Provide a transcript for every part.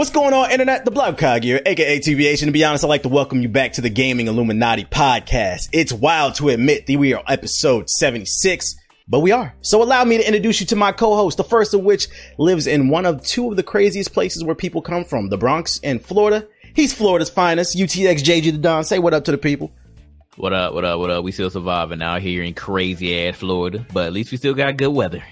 What's going on, internet? The Black Okage here, aka TBH. And to be honest, I'd like to welcome you back to the Gaming Illuminati podcast. It's wild to admit that we are episode 76, but we are. So allow me to introduce you to my co-host, the first of which lives in one of two of the craziest places where people come from, the Bronx and Florida. He's Florida's finest, UTX JG the Don. Say what up to the people. What up, what up, what up? We still surviving out here in crazy ass Florida, but at least we still got good weather.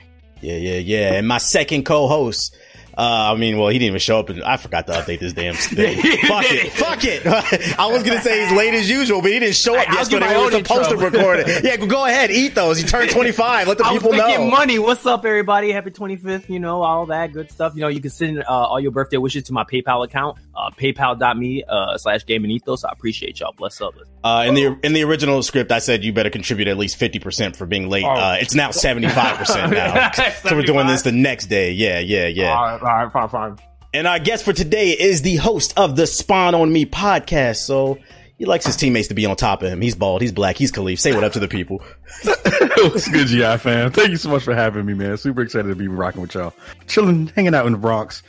Yeah, yeah, yeah. And my second co-host, uh, I mean, well, he didn't even show up. and I forgot to update this damn thing. fuck it, fuck it. I was gonna say he's late as usual, but he didn't show up I'll yesterday. give my We were supposed to record it. Yeah, go ahead, eat those. You turned twenty five. Let the I was people making know. money. What's up, everybody? Happy 25th. You know, all that good stuff. You know, you can send uh, all your birthday wishes to my PayPal account, uh, paypal.me uh, slash gaming ethos. I appreciate y'all. Bless up. Uh, in the in the original script, I said you better contribute at least fifty percent for being late. Oh. Uh, it's now seventy five percent now. so we're doing this the next day. Yeah, yeah, yeah. All right, all right, fine, fine. And our guest for today is the host of the Spawn on Me podcast. So he likes his teammates to be on top of him. He's bald. He's black. He's Kahlief. Say what up to the people. What's good, GI fam? Thank you so much for having me, man. Super excited to be rocking with y'all. Chilling, hanging out in the Bronx,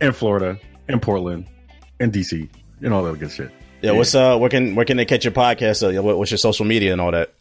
in Florida, in Portland, in DC, and all that good shit. Yeah, what's uh, where can where can they catch your podcast? Uh, what's your social media and all that?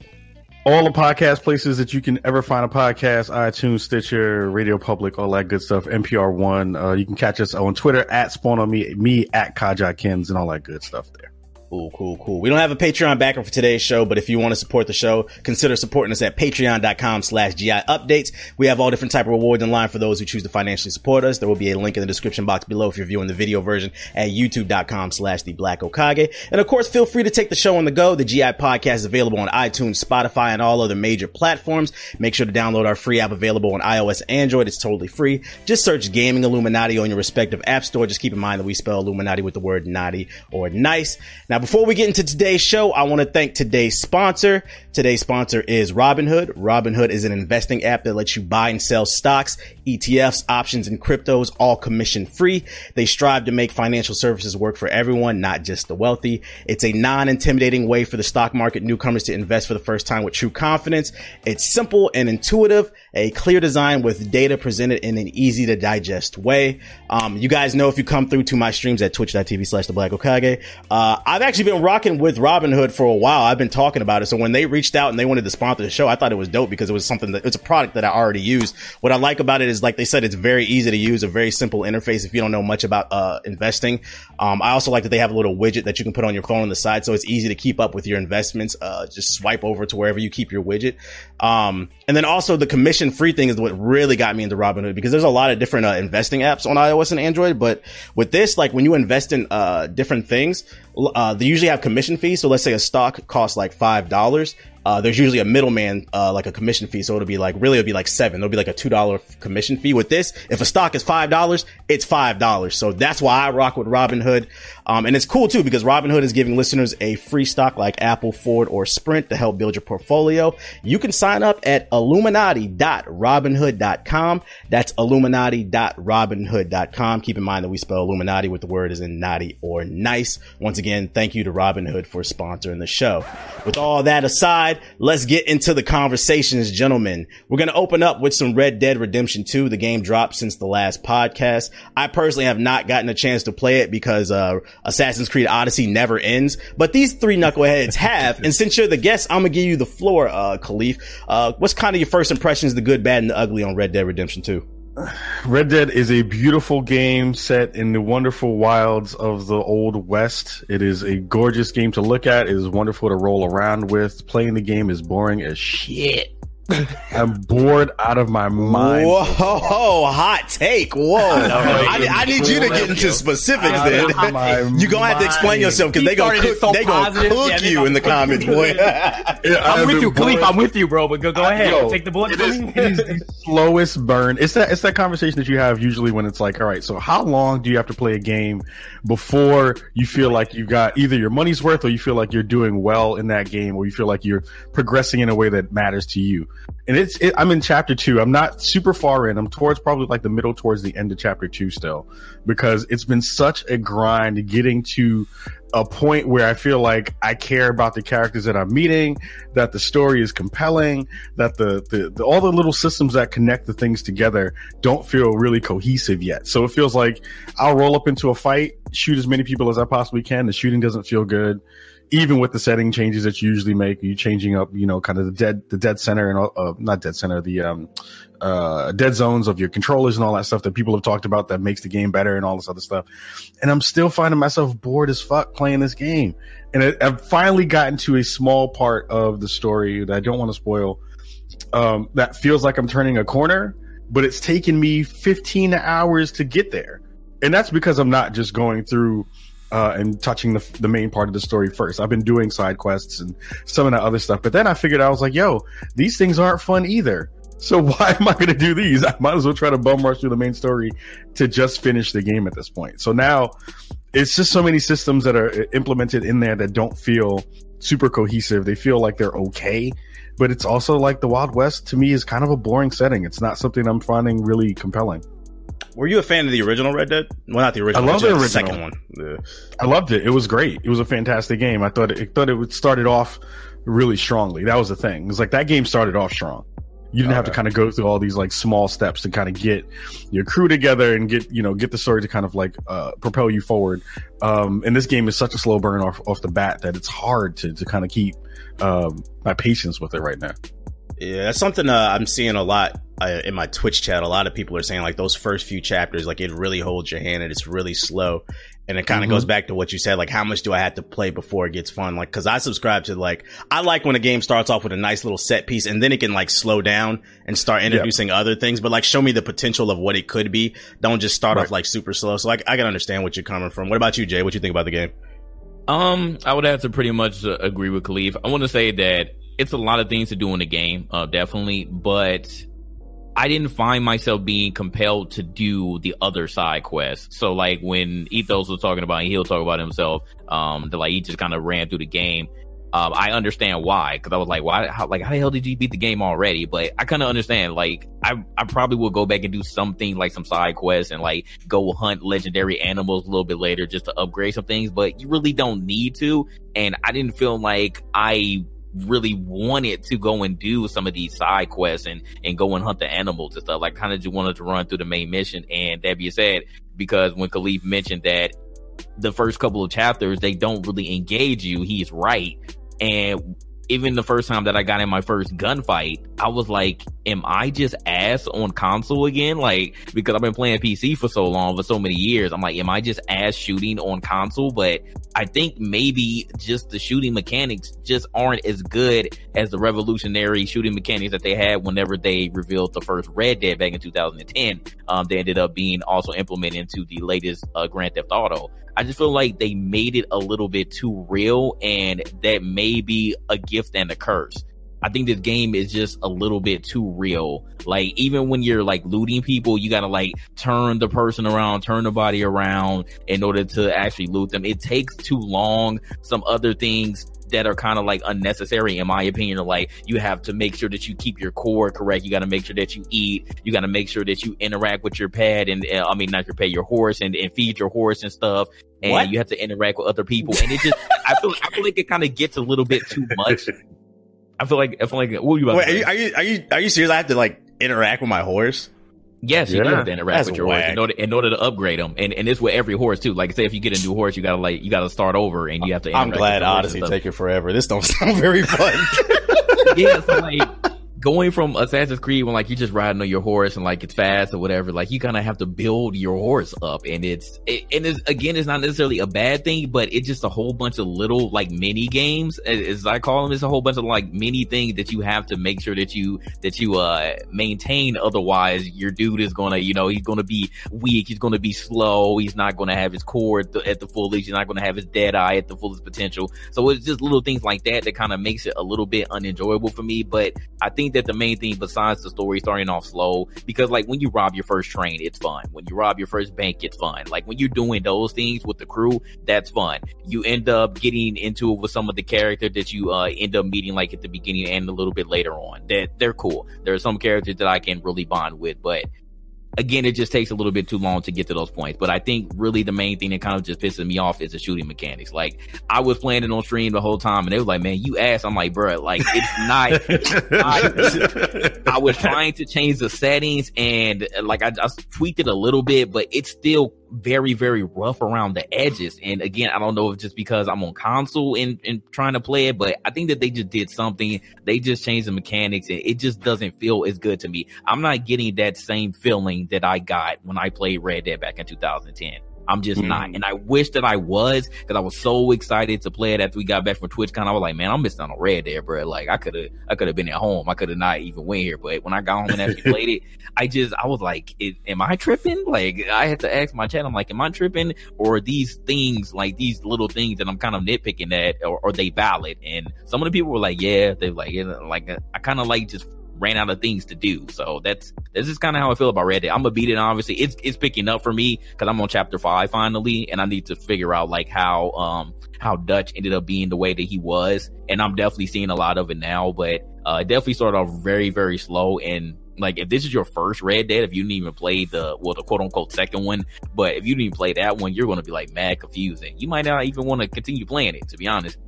All the podcast places that you can ever find a podcast, iTunes, Stitcher, Radio Public, all that good stuff, NPR One. Uh, you can catch us on Twitter at Spawn on Me, me at Kajak Kims, and all that good stuff there. Cool, cool, cool. We don't have a Patreon backer for today's show, but if you want to support the show, consider supporting us at patreon.com slash GI updates. We have all different type of rewards in line for those who choose to financially support us. There will be a link in the description box below if you're viewing the video version at youtube.com slash the black Okage. And of course, feel free to take the show on the go. The GI podcast is available on iTunes, Spotify, and all other major platforms. Make sure to download our free app available on iOS Android. It's totally free. Just search Gaming Illuminati on your respective app store. Just keep in mind that we spell Illuminati with the word naughty or nice. Now, before we get into today's show, I want to thank today's sponsor. Today's sponsor is Robinhood. Robinhood is an investing app that lets you buy and sell stocks, ETFs, options, and cryptos, all commission free. They strive to make financial services work for everyone, not just the wealthy. It's a non-intimidating way for the stock market newcomers to invest for the first time with true confidence. It's simple and intuitive, a clear design with data presented in an easy to digest way. Um, you guys know if you come through to my streams at twitch.tv slash the black Okage, uh, I've actually been rocking with Robinhood for a while. I've been talking about it. So when they reached out and they wanted to sponsor the show, I thought it was dope because it was something that it's a product that I already use. What I like about it is, like they said, it's very easy to use, a very simple interface if you don't know much about uh, investing. Um, I also like that they have a little widget that you can put on your phone on the side, so it's easy to keep up with your investments. Uh, just swipe over to wherever you keep your widget. Um, and then also the commission free thing is what really got me into Robinhood because there's a lot of different uh, investing apps on iOS and Android, but with this, like when you invest in uh, different things, uh, they usually have commission fees. So let's say a stock costs like five dollars. Uh, there's usually a middleman, uh, like a commission fee. So it'll be like, really, it'll be like seven. It'll be like a $2 commission fee. With this, if a stock is $5, it's $5. So that's why I rock with Robinhood. Um, and it's cool too because Robinhood is giving listeners a free stock like Apple, Ford, or Sprint to help build your portfolio. You can sign up at illuminati.robinhood.com. That's illuminati.robinhood.com. Keep in mind that we spell Illuminati with the word is in naughty or nice. Once again, thank you to Robinhood for sponsoring the show. With all that aside, let's get into the conversations, gentlemen. We're going to open up with some Red Dead Redemption 2. The game dropped since the last podcast. I personally have not gotten a chance to play it because, uh, Assassin's Creed Odyssey never ends, but these three knuckleheads have. and since you're the guest, I'm going to give you the floor, uh, Kahlief. Uh, what's kind of your first impressions, the good, bad, and the ugly on Red Dead Redemption 2? Red Dead is a beautiful game set in the wonderful wilds of the old west. It is a gorgeous game to look at. It is wonderful to roll around with. Playing the game is boring as shit. I'm bored out of my mind. Whoa, hot take. Whoa. I, I need you to get into specifics then. Out of my You're going to have to explain yourself because He they going to cook, so they gonna cook Yeah, you in the comments, boy. Yeah, I'm with you, Kahlief. I'm with you, bro. But go, go ahead. Yo, Take the bullet it for is- me. it is the slowest burn. It's that it's that conversation that you have usually when it's like, all right, so how long do you have to play a game before you feel like you've got either your money's worth or you feel like you're doing well in that game or you feel like you're progressing in a way that matters to you. And it's it, I'm in chapter two. I'm not super far in. I'm towards probably like the middle towards the end of chapter two still, because it's been such a grind getting to a point where I feel like I care about the characters that I'm meeting, that the story is compelling, that the, the, the all the little systems that connect the things together don't feel really cohesive yet. So it feels like I'll roll up into a fight, shoot as many people as I possibly can. The shooting doesn't feel good even with the setting changes that you usually make, you changing up, you know, kind of the dead, the dead center and, uh, not dead center, the, um, uh, dead zones of your controllers and all that stuff that people have talked about that makes the game better and all this other stuff. And I'm still finding myself bored as fuck playing this game. And I, have finally gotten to a small part of the story that I don't want to spoil. Um, that feels like I'm turning a corner, but it's taken me 15 hours to get there. And that's because I'm not just going through, uh, and touching the, the main part of the story first. I've been doing side quests and some of that other stuff, but then I figured I was like, yo, these things aren't fun either. So why am I going to do these? I might as well try to bum rush through the main story to just finish the game at this point. So now it's just so many systems that are implemented in there that don't feel super cohesive. They feel like they're okay, but it's also like the Wild West to me is kind of a boring setting. It's not something I'm finding really compelling. Were you a fan of the original Red Dead? Well, not the original. I love the original. second one. Yeah. I loved it. It was great. It was a fantastic game. I thought it, it thought it would started off really strongly. That was the thing. It was like that game started off strong. You didn't have to kind of go through all these like small steps to kind of get your crew together and get you know get the story to kind of like uh, propel you forward. Um, and this game is such a slow burn off off the bat that it's hard to to kind of keep um, my patience with it right now. Yeah, that's something uh, I'm seeing a lot uh, in my Twitch chat. A lot of people are saying like those first few chapters, like it really holds your hand and it's really slow. And it kind of mm-hmm. goes back to what you said, like how much do I have to play before it gets fun? Like, cause I subscribe to like, I like when a game starts off with a nice little set piece and then it can like slow down and start introducing yep. other things, but like show me the potential of what it could be. Don't just start right. off like super slow. So like, I can understand what you're coming from. What about you, Jay? What do you think about the game? Um, I would have to pretty much uh, agree with Kahlief. I want to say that it's a lot of things to do in the game, uh, definitely, but I didn't find myself being compelled to do the other side quests. So like when Ethos was talking about, he'll talk about himself, um, that like he just kind of ran through the game. Um, I understand why, because I was like, why, how, like, how the hell did you beat the game already? But I kind of understand, like, I, I probably will go back and do something like some side quests and like go hunt legendary animals a little bit later just to upgrade some things, but you really don't need to. And I didn't feel like I really wanted to go and do some of these side quests and, and go and hunt the animals and stuff. Like kind of just wanted to run through the main mission. And that being said, because when Kahlief mentioned that the first couple of chapters, they don't really engage you, he's right. And even the first time that I got in my first gunfight, I was like, am I just ass on console again? Like, because I've been playing PC for so long, for so many years. I'm like, am I just ass shooting on console? But I think maybe just the shooting mechanics just aren't as good as the revolutionary shooting mechanics that they had whenever they revealed the first Red Dead back in 2010. Um, they ended up being also implemented into the latest uh, Grand Theft Auto. I just feel like they made it a little bit too real and that may be a gift and a curse. I think this game is just a little bit too real. Like even when you're like looting people, you gotta like turn the person around, turn the body around in order to actually loot them. It takes too long. Some other things that are kind of like unnecessary in my opinion. Like you have to make sure that you keep your core correct. You got to make sure that you eat. You got to make sure that you interact with your pet and uh, i mean not your pet your horse and, and feed your horse and stuff. And what? you have to interact with other people. And it just i feel i feel like it kind of gets a little bit too much. I feel like i feel like what are you about Wait, are, you, are you are you are you serious? I have to like interact with my horse Yes, you yeah. do have to interact That's with your whack. horse in order, in order to upgrade them, and and it's with every horse too. Like say if you get a new horse, you gotta like you gotta start over, and you have to. I'm glad Odyssey take it forever. This don't sound very fun. yeah, so like going from Assassin's Creed when like you're just riding on your horse and like it's fast or whatever, like you kind of have to build your horse up, and it's it, and it's again, it's not necessarily a bad thing, but it's just a whole bunch of little like mini games, as I call them. It's a whole bunch of like mini things that you have to make sure that you that you uh maintain. Otherwise, your dude is gonna, you know, he's gonna be weak, he's gonna be slow, he's not gonna have his core at the, at the fullest, he's not gonna have his dead eye at the fullest potential. So it's just little things like that that kind of makes it a little bit unenjoyable for me. But I think think that the main thing besides the story starting off slow, because like when you rob your first train, it's fun. When you rob your first bank, it's fun. Like when you're doing those things with the crew, that's fun. You end up getting into it with some of the characters that you uh, end up meeting like at the beginning and a little bit later on. That they're cool. There are some characters that I can really bond with, but again, it just takes a little bit too long to get to those points. But I think really the main thing that kind of just pisses me off is the shooting mechanics. Like I was playing it on stream the whole time and they was like, man, you ass. I'm like, bro, like it's not, I, I, was trying to change the settings and like I just tweaked it a little bit, but it's still very, very rough around the edges. And again, I don't know if just because I'm on console and, and trying to play it, but I think that they just did something. They just changed the mechanics and it just doesn't feel as good to me. I'm not getting that same feeling that I got when I played Red Dead back in 2010. I'm just mm. not. And I wish that I was because I was so excited to play it after we got back from TwitchCon. I was like, man, I'm missing on a red there, bro. Like I could have, I could have been at home. I could have not even went here. But when I got home and actually played it, I just, I was like, am I tripping? Like I had to ask my chat. I'm like, am I tripping? Or these things, like these little things that I'm kind of nitpicking at, or are they valid? And some of the people were like, yeah, they're like, yeah, like I kind of like just ran out of things to do. So that's this is kind of how I feel about Red Dead. I'm gonna beat it. Obviously, it's it's picking up for me because I'm on chapter five finally, and I need to figure out like how um how Dutch ended up being the way that he was, and I'm definitely seeing a lot of it now. But uh, it definitely started off very very slow and. Like if this is your first Red Dead, if you didn't even play the well the quote unquote second one, but if you didn't play that one, you're gonna be like mad confusing. You might not even want to continue playing it, to be honest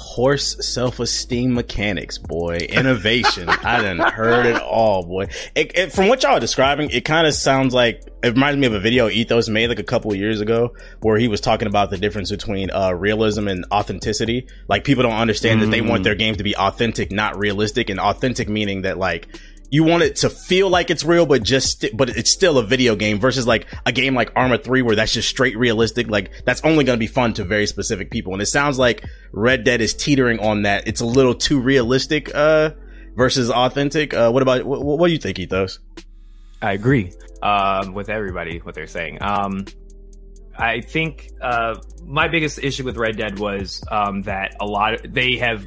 horse self-esteem mechanics, boy. Innovation. I didn't heard it all, boy. It, it, from what y'all are describing, it kind of sounds like it reminds me of a video Ethos made like a couple of years ago where he was talking about the difference between uh, realism and authenticity. Like people don't understand mm. that they want their games to be authentic, not realistic, and authentic meaning that like you want it to feel like it's real, but just, but it's still a video game versus like a game like Arma 3 where that's just straight realistic. Like that's only going to be fun to very specific people. And it sounds like Red Dead is teetering on that. It's a little too realistic, uh, versus authentic. Uh, what about, what, what do you think, Ethos? I agree, um, with everybody, what they're saying. Um, I think, uh, my biggest issue with Red Dead was, um, that a lot of, they have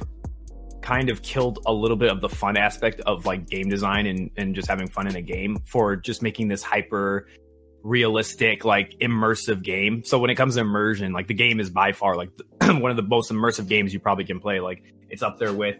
kind of killed a little bit of the fun aspect of like game design and, and just having fun in a game for just making this hyper realistic, like immersive game. So when it comes to immersion, like the game is by far like one of the most immersive games you probably can play. Like it's up there with,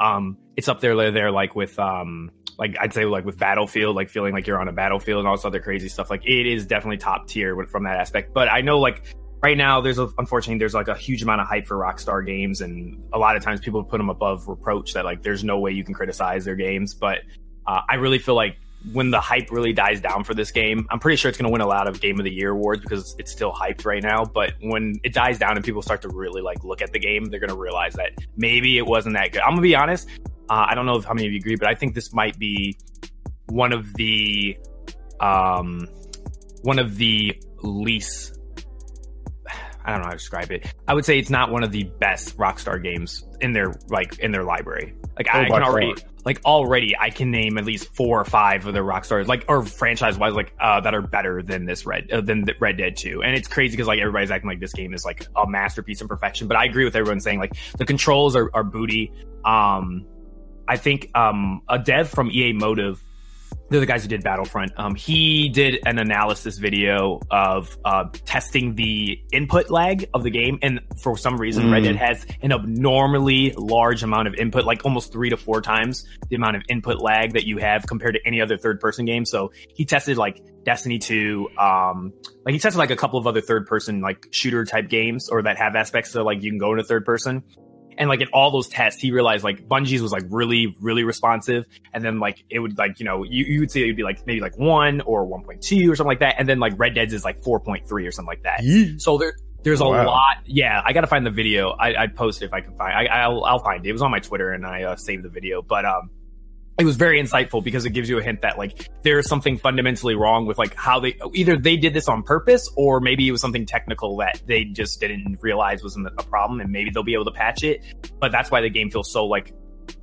um, it's up there there like with, um, like I'd say like with Battlefield, like feeling like you're on a battlefield and all this other crazy stuff. Like it is definitely top tier from that aspect. But I know like right now there's a, unfortunately there's like a huge amount of hype for Rockstar games, and a lot of times people put them above reproach that like there's no way you can criticize their games. But uh, I really feel like when the hype really dies down for this game, I'm pretty sure it's going to win a lot of Game of the Year awards because it's still hyped right now. But when it dies down and people start to really like look at the game, they're going to realize that maybe it wasn't that good. I'm gonna be honest. Uh, I don't know if how many of you agree, but I think this might be one of the um, one of the least I don't know how to describe it. I would say it's not one of the best Rockstar games in their like in their library. Like oh, I can already far. like already I can name at least four or five of the Rockstars like or franchise wise like uh, that are better than this Red uh, than Red Dead 2. And it's crazy because like everybody's acting like this game is like a masterpiece in perfection. But I agree with everyone saying like the controls are, are booty. Um, I think um, a dev from EA Motive they're the guys who did Battlefront. Um, he did an analysis video of uh, testing the input lag of the game, and for some reason, mm. Red Dead has an abnormally large amount of input, like almost three to four times the amount of input lag that you have compared to any other third-person game. So he tested like Destiny 2, um, like he tested like a couple of other third-person like shooter type games, or that have aspects so like you can go into third person. And like in all those tests, he realized like Bungie's was like really, really responsive. And then like it would like, you know, you, you would say it would be like maybe like one or 1.2 or something like that. And then like Red Dead's is like 4.3 or something like that. Yeah. So there, there's a wow. lot. Yeah. I got to find the video. I, I'd post it if I can find, I, will I'll find it. It was on my Twitter and I uh, saved the video, but, um, it was very insightful because it gives you a hint that like there's something fundamentally wrong with like how they either they did this on purpose or maybe it was something technical that they just didn't realize was a problem and maybe they'll be able to patch it. But that's why the game feels so like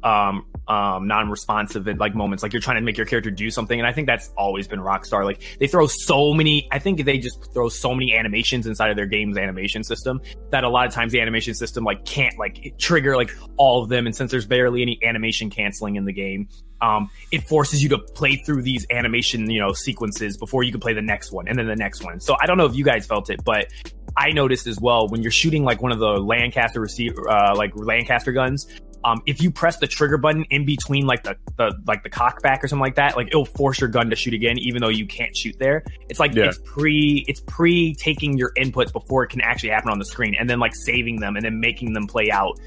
um um, non-responsive at like moments, like you're trying to make your character do something. And I think that's always been Rockstar. Like they throw so many, I think they just throw so many animations inside of their game's animation system that a lot of times the animation system like can't like trigger like all of them. And since there's barely any animation canceling in the game, um, it forces you to play through these animation, you know, sequences before you can play the next one and then the next one. So I don't know if you guys felt it, but I noticed as well when you're shooting like one of the Lancaster Repeater, uh, like Lancaster guns. Um, if you press the trigger button in between like the, the like the cockback or something like that, like it'll force your gun to shoot again, even though you can't shoot there. It's like yeah. it's pre it's pre taking your inputs before it can actually happen on the screen, and then like saving them and then making them play out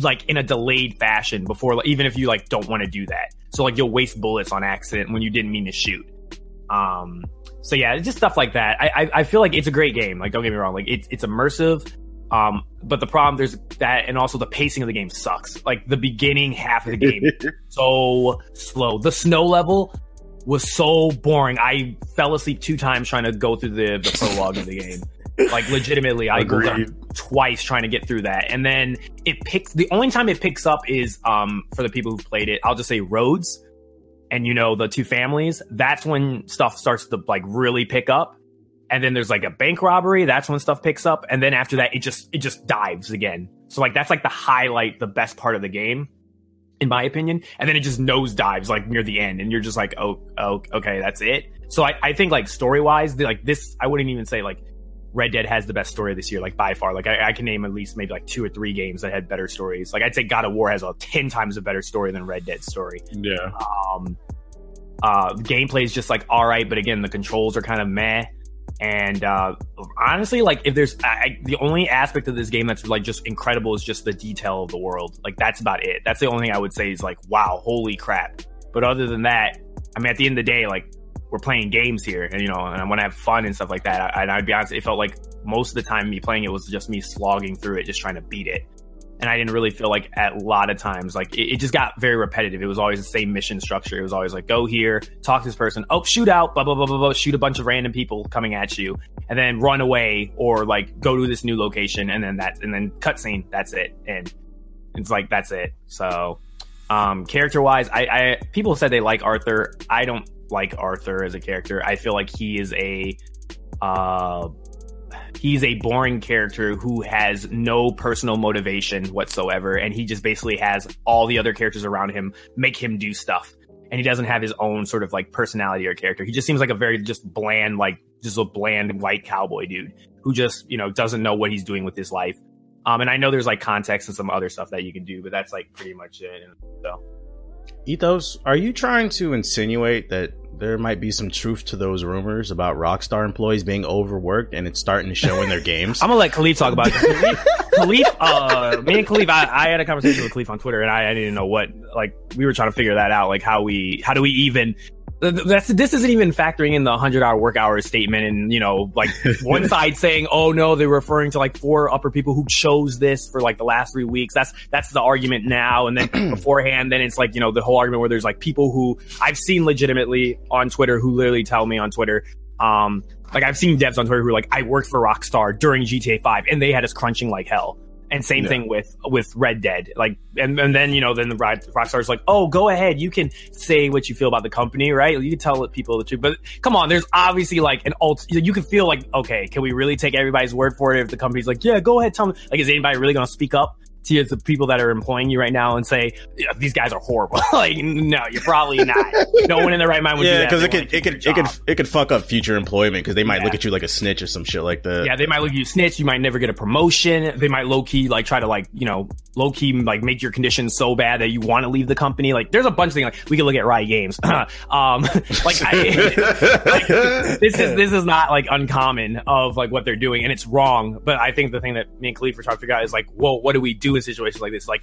like in a delayed fashion before like, even if you like don't want to do that. So like you'll waste bullets on accident when you didn't mean to shoot. Um so yeah it's just stuff like that. I, I i, feel like it's a great game like don't get me wrong like it's it's immersive um but the problem there's that and also the pacing of the game sucks. Like the beginning half of the game so slow. The snow level was so boring. I fell asleep two times trying to go through the, the prologue of the game like legitimately, I Agreed. twice trying to get through that, and then it picks. The only time it picks up is um for the people who played it. I'll just say Rhodes, and you know the two families. That's when stuff starts to like really pick up, and then there's like a bank robbery. That's when stuff picks up, and then after that, it just it just dives again. So like that's like the highlight, the best part of the game in my opinion. And then it just nosedives like near the end, and you're just like, oh, oh, okay, that's it. So I, I think like story wise, like this, I wouldn't even say like Red Dead has the best story this year, like by far. Like I, I, can name at least maybe like two or three games that had better stories. Like I'd say God of War has a ten times a better story than Red Dead story. Yeah. Um, uh, gameplay is just like all right, but again, the controls are kind of meh. And uh, honestly, like if there's I, the only aspect of this game that's like just incredible is just the detail of the world. Like that's about it. That's the only thing I would say is like wow, holy crap. But other than that, I mean, at the end of the day, like we're playing games here, and you know, and I want to have fun and stuff like that. I, and I'd be honest, it felt like most of the time me playing it was just me slogging through it, just trying to beat it. And I didn't really feel like at a lot of times, like it, it just got very repetitive. It was always the same mission structure. It was always like, go here, talk to this person, oh, shoot out, blah, blah, blah, blah, blah, shoot a bunch of random people coming at you, and then run away or like go to this new location, and then that, and then cutscene, that's it. And it's like, that's it. So, um, character wise, I, I, people said they like Arthur. I don't like Arthur as a character. I feel like he is a uh he's a boring character who has no personal motivation whatsoever and he just basically has all the other characters around him make him do stuff and he doesn't have his own sort of like personality or character. He just seems like a very just bland like just a bland white cowboy dude who just you know doesn't know what he's doing with his life. Um and i know there's like context and some other stuff that you can do but that's like pretty much it so. Ethos, are you trying to insinuate that there might be some truth to those rumors about Rockstar employees being overworked and it's starting to show in their games? I'm gonna let Kahlief talk about it. Kahlief, uh, me and Kahlief, I, I, had a conversation with Kahlief on Twitter and I, I didn't know what, like, we were trying to figure that out. Like, how we, how do we even that's this isn't even factoring in the 100 hour work hours statement and you know like one side saying oh no they're referring to like four upper people who chose this for like the last three weeks. That's that's the argument now. And then beforehand then it's like you know the whole argument where there's like people who i've seen legitimately on twitter who literally tell me on twitter um like i've seen devs on twitter who are like i worked for rockstar during gta 5 and they had us crunching like hell and same yeah. thing with with Red Dead. Like, and, and then you know, then the Rockstar's like, oh, go ahead, you can say what you feel about the company, right? You can tell people the truth. But come on, there's obviously like an alt. You can feel like, okay, can we really take everybody's word for it? If the company's like, yeah, go ahead, tell me. Like, is anybody really going to speak up? To the people that are employing you right now and say yeah, these guys are horrible. like, no, you're probably not. no one in their right mind would do that. yeah, because it could it could it could it could fuck up future employment because they might yeah. look at you like a snitch or some shit like that. Yeah, they might look at you snitch. You might never get a promotion. They might low key like try to like you know low key like make your conditions so bad that you want to leave the company. Like, there's a bunch of things. Like, we could look at Riot Games. um, like, I, like, this is this is not like uncommon of like what they're doing, and it's wrong. But I think the thing that me and Kahlief were trying to figure out is like, well, what do we do in situations like this? Like,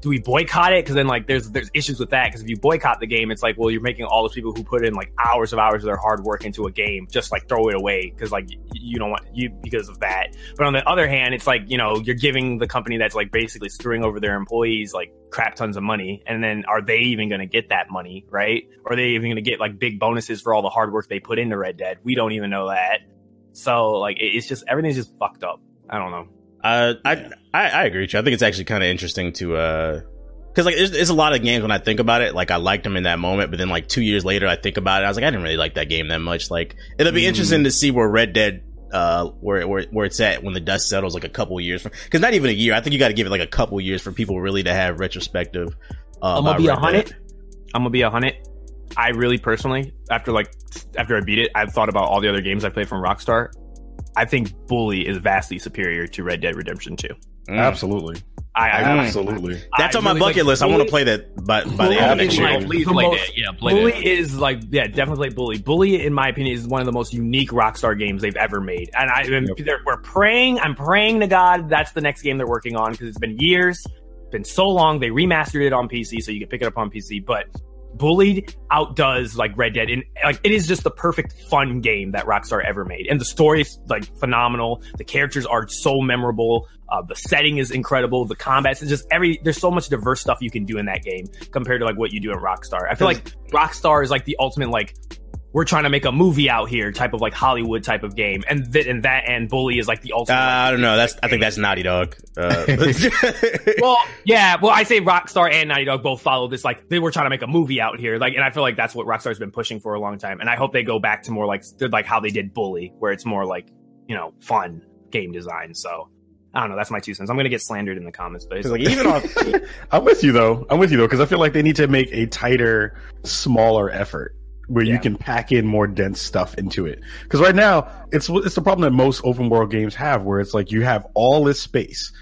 do we boycott it? Because then like there's there's issues with that. Because if you boycott the game, it's like well you're making all those people who put in like hours of hours of their hard work into a game just like throw it away because like you don't want you because of that. But on the other hand, it's like you know you're giving the company that's like basically screwing over their employees like crap tons of money, and then are they even going to get that money right? Are they even going to get like big bonuses for all the hard work they put into Red Dead? We don't even know that. So like it's just everything's just fucked up. I don't know. Uh, I, I, I agree with you. I think it's actually kind of interesting to uh Because like, there's, there's a lot of games when I think about it, like I liked them in that moment, but then like two years later, I think about it, I was like, I didn't really like that game that much. Like, it'll be Mm. interesting to see where Red Dead, uh, where where where it's at when the dust settles, like a couple years from. Because not even a year. I think you got to give it like a couple years for people really to have retrospective. Uh, I'm gonna be a Red hundred. I'm gonna be a hundred. I really personally, after like after I beat it, I've thought about all the other games I played from Rockstar. I think Bully is vastly superior to Red Dead Redemption 2. Mm. Absolutely. I, I Mm. Absolutely. That's I on my really bucket like list. I want to play that by by the end of is next year. like Please the play most- that. Yeah, play Bully that. is like yeah, definitely play Bully. Bully, in my opinion, is one of the most unique Rockstar games they've ever made. And I, and they're- we're praying. I'm praying to God that's the next game they're working on because it's been years, been so long. They remastered it on PC, so you can pick it up on PC. But Bullied outdoes like Red Dead, and like it is just the perfect fun game that Rockstar ever made. And the story is like phenomenal. The characters are so memorable. Uh, the setting is incredible. The combat is just every. There's so much diverse stuff you can do in that game compared to like what you do in Rockstar. I feel like Rockstar is like the ultimate like we're trying to make a movie out here type of like Hollywood type of game, and th- and that and Bully is like the Uh, ultimate. I don't know. That's I think that's Naughty Dog. Uh, well, yeah. Well, I say Rockstar and Naughty Dog both follow this. Like they were trying to make a movie out here. Like, and I feel like that's what Rockstar's been pushing for a long time. And I hope they go back to more like like how they did Bully, where it's more like you know fun game design. So I don't know. That's my two cents. I'm gonna get slandered in the comments, but it's 'Cause, like even on I'm with you though. I'm with you though because I feel like they need to make a tighter, smaller effort where you can pack in more dense stuff into it. Because right now, it's it's the problem that most open world games have, where it's like you have all this space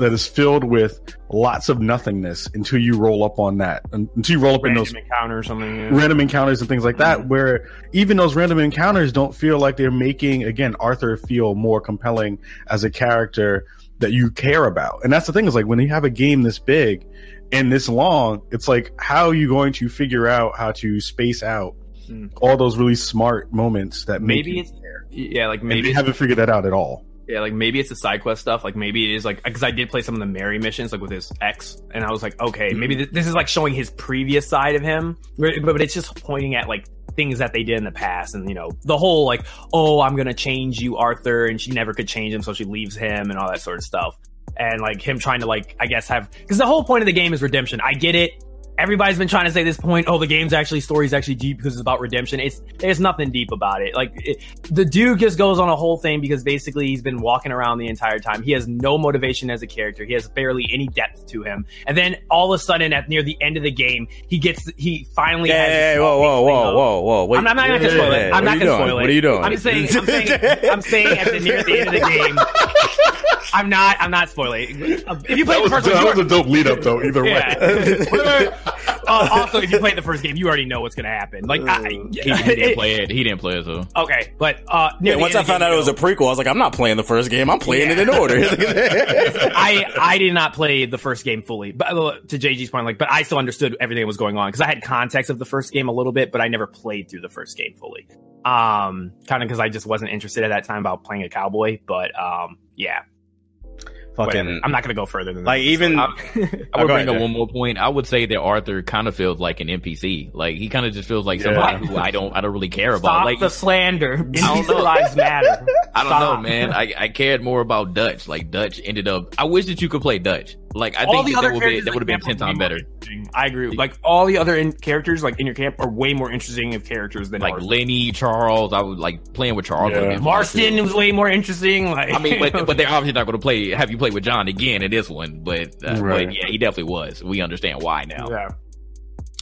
that is filled with lots of nothingness until you roll up on that, until you roll up in those encounter or something. yeah. random encounters and things like that, mm-hmm. where even those random encounters don't feel like they're making again Arthur feel more compelling as a character that you care about. And that's the thing is like when you have a game this big and this long, it's like how are you going to figure out how to space out Hmm. all those really smart moments that make Maybe it's there? yeah, like Maybe maybe they haven't figured that out at all. Yeah, like maybe it's the side quest stuff. Like maybe it is like because I did play some of the Mary missions, like with his ex, and I was like, okay, maybe th- this is like showing his previous side of him, but but it's just pointing at like things that they did in the past, and you know the whole like, oh, I'm gonna change you, Arthur, and she never could change him, so she leaves him, and all that sort of stuff, and like him trying to like I guess have because the whole point of the game is redemption. I get it. Everybody's been trying to say this point. Oh, the game's actually story's actually deep because it's about redemption. It's there's nothing deep about it. Like it, the dude just goes on a whole thing because basically he's been walking around the entire time. He has no motivation as a character. He has barely any depth to him. And then all of a sudden, at near the end of the game, he gets he finally Hey, has. hey, this hey, small whoa, whoa, whoa, whoa, whoa! I'm not, I'm not gonna spoil it. I'm not gonna doing? spoil it. What are you doing? I'm saying, I'm saying, I'm saying at the near the end of the game. I'm not, I'm not spoiling. If you play That the was, first that one, was a dope lead up though. Either way. yeah. uh, also, if you played the first game, you already know what's gonna happen. Like, I, He, he didn't play it. He didn't play it. So okay, but uh, Yeah, once I found game, out it was a prequel, I was like, I'm not playing the first game. I'm playing it in order. I I did not play the first game fully, but uh, to JG's point, like, but I still understood everything that was going on because I had context of the first game a little bit, but I never played through the first game fully. Um, kind of because I just wasn't interested at that time about playing a cowboy. But um, yeah, whatever. I'm not gonna go further than that. like that. even. I, I Oh, would bring up one more point. I would say that Arthur kind of feels like an NPC. Like he kind of just feels like Yeah. somebody who I don't I don't really care about. Stop Like the slander. don't Indie know. lives matter. I don't know, man. I, I cared more about Dutch. Like Dutch ended up. I wish that you could play Dutch. Like I all think the that, would be that would have been ten times are better. I agree. Like all the other in- characters, like in your camp, are way more interesting of characters than Like Arthur. Lenny, Charles. I would like playing with Charles. Yeah. would've been fun, Marston was way more interesting. Like I mean, but but they're obviously not going to play. Have you play with John again in this one? But, uh, Right. but yeah, he definitely was. We understand why now. yeah.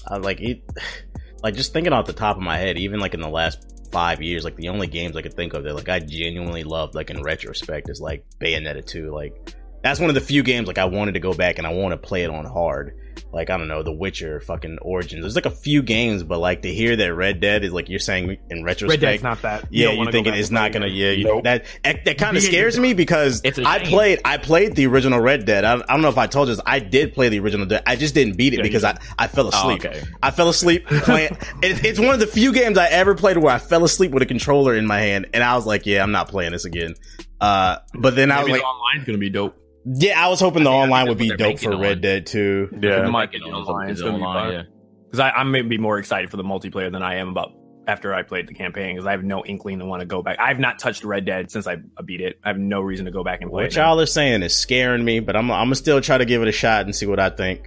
I like it, like just thinking off the top of my head, even like in the last five years, like the only games I could think of that like I genuinely loved, like in retrospect, is like Bayonetta 2. Like that's one of the few games like I wanted to go back and I want to play it on hard. Like I don't know, The Witcher, fucking Origins. There's like a few games, but like to hear that Red Dead is like you're saying in Red retrospect. Dead's not that. yeah, don't you wanna thinking it's not gonna. Yeah, you, Nope. that that, that kind of scares me because It's a I shame. played I played the original Red Dead. I, I don't know if I told you this. I did play the original. Dead. I just didn't beat it Yeah, because I I fell asleep. okay. I fell asleep playing. it, it's one of the few games I ever played where I fell asleep with a controller in my hand, and I was like, "Yeah, I'm not playing this again." Uh, but then I was like, the online's going to be dope. "Yeah, I was hoping the I mean, online would be that's what they're dope for Red. Dead too." Yeah. It might Get be online. It's It's be online, fun. yeah. Because I'm maybe more excited for the multiplayer than I am about after I played the campaign. Because I have no inkling to want to go back. I've not touched Red Dead since I beat it. I have no reason to go back and play What it. now. y'all are saying is scaring me, but I'm I'm gonna still try to give it a shot and see what I think.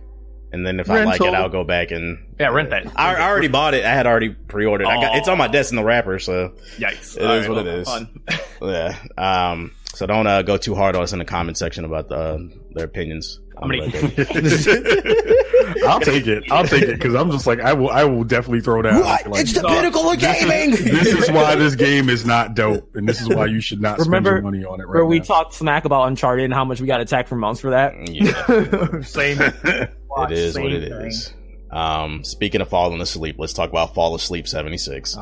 and then if I like it, I'll go back and yeah, rent that. I, I already bought it. I had already pre-ordered. I got it's on my desk in the wrapper, so yikes! It All is right, what well, it is. yeah. Um. So don't uh, go too hard on us in the comment section about the, uh, their opinions. How many? I'll take it. I'll take it because I'm just like I will. I will definitely throw down. What? Like, it's the pinnacle of gaming. This is, this is, why this game is not dope, and this is why you should not Remember spend your money on it. Right where we now. talked smack about Uncharted and how much we got attacked for months for that. Yeah. same. it is what it thing. is. Um, speaking of falling asleep, let's talk about Fall Asleep 76. Oh,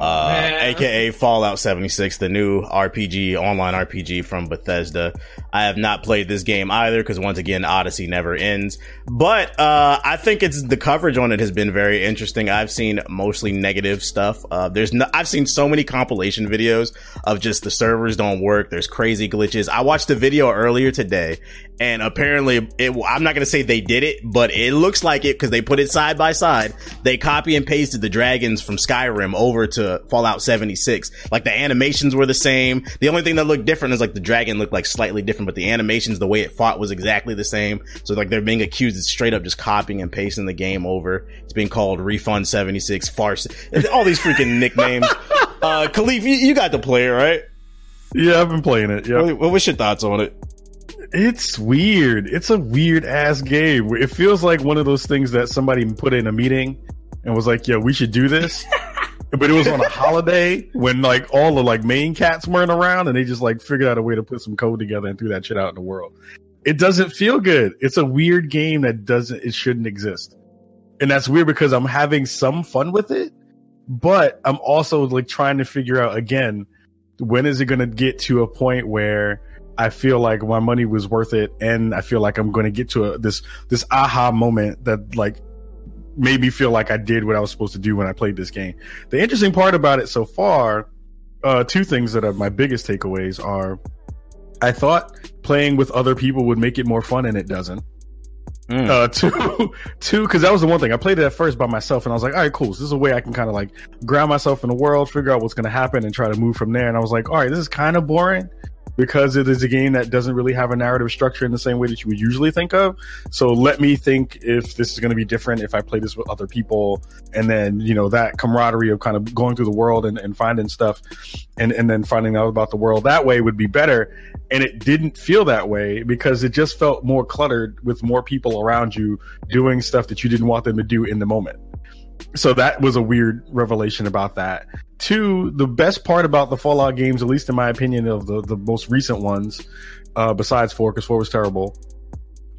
uh, aka Fallout 76, the new RPG, online RPG from Bethesda. I have not played this game either because once again, Odyssey never ends. But, uh, I think it's, the coverage on it has been very interesting. I've seen mostly negative stuff. Uh, there's no, I've seen so many compilation videos of just the servers don't work. There's crazy glitches. I watched a video earlier today and apparently it, I'm not to say they did it, but it looks like it because they put it side by side. They copy and pasted the dragons from Skyrim over to Fallout 76. Like the animations were the same. The only thing that looked different is like the dragon looked like slightly different, but the animations, the way it fought was exactly the same. So like they're being accused of straight up just copying and pasting the game over. It's being called Refund 76, Farce, all these freaking nicknames. Uh, Kahlief, you, you got to play it, right? Yeah, I've been playing it. Yeah. What, what's your thoughts on it? It's weird. It's a weird ass game. It feels like one of those things that somebody put in a meeting and was like, "Yeah, we should do this." but it was on a holiday when like all the like main cats weren't around and they just like figured out a way to put some code together and threw that shit out in the world. It doesn't feel good. It's a weird game that doesn't it shouldn't exist. And that's weird because I'm having some fun with it, but I'm also like trying to figure out again when is it going to get to a point where I feel like my money was worth it, and I feel like I'm going to get to a, this this aha moment that like made me feel like I did what I was supposed to do when I played this game. The interesting part about it so far, uh, two things that are my biggest takeaways are, I thought playing with other people would make it more fun, and it doesn't. Mm. Uh, two, two, because that was the one thing I played it at first by myself, and I was like, all right, cool. So this is a way I can kind of like ground myself in the world, figure out what's going to happen, and try to move from there. And I was like, all right, this is kind of boring because it is a game that doesn't really have a narrative structure in the same way that you would usually think of. So let me think if this is going to be different if I play this with other people. And then, you know, that camaraderie of kind of going through the world and, and finding stuff and, and then finding out about the world that way would be better. And it didn't feel that way because it just felt more cluttered with more people around you doing stuff that you didn't want them to do in the moment so that was a weird revelation about that. Two, the best part about the Fallout games, at least in my opinion, of the, the most recent ones, uh, besides four, because four was terrible,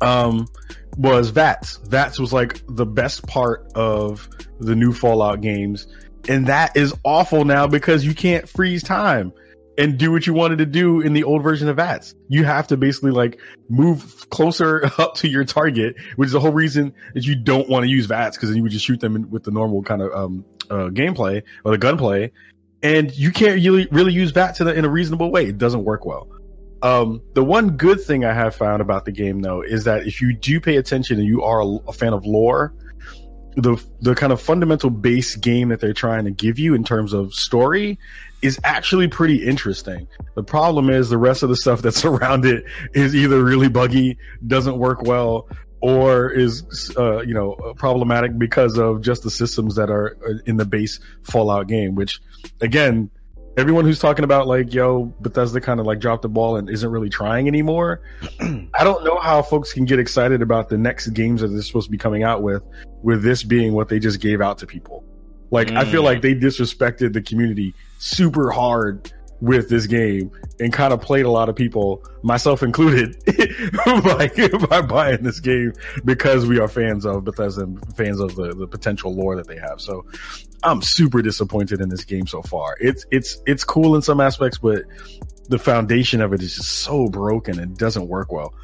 um, was VATS. VATS was like the best part of the new Fallout games. And that is awful now because you can't freeze time and do what you wanted to do in the old version of VATS. You have to basically like move closer up to your target, which is the whole reason that you don't want to use VATS because then you would just shoot them with the normal kind of um, uh, gameplay or the gunplay. And you can't really, really use VATS in a, in a reasonable way. It doesn't work well. Um, the one good thing I have found about the game though is that if you do pay attention and you are a, a fan of lore, the the kind of fundamental base game that they're trying to give you in terms of story is actually pretty interesting. The problem is the rest of the stuff that's around it is either really buggy, doesn't work well, or is uh, you know problematic because of just the systems that are uh, in the base Fallout game. Which, again, everyone who's talking about like yo Bethesda kind of like dropped the ball and isn't really trying anymore. I don't know how folks can get excited about the next games that they're supposed to be coming out with, with this being what they just gave out to people. Like mm. I feel like mm. they disrespected the community super hard with this game and kind of played a lot of people, myself included, by, by buying this game because we are fans of Bethesda and fans of the, the potential lore that they have. So I'm super disappointed in this game so far. It's it's it's cool in some aspects, but the foundation of it is just so broken and doesn't work well.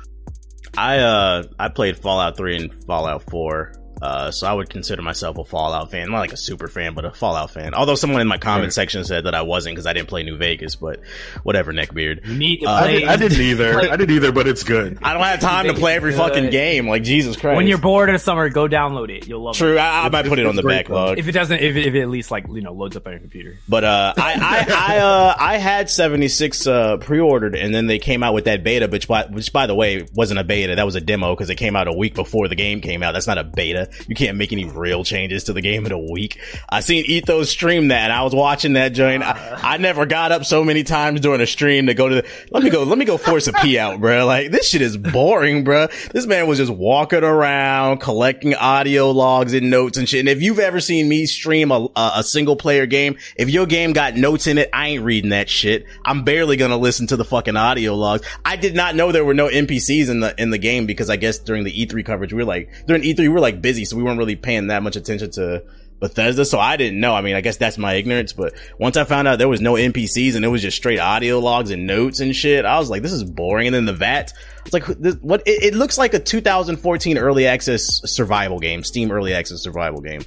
I uh I played Fallout 3 and Fallout 4 Uh, so I would consider myself a Fallout fan, not like a super fan, but a Fallout fan. Although someone in my comment Right. section said that I wasn't because I didn't play New Vegas, but whatever, neckbeard. You need to Uh, I, play. did, I didn't either. I didn't either, but it's good. I don't have time to play every fucking game. Like Jesus Christ. When you're bored in the summer, go download it. You'll love true, it. I, I might put it on the it's great, backlog. If it doesn't, if it, if it at least like you know loads up on your computer. But uh, I I I, uh, I had seventy six uh, pre ordered, and then they came out with that beta, which by which by the way wasn't a beta. That was a demo because it came out a week before the game came out. That's not a beta. You can't make any real changes to the game in a week. I seen Ethos stream that, and I was watching that joint. I, uh. I never got up so many times during a stream to go to. The, let me go. Let me go force a pee out, bro. Like this shit is boring, bro. This man was just walking around collecting audio logs and notes and shit. And if you've ever seen me stream a, a, a single player game, if your game got notes in it, I ain't reading that shit. I'm barely gonna listen to the fucking audio logs. I did not know there were no NPCs in the in the game because I guess during the E3 coverage we were like during E3 we were like busy, so we weren't really paying that much attention to Bethesda. So I didn't know. I mean, I guess that's my ignorance. But once I found out there was no NPCs and it was just straight audio logs and notes and shit, I was like, this is boring. And then the VAT, it's like, what? It, it looks like a 2014 early access survival game, Steam early access survival game.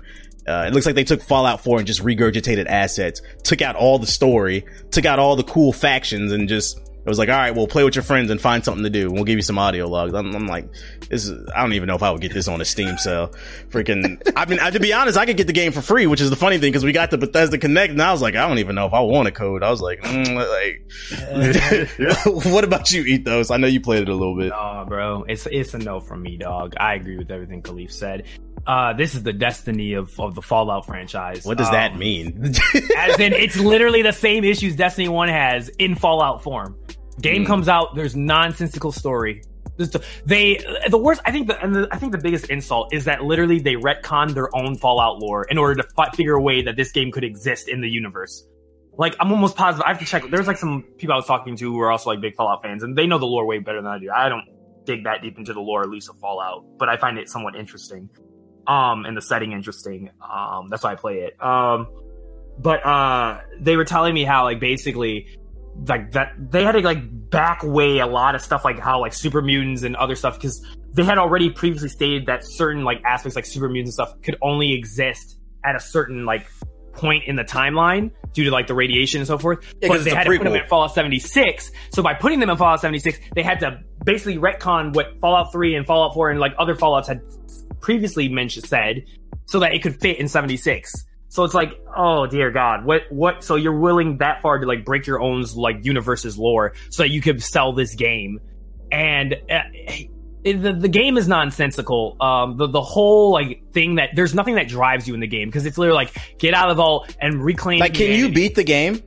Uh, it looks like they took Fallout 4 and just regurgitated assets, took out all the story, took out all the cool factions, and just it was like, all right, well, play with your friends and find something to do. We'll give you some audio logs. I'm, I'm like, this is, I don't even know if I would get this on a Steam sale. Freaking, I mean, I, to be honest, I could get the game for free, which is the funny thing because we got the Bethesda Connect, and I was like, I don't even know if I want a code. I was like, mm, like, what about you, Ethos? I know you played it a little bit. Oh, bro, it's it's a no from me, dog. I agree with everything Kahlief said. Uh, this is the destiny of, of the Fallout franchise. What does that Um, mean? As in, it's literally the same issues Destiny One has in Fallout form. Game Mm. comes out, there's nonsensical story. They the worst. I think the and the, I think the biggest insult is that literally they retcon their own Fallout lore in order to fi- figure a way that this game could exist in the universe. Like I'm almost positive. I have to check. There's like some people I was talking to who are also like big Fallout fans, and they know the lore way better than I do. I don't dig that deep into the lore, at least of Fallout, but I find it somewhat interesting. Um, and the setting interesting. Um, that's why I play it. Um, but uh, they were telling me how like basically like that they had to like back way a lot of stuff like how like super mutants and other stuff because they had already previously stated that certain like aspects like super mutants and stuff could only exist at a certain like point in the timeline due to like the radiation and so forth. Yeah, but they had to put them prequel. in Fallout 76. So by putting them in Fallout 76, they had to basically retcon what Fallout 3 and Fallout 4 and like other Fallouts had previously mentioned said so that it could fit in 76. So it's like, oh dear God, what what? So you're willing that far to like break your own like universe's lore so that you could sell this game, and uh, it- the the game is nonsensical. Um, the the whole like thing that there's nothing that drives you in the game because it's literally like get out of all and reclaim. like, can you beat the game?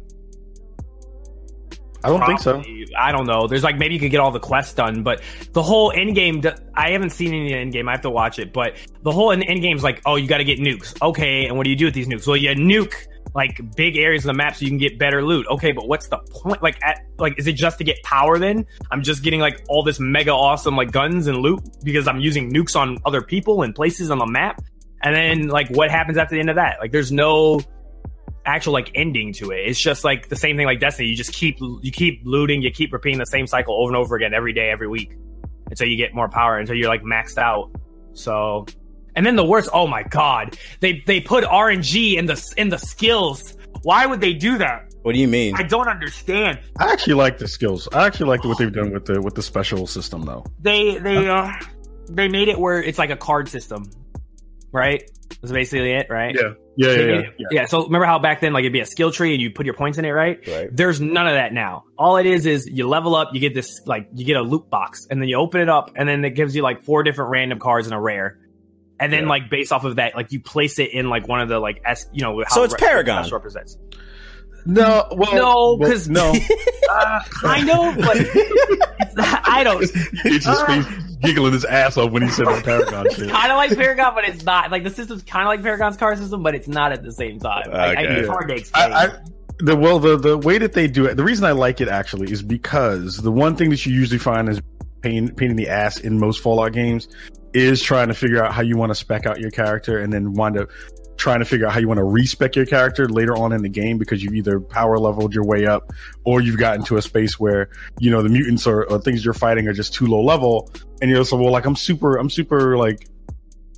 I don't think so. I don't know. There's like maybe you could get all the quests done, but the whole end game. I haven't seen any end game. I have to watch it. But the whole end game is like, oh, you got to get nukes. Okay, and what do you do with these nukes? Well, you nuke like big areas of the map so you can get better loot. Okay, but what's the point? Like, at like, is it just to get power? Then I'm just getting like all this mega awesome like guns and loot because I'm using nukes on other people and places on the map. And then like, what happens after the end of that? Like, there's no actual like ending to it. It's just like the same thing like Destiny. You just keep you keep looting, you keep repeating the same cycle over and over again every day, every week until you get more power, until you're like maxed out. So, and then the worst. Oh my god, they they put RNG in the in the skills. Why would they do that? What do you mean? I don't understand. I actually like the skills. I actually like what they've done with the with the special system though. They they uh they made it where it's like a card system, right? That's basically it, right? Yeah, yeah, They yeah, yeah. yeah. So remember how back then, like it'd be a skill tree and you put your points in it, right? Right. There's none of that now. All it is is you level up, you get this like you get a loot box, and then you open it up, and then it gives you like four different random cards and a rare. And then Yeah. like based off of that, like you place it in like one of the like S, you know, how So it's re- Paragon. special represents. No, well, No, well, 'cause- no, Uh, kind of, but it's not, I don't. it's just face giggling his ass off when he said that Paragon shit. Kind of like Paragon, but it's not. Like the system's kind of like Paragon's car system, but it's not at the same time. Like, I, it's hard to explain. I, I, the well, the the way that they do it, the reason I like it actually is because the one thing that you usually find is pain pain in the ass in most Fallout games is trying to figure out how you want to spec out your character and then wind up trying to figure out how you want to respec your character later on in the game because you've either power leveled your way up or you've gotten to a space where you know the mutants or, or things you're fighting are just too low level and you're so well like I'm super I'm super like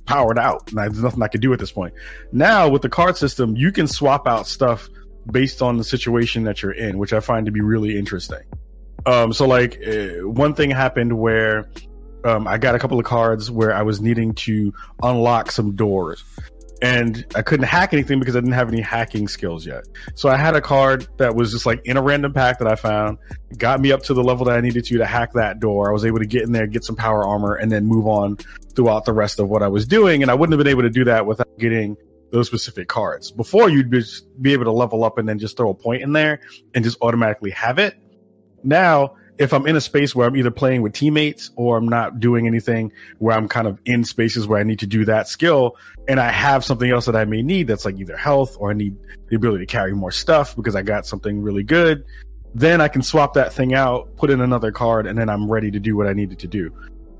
powered out, and there's nothing I can do at this point. Now with the card system, you can swap out stuff based on the situation that you're in, which I find to be really interesting. Um, so like uh, one thing happened where um, I got a couple of cards where I was needing to unlock some doors. And I couldn't hack anything because I didn't have any hacking skills yet. So I had a card that was just like in a random pack that I found, got me up to the level that I needed to to hack that door. I was able to get in there, get some power armor, and then move on throughout the rest of what I was doing. And I wouldn't have been able to do that without getting those specific cards. Before you'd be, able to level up and then just throw a point in there and just automatically have it. Now if I'm in a space where I'm either playing with teammates or I'm not doing anything where I'm kind of in spaces where I need to do that skill and I have something else that I may need that's like either health or I need the ability to carry more stuff because I got something really good, then I can swap that thing out, put in another card, and then I'm ready to do what I needed to do.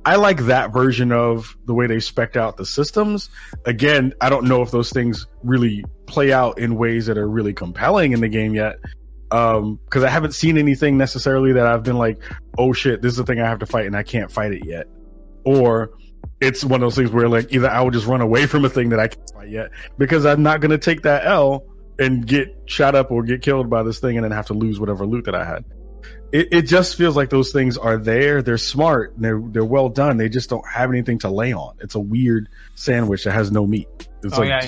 I like that version of the way they spec out the systems. Again, I don't know if those things really play out in ways that are really compelling in the game yet, um because i haven't seen anything necessarily that i've been like oh shit this is the thing i have to fight and i can't fight it yet. Or it's one of those things where like either i will just run away from a thing that i can't fight yet because i'm not going to take that l and get shot up or get killed by this thing and then have to lose whatever loot that i had. It, it just feels like those things are there they're smart they're they're well done they just don't have anything to lay on. It's a weird sandwich that has no meat it's oh, like yeah.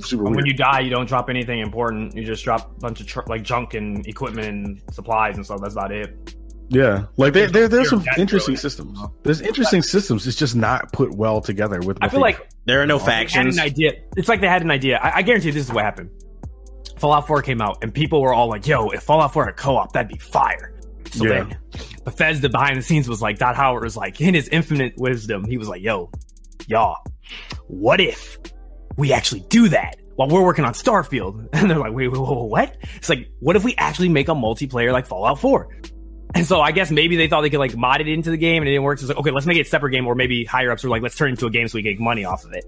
super when weird. you die, you don't drop anything important. You just drop a bunch of tr- like junk and equipment and supplies and stuff. That's about it. Yeah, like there, there there's some interesting really. systems. There's interesting systems. It's just not put well together with. I feel they- like There are no they had factions. an idea. It's like they had an idea. I, I guarantee this is what happened. Fallout 4 came out, and people were all like, "Yo, if Fallout 4 had co-op, that'd be fire." So Yeah. then, Bethesda behind the scenes was like, Todd Howard was like, in his infinite wisdom, he was like, "Yo, y'all, what if we actually do that while we're working on Starfield?" And they're like, "Wait, wait, wait, what?" It's like, what if we actually make a multiplayer like Fallout 4? And so I guess maybe they thought they could like mod it into the game and it didn't work. So it's like, okay, let's make it a separate game, or maybe higher ups were like, let's turn it into a game so we can make money off of it.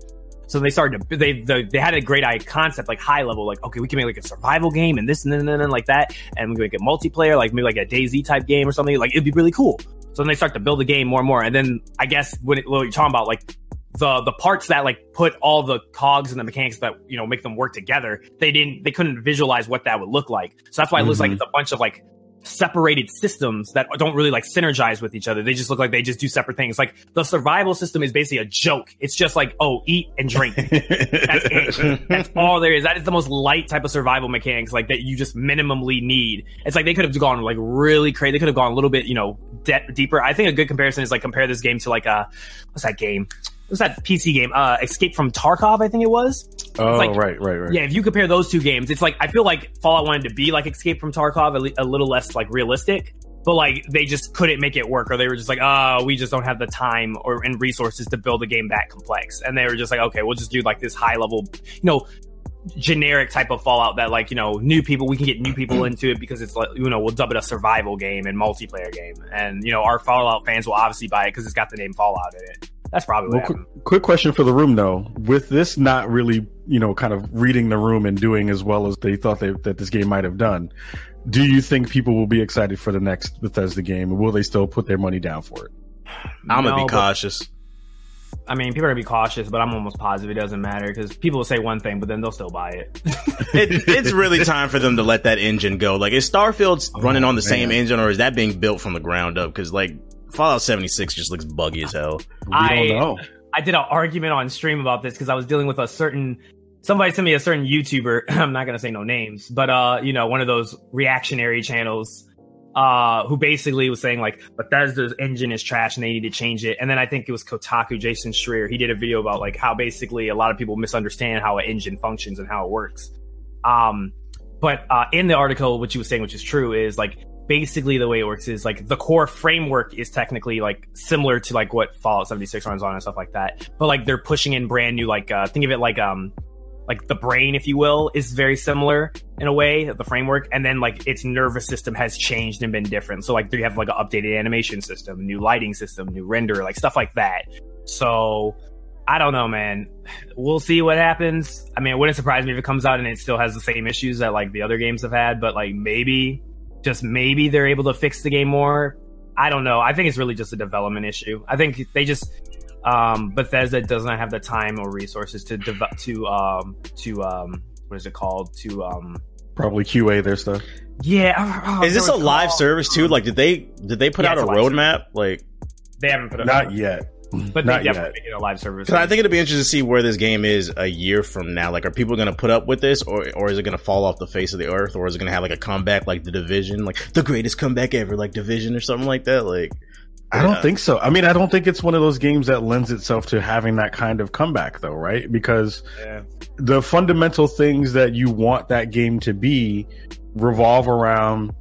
So they started to they they, they had a great eye concept, like high level, like okay, we can make like a survival game and this and then and then like that, and we can make a multiplayer, like maybe like a DayZ type game or something. Like it'd be really cool. So then they start to build the game more and more, and then I guess when it, what you're talking about, like the the parts that like put all the cogs and the mechanics that you know make them work together, they didn't they couldn't visualize what that would look like. So that's why it looks like Mhm. it's a bunch of like separated systems that don't really like synergize with each other. They just look like they just do separate things. Like the survival system is basically a joke. It's just like, oh, eat and drink. That's it. That's all there is. That is the most light type of survival mechanics, like that you just minimally need. It's like they could have gone like really crazy. They could have gone a little bit, you know, de- deeper. I think a good comparison is like compare this game to like uh what's that game? What's that PC game? Uh, Escape from Tarkov, I think it was. oh like- right, right, right. Yeah, if you compare those two games, it's like I feel like Fallout wanted to be like Escape from Tarkov, a, li- a little less like realistic, but like they just couldn't make it work, or they were just like, oh, we just don't have the time or and resources to build a game that complex, and they were just like, okay, we'll just do like this high level, you know. Generic type of Fallout that, like, you know, new people, we can get new people into it because it's like, you know, we'll dub it a survival game and multiplayer game. And, you know, our Fallout fans will obviously buy it because it's got the name Fallout in it. That's probably Well, quick, quick question for the room though. With this not really, you know, kind of reading the room and doing as well as they thought they, that this game might have done, do you think people will be excited for the next Bethesda game? Will they still put their money down for it? I'm gonna No, be but- cautious. I mean, people are gonna be cautious, but I'm almost positive it doesn't matter because people will say one thing, but then they'll still buy it. It, it's really time for them to let that engine go. Like, is Starfield's Oh, running on the man. same engine, or is that being built from the ground up? Because like Fallout 76 just looks buggy as hell. We I- don't know. I did an argument on stream about this because I was dealing with a certain somebody sent me a certain YouTuber. I'm not gonna say no names, but uh, you know, one of those reactionary channels. Uh, who basically was saying like Bethesda's engine is trash and they need to change it. And then I think it was Kotaku, Jason Schreier. He did a video about like how basically a lot of people misunderstand how an engine functions and how it works. Um, but uh, in the article, what you were saying, which is true, is like basically the way it works is like the core framework is technically like similar to like what Fallout 76 runs on and stuff like that. But like they're pushing in brand new like uh think of it like um like the brain, if you will, is very similar in a way, the framework, and then like its nervous system has changed and been different. So like they have like an updated animation system, new lighting system, new render, like stuff like that. So I don't know, man. We'll see what happens. I mean, it wouldn't surprise me if it comes out and it still has the same issues that like the other games have had, but like maybe, just maybe they're able to fix the game more. I don't know. I think it's really just a development issue. I think they just um, Bethesda does not have the time or resources to dev- to um to um what is it called to um Probably QA their stuff. yeah. oh, oh, Is this a live called. service too? Like, did they did they put Yeah, out a a roadmap? Like, They haven't put it Not yet. Mm. but they Not definitely yet. make it a live service. Because I think it'd be interesting to see where this game is a year from now. Like, are people going to put up with this, or or is it going to fall off the face of the earth, or is it going to have like a comeback like the Division, like the greatest comeback ever, like Division or something like that? Like, I don't Yeah. think so. I mean, I don't think it's one of those games that lends itself to having that kind of comeback, though, right? Because Yeah. the fundamental things that you want that game to be revolve around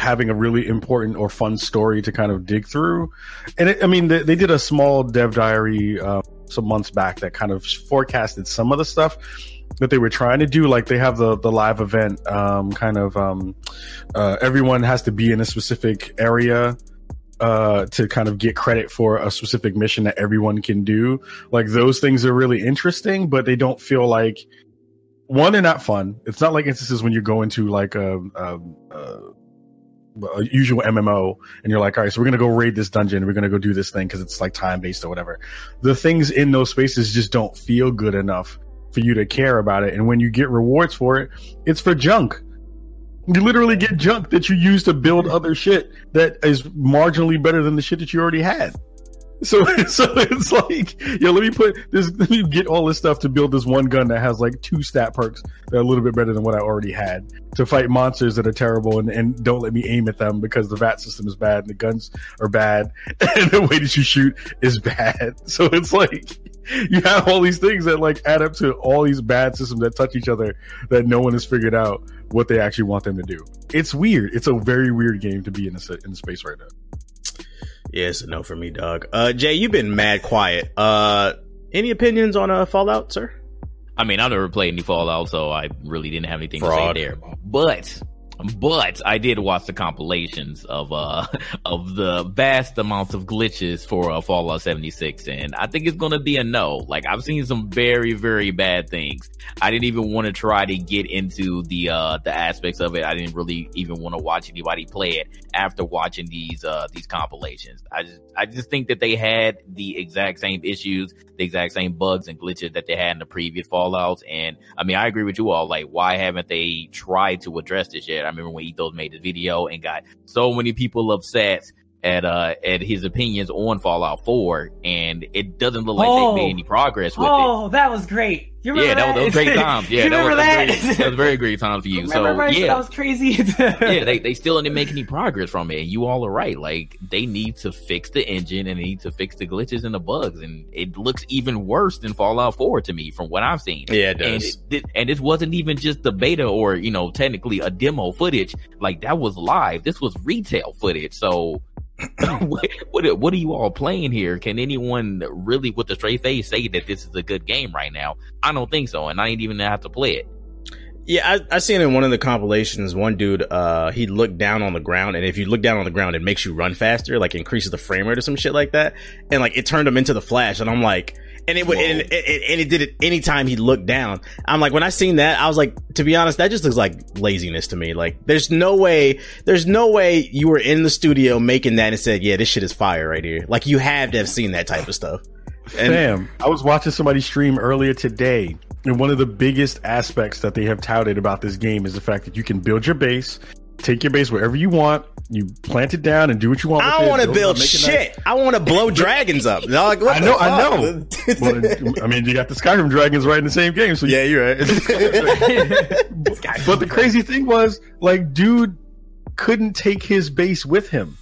having a really important or fun story to kind of dig through. And it, I mean, they, they did a small dev diary uh, some months back that kind of forecasted some of the stuff that they were trying to do. Like they have the the live event, um, kind of um, uh, everyone has to be in a specific area uh, to kind of get credit for a specific mission that everyone can do. Like those things are really interesting, but they don't feel like one, they're not fun. It's not like instances when you go into like a, a, a, a usual MMO and you're like, all right, so we're gonna go raid this dungeon, we're gonna go do this thing because it's like time based or whatever. The things in those spaces just don't feel good enough for you to care about it. And when you get rewards for it, it's for junk. You literally get junk that you use to build other shit that is marginally better than the shit that you already had. So, so it's like, yo, let me put this, let me get all this stuff to build this one gun that has like two stat perks that are a little bit better than what I already had to fight monsters that are terrible and, and don't let me aim at them because the VATS system is bad and the guns are bad and the way that you shoot is bad. So it's like, you have all these things that like add up to all these bad systems that touch each other that no one has figured out what they actually want them to do. It's weird. It's a very weird game to be in a, in space right now. Yeah, it's a no for me, dog. Uh, Jay, you've been mad quiet. Uh, any opinions on uh, Fallout, sir? I mean, I've never played any Fallout, so I really didn't have anything Fraud. to say there. But, but I did watch the compilations of uh of the vast amounts of glitches for uh, Fallout 76, and I think it's gonna be a no. Like I've seen some very very bad things. I didn't even want to try to get into the uh the aspects of it. I didn't really even want to watch anybody play it after watching these uh these compilations. I just I just think that they had the exact same issues, the exact same bugs and glitches that they had in the previous Fallouts. And I mean, I agree with you all. Like, why haven't they tried to address this yet? I remember when Ethos made the video and got so many people upset at uh at his opinions on Fallout 4, and it doesn't look like Oh. they made any progress with it. Oh, that was great. You Yeah, that was, that was great times. Yeah, you that was, remember that? that? Great, that was very great time for you. Remember So when yeah, that was crazy. yeah, they, they still didn't make any progress from it. And you all are right. Like they need to fix the engine and they need to fix the glitches and the bugs. And it looks even worse than Fallout 4 to me from what I've seen. Yeah, it And does. it, and this wasn't even just the beta or, you know, technically a demo footage. Like that was live. This was retail footage. So what, what what are you all playing here? Can anyone really with a straight face say that this is a good game right now? I don't think so. And I ain't even have to play it. Yeah, I, I seen in one of the compilations, one dude, uh, he looked down on the ground, and if you look down on the ground, it makes you run faster, like increases the frame rate or some shit like that, and like it turned him into the Flash, and I'm like, and it would, and, and, and it did it anytime he looked down. I'm like, when I seen that, I was like, to be honest, that just looks like laziness to me. Like, there's no way, there's no way you were in the studio making that and said, yeah, this shit is fire right here. Like, you have to have seen that type of stuff. And Fam, I was watching somebody stream earlier today, and one of the biggest aspects that they have touted about this game is the fact that you can build your base, take your base wherever you want, you plant it down and do what you want. I don't want to build it build up, make it shit. I want to blow dragons up. What I know, I know. Well, I mean, you got the Skyrim dragons right in the same game, so yeah, you're right. But the crazy thing was, like, dude couldn't take his base with him.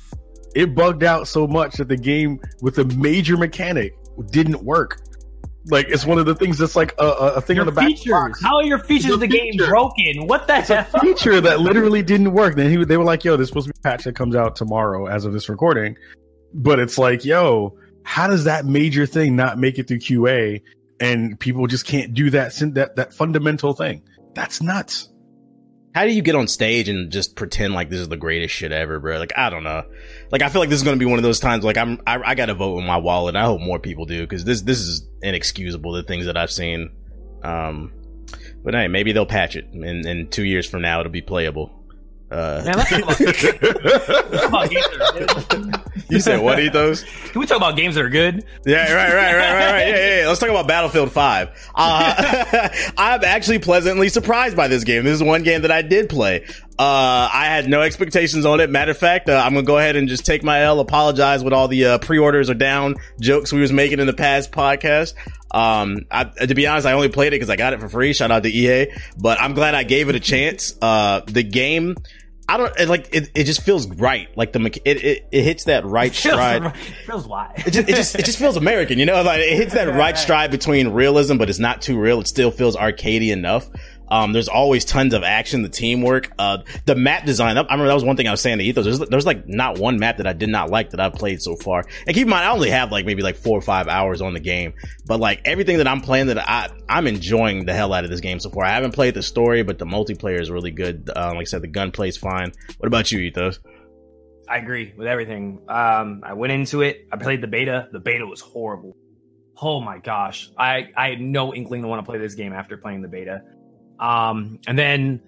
It bugged out so much that the game with a major mechanic didn't work. Like, it's one of the things that's like a, a, a thing your on the back. features. box. How are your features of the game broken? What the It's a feature that literally didn't work. Then he, they were like, "Yo, there's supposed to be a patch that comes out tomorrow as of this recording," but it's like, "Yo, how does that major thing not make it through QA?" And people just can't do that that that fundamental thing. That's nuts. How do you get on stage and just pretend like this is the greatest shit ever, bro? Like, I don't know. Like, I feel like this is going to be one of those times. Like, I'm, I, I got to vote with my wallet. I hope more people do because this, this is inexcusable. The things that I've seen. Um, but hey, maybe they'll patch it, and in two years from now, it'll be playable. Uh, Man, let's talk about- let's talk about gamers, dude. You said what, Ethos? Can we talk about games that are good? Yeah, right, right, right, right, right. Yeah, yeah, yeah. Let's talk about Battlefield 5. Uh, I'm actually pleasantly surprised by this game. This is one game that I did play. Uh, I had no expectations on it. Matter of fact, uh, I'm gonna go ahead and just take my L, apologize with all the, uh, pre-orders are down jokes we was making in the past podcast. Um, I, to be honest, I only played it because I got it for free. Shout out to EA, but I'm glad I gave it a chance. Uh, the game, I don't it, like it. It just feels right. Like the it it, it hits that right Feels, stride. feels why? It just, it just it just feels American, you know. Like it hits that right stride between realism, but it's not too real. It still feels arcadey enough. Um, there's always tons of action, the teamwork, uh, the map design. I remember that was one thing I was saying to Ethos. There's, there's like not one map that I did not like that I've played so far. And keep in mind, I only have like maybe like four or five hours on the game, but like everything that I'm playing that I, I'm enjoying the hell out of this game so far. I haven't played the story, but the multiplayer is really good. Uh, like I said, the gunplay is fine. What about you, Ethos? I agree with everything. Um, I went into it. I played the beta. The beta was horrible. Oh my gosh, I I had no inkling to want to play this game after playing the beta. Um, and then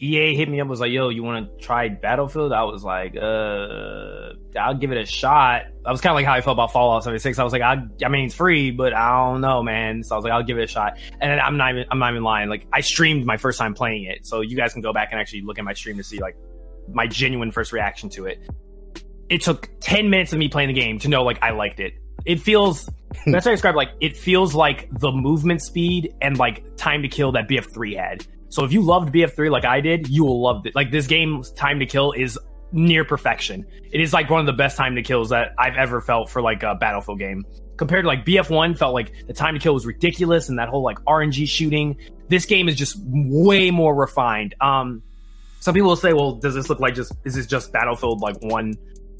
EA hit me up was like, "Yo, you want to try Battlefield?" I was like, "Uh, I'll give it a shot." I was kind of like how I felt about Fallout 76. I was like, I, I mean, it's free, but I don't know, man. So I was like, I'll give it a shot. And I'm not even, I'm not even lying. Like, I streamed my first time playing it, so you guys can go back and actually look at my stream to see like my genuine first reaction to it. It took 10 minutes of me playing the game to know like I liked it. It feels that's how I describe it, like it feels like the movement speed and like time to kill that BF3 had. So if you loved BF3 like I did, you will love it. Like this game's time to kill is near perfection. It is like one of the best time to kills that I've ever felt for like a Battlefield game. Compared to like BF1 felt like the time to kill was ridiculous and that whole like RNG shooting. This game is just way more refined. Um some people will say, well, does this look like just is this just Battlefield like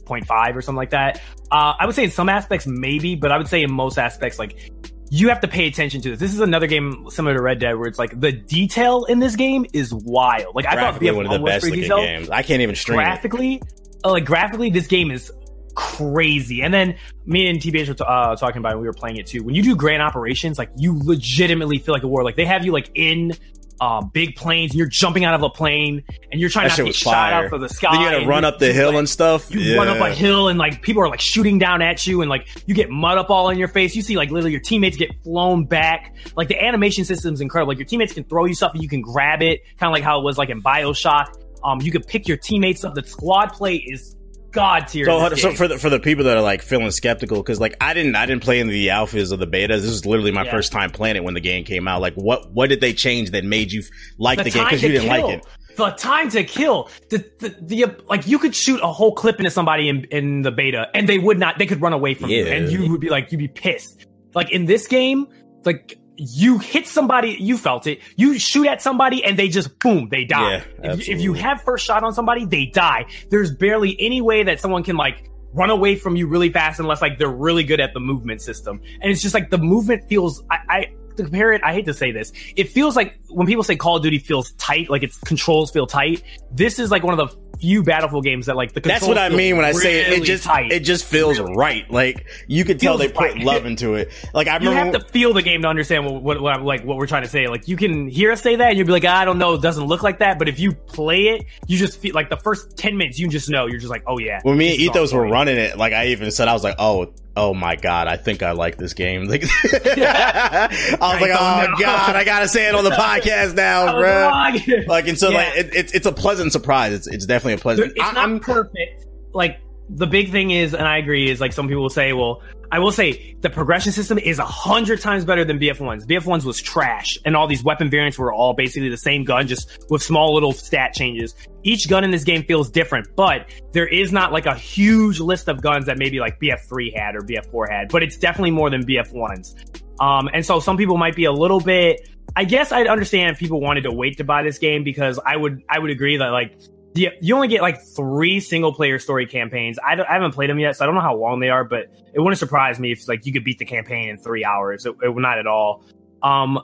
1.5 or something like that? Uh, I would say in some aspects maybe, but I would say in most aspects like you have to pay attention to this. This is another game similar to Red Dead where it's like the detail in this game is wild. Like I thought Graphically, BF1 one of the best looking detailed. games. I can't even stream it. Graphically, uh, like graphically, this game is crazy. And then me and TBH were uh, talking about it. We were playing it too. When you do grand operations, like you legitimately feel like a war. Like they have you like in uh, big planes, and you're jumping out of a plane, and you're trying That not to get shot out of the sky. Then you gotta run up the hill like, and stuff. you yeah. run up a hill and like people are like shooting down at you and like you get mud up all in your face. You see like literally your teammates get flown back. Like the animation system's incredible. Like your teammates can throw you stuff and you can grab it, kind of like how it was like in Bioshock. Um, you could pick your teammates up. The squad play is god tier. So, so for the for the people that are like feeling skeptical, because like I didn't I didn't play in the alphas or the betas. This is literally my Yeah. first time playing it when the game came out. Like, what what did they change that made you like the, game because you didn't kill. like it? The time to kill. The, the the like you could shoot a whole clip into somebody in in the beta and they would not. They could run away from you and you would be like you'd be pissed. Like in this game, like you hit somebody, you felt it. You shoot at somebody and they just boom, they die. Yeah, if, you, if you have first shot on somebody, they die. There's barely any way that someone can like run away from you really fast unless like they're really good at the movement system. And it's just like the movement feels. I, I to compare it. I hate to say this. It feels like when people say Call of Duty feels tight, like its controls feel tight. This is like one of the few Battlefield games that like the That's what I mean when I say it. It just tight. it just feels right. Like you could tell they put right. love into it. Like I you remember have to feel the game to understand what, what, what I'm like what we're trying to say. Like you can hear us say that and you'll be like, ah, I don't know, it doesn't look like that. But if you play it, you just feel like the first ten minutes, you just know you're just like, oh yeah. when me and Ethos were running it, like I even said, I was like, oh. Oh my god! I think I like this game. Like, I was like, "Oh know." god, I gotta say it on the podcast now, I bro." Like, and so Yeah. like, it, it's it's a pleasant surprise. It's it's definitely a pleasant. it's I- not I'm perfect. Like the big thing is, and I agree, is like some people will say, well, I will say the progression system is a hundred times better than BF1's. BF1's was trash, and all these weapon variants were all basically the same gun, just with small little stat changes. Each gun in this game feels different, but there is not like a huge list of guns that maybe like BF3 had or BF4 had, but it's definitely more than BF1's. Um, and so some people might be a little bit. I guess I'd understand if people wanted to wait to buy this game because I would I would agree that like the, you only get like three single player story campaigns. I, I haven't played them yet, so I don't know how long they are, but it wouldn't surprise me if like you could beat the campaign in three hours. It, it not at all. Um,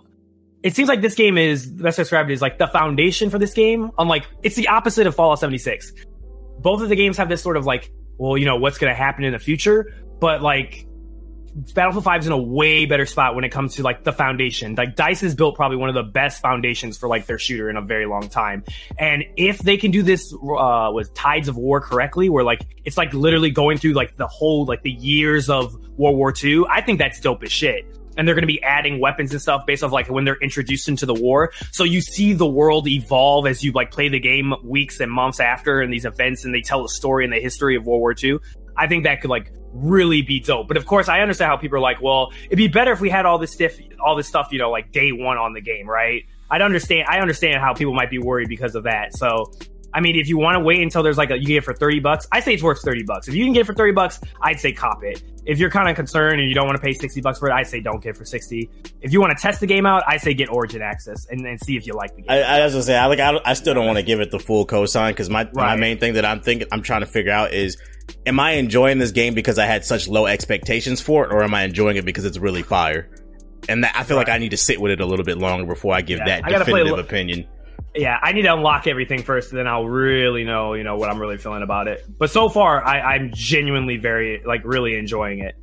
it seems like this game is best described as like the foundation for this game. Unlike it's the opposite of Fallout 76. Both of the games have this sort of like, well, you know, what's going to happen in the future, but like Battlefield 5 is in a way better spot when it comes to like the foundation. Like Dice has built probably one of the best foundations for like their shooter in a very long time. And if they can do this uh with Tides of War correctly, where like it's like literally going through like the whole like the years of World War II, I think that's dope as shit. And they're going to be adding weapons and stuff based off like when they're introduced into the war. So you see the world evolve as you like play the game weeks and months after and these events and they tell the story and the history of World War II. I think that could like really be dope. But of course, I understand how people are like, well, it'd be better if we had all this stuff, all this stuff, you know, like day one on the game, right? I'd understand. I understand how people might be worried because of that. So, I mean, if you want to wait until there's like a, you get it for 30 bucks, I say it's worth 30 bucks. If you can get it for 30 bucks, I'd say cop it. If you're kind of concerned and you don't want to pay 60 bucks for it, I say don't get it for 60. If you want to test the game out, I say get Origin access and, and see if you like the game. I, I was gonna say, I like, I, I still don't want to give it the full cosign because my my main thing that I'm thinking, I'm trying to figure out is, am I enjoying this game because I had such low expectations for it, or am I enjoying it because it's really fire? And that, I feel like I need to sit with it a little bit longer before I give Yeah, that I play definitive li- opinion. yeah, I need to unlock everything first, and then I'll really know, you know, what I'm really feeling about it. But so far, I, I'm genuinely very, like, really enjoying it.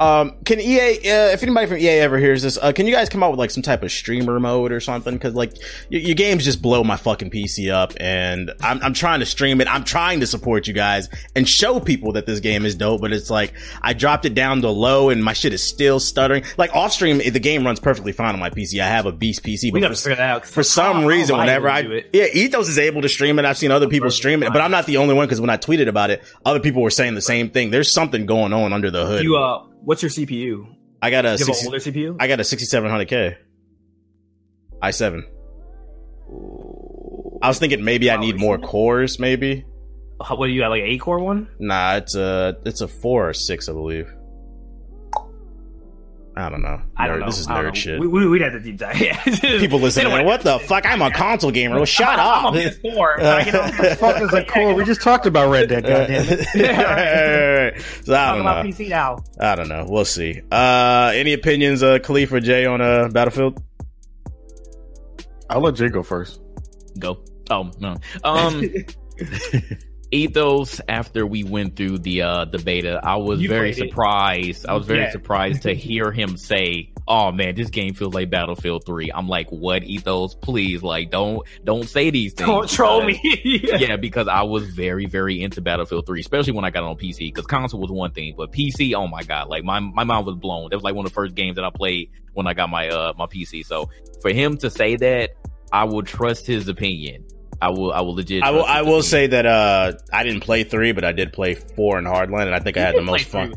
Um, can EA, uh, if anybody from EA ever hears this, uh, can you guys come out with like some type of streamer mode or something? Because like y- your games just blow my fucking PC up, and I'm I'm trying to stream it. I'm trying to support you guys and show people that this game is dope. But it's like I dropped it down to low, and my shit is still stuttering. Like off stream, the game runs perfectly fine on my PC. I have a beast PC, We gotta for, figure that out. for some reason, I whenever I do it? yeah, Ethos is able to stream it. I've seen other people stream it, but I'm not the only one because when I tweeted about it, other people were saying the same thing. There's something going on under the hood. You, uh, what's your CPU? I got a You have 60, older CPU? I got a 6700K. i7. I was thinking maybe I need more cores, maybe. How, what do you got, like an 8 core one? Nah, it's a it's a four or six, I believe. I don't know. I don't Nerd- know. This is nerd know. shit. We, we, we'd have to deep dive. Yeah. People listening, They don't what the fuck? I'm a console gamer. Well, shut I'm up. a PS4. I get on the Fuck is a core? We just talked about Red Dead. Goddamn it. so I don't about know. PC now. I don't know. We'll see. Uh, any opinions, uh, Kahlief or Jay on uh, Battlefield? I'll let Jay go first. Go. Oh no. Um, ethos. After we went through the uh the beta, I was You very played it. surprised. I was very Yeah. surprised to hear him say, "Oh man, this game feels like Battlefield 3." I'm like, "What, ethos? Please, like, don't don't say these things." Don't troll me. yeah, because I was very, very into Battlefield 3, especially when I got on PC. Because console was one thing, but PC, oh my god, like my my mind was blown. That was like one of the first games that I played when I got my uh my PC. So for him to say that, I will trust his opinion. I will. I will legit. I will. I will say that uh, I didn't play three, but I did play four in Hardline, and I think I had the most fun.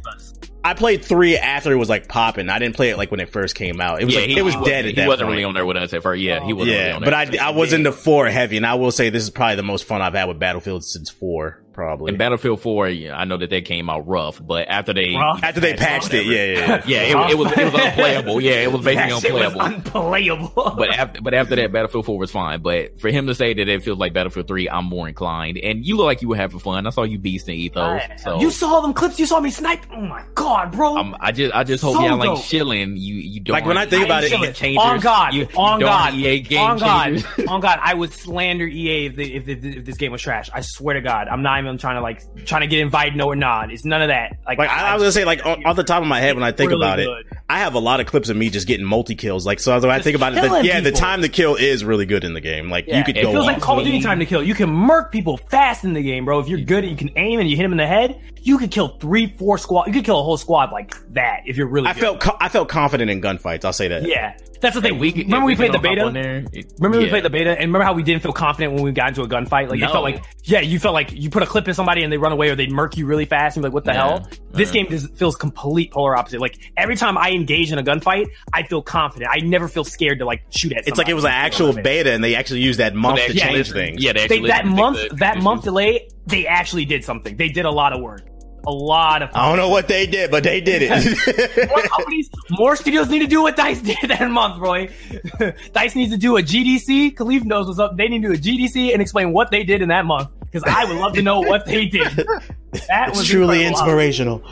I played three after it was like popping. I didn't play it like when it first came out. It was yeah, like, he, it was he dead at He that wasn't point. really on there with us at first. Yeah, he wasn't. really yeah, on but. I I was into four heavy, and I will say this is probably the most fun I've had with Battlefield since four, probably. And Battlefield 4, yeah, I know that they came out rough, but after they Rough? after they patched it, yeah, yeah, yeah. yeah, it, it was it was unplayable. Yeah, it was basically That shit was unplayable. unplayable. but after but after that, Battlefield 4 was fine. But for him to say that it feels like Battlefield 3, I'm more inclined. And you look like you were having fun. I saw you beasting ethos. So you saw them clips. You saw me snipe. Oh my god, bro! um, I just I just hope So y'all like dope. chilling. You you don't Like, when I think about it- game changers. on God, You- you on don't God, EA game on God, changers. on God, I would slander EA if, the, if, the, if this game was trash. I swear to God, I'm not even trying to like trying to get invited. No or not. It's none of that. Like, Like I, I was gonna say, like on, off the top of my head, when I think Really about it. I have a lot of clips of me just getting multi kills. Like so, when I think about it, the, killing yeah, the time to kill is really good in the game. Like you could it go feels off. like Call of Duty time to kill. You can murk people fast in the game, bro. If you're good and you can aim and you hit them in the head, you could kill three, four squad. You could kill a whole squad like that if you're really. I good. felt co- I felt confident in gunfights. I'll say that. Yeah, that's the thing. we remember if we played the beta. there, it- Remember we played the beta, and remember how we didn't feel confident when we got into a gunfight? Like it felt like, yeah, you felt like you put a clip in somebody and they run away, or they murk you really fast, and you're like, what the Yeah. hell? This Yeah. game just feels complete polar opposite. Like every time I engage in a gunfight, I feel confident. I never feel scared to like shoot at. It's like it was an actual beta, and they actually used that month they to change listened- things. Yeah, they They, that month, the that month delay, they actually did something. They did a lot of work. A lot of. I don't know what they did, but they did it. more companies, more studios need to do what Dice did that month, Roy. Dice needs to do a GDC. Kahlief knows what's up. They need to do a GDC and explain what they did in that month because I would love to know what they did. That was truly inspirational.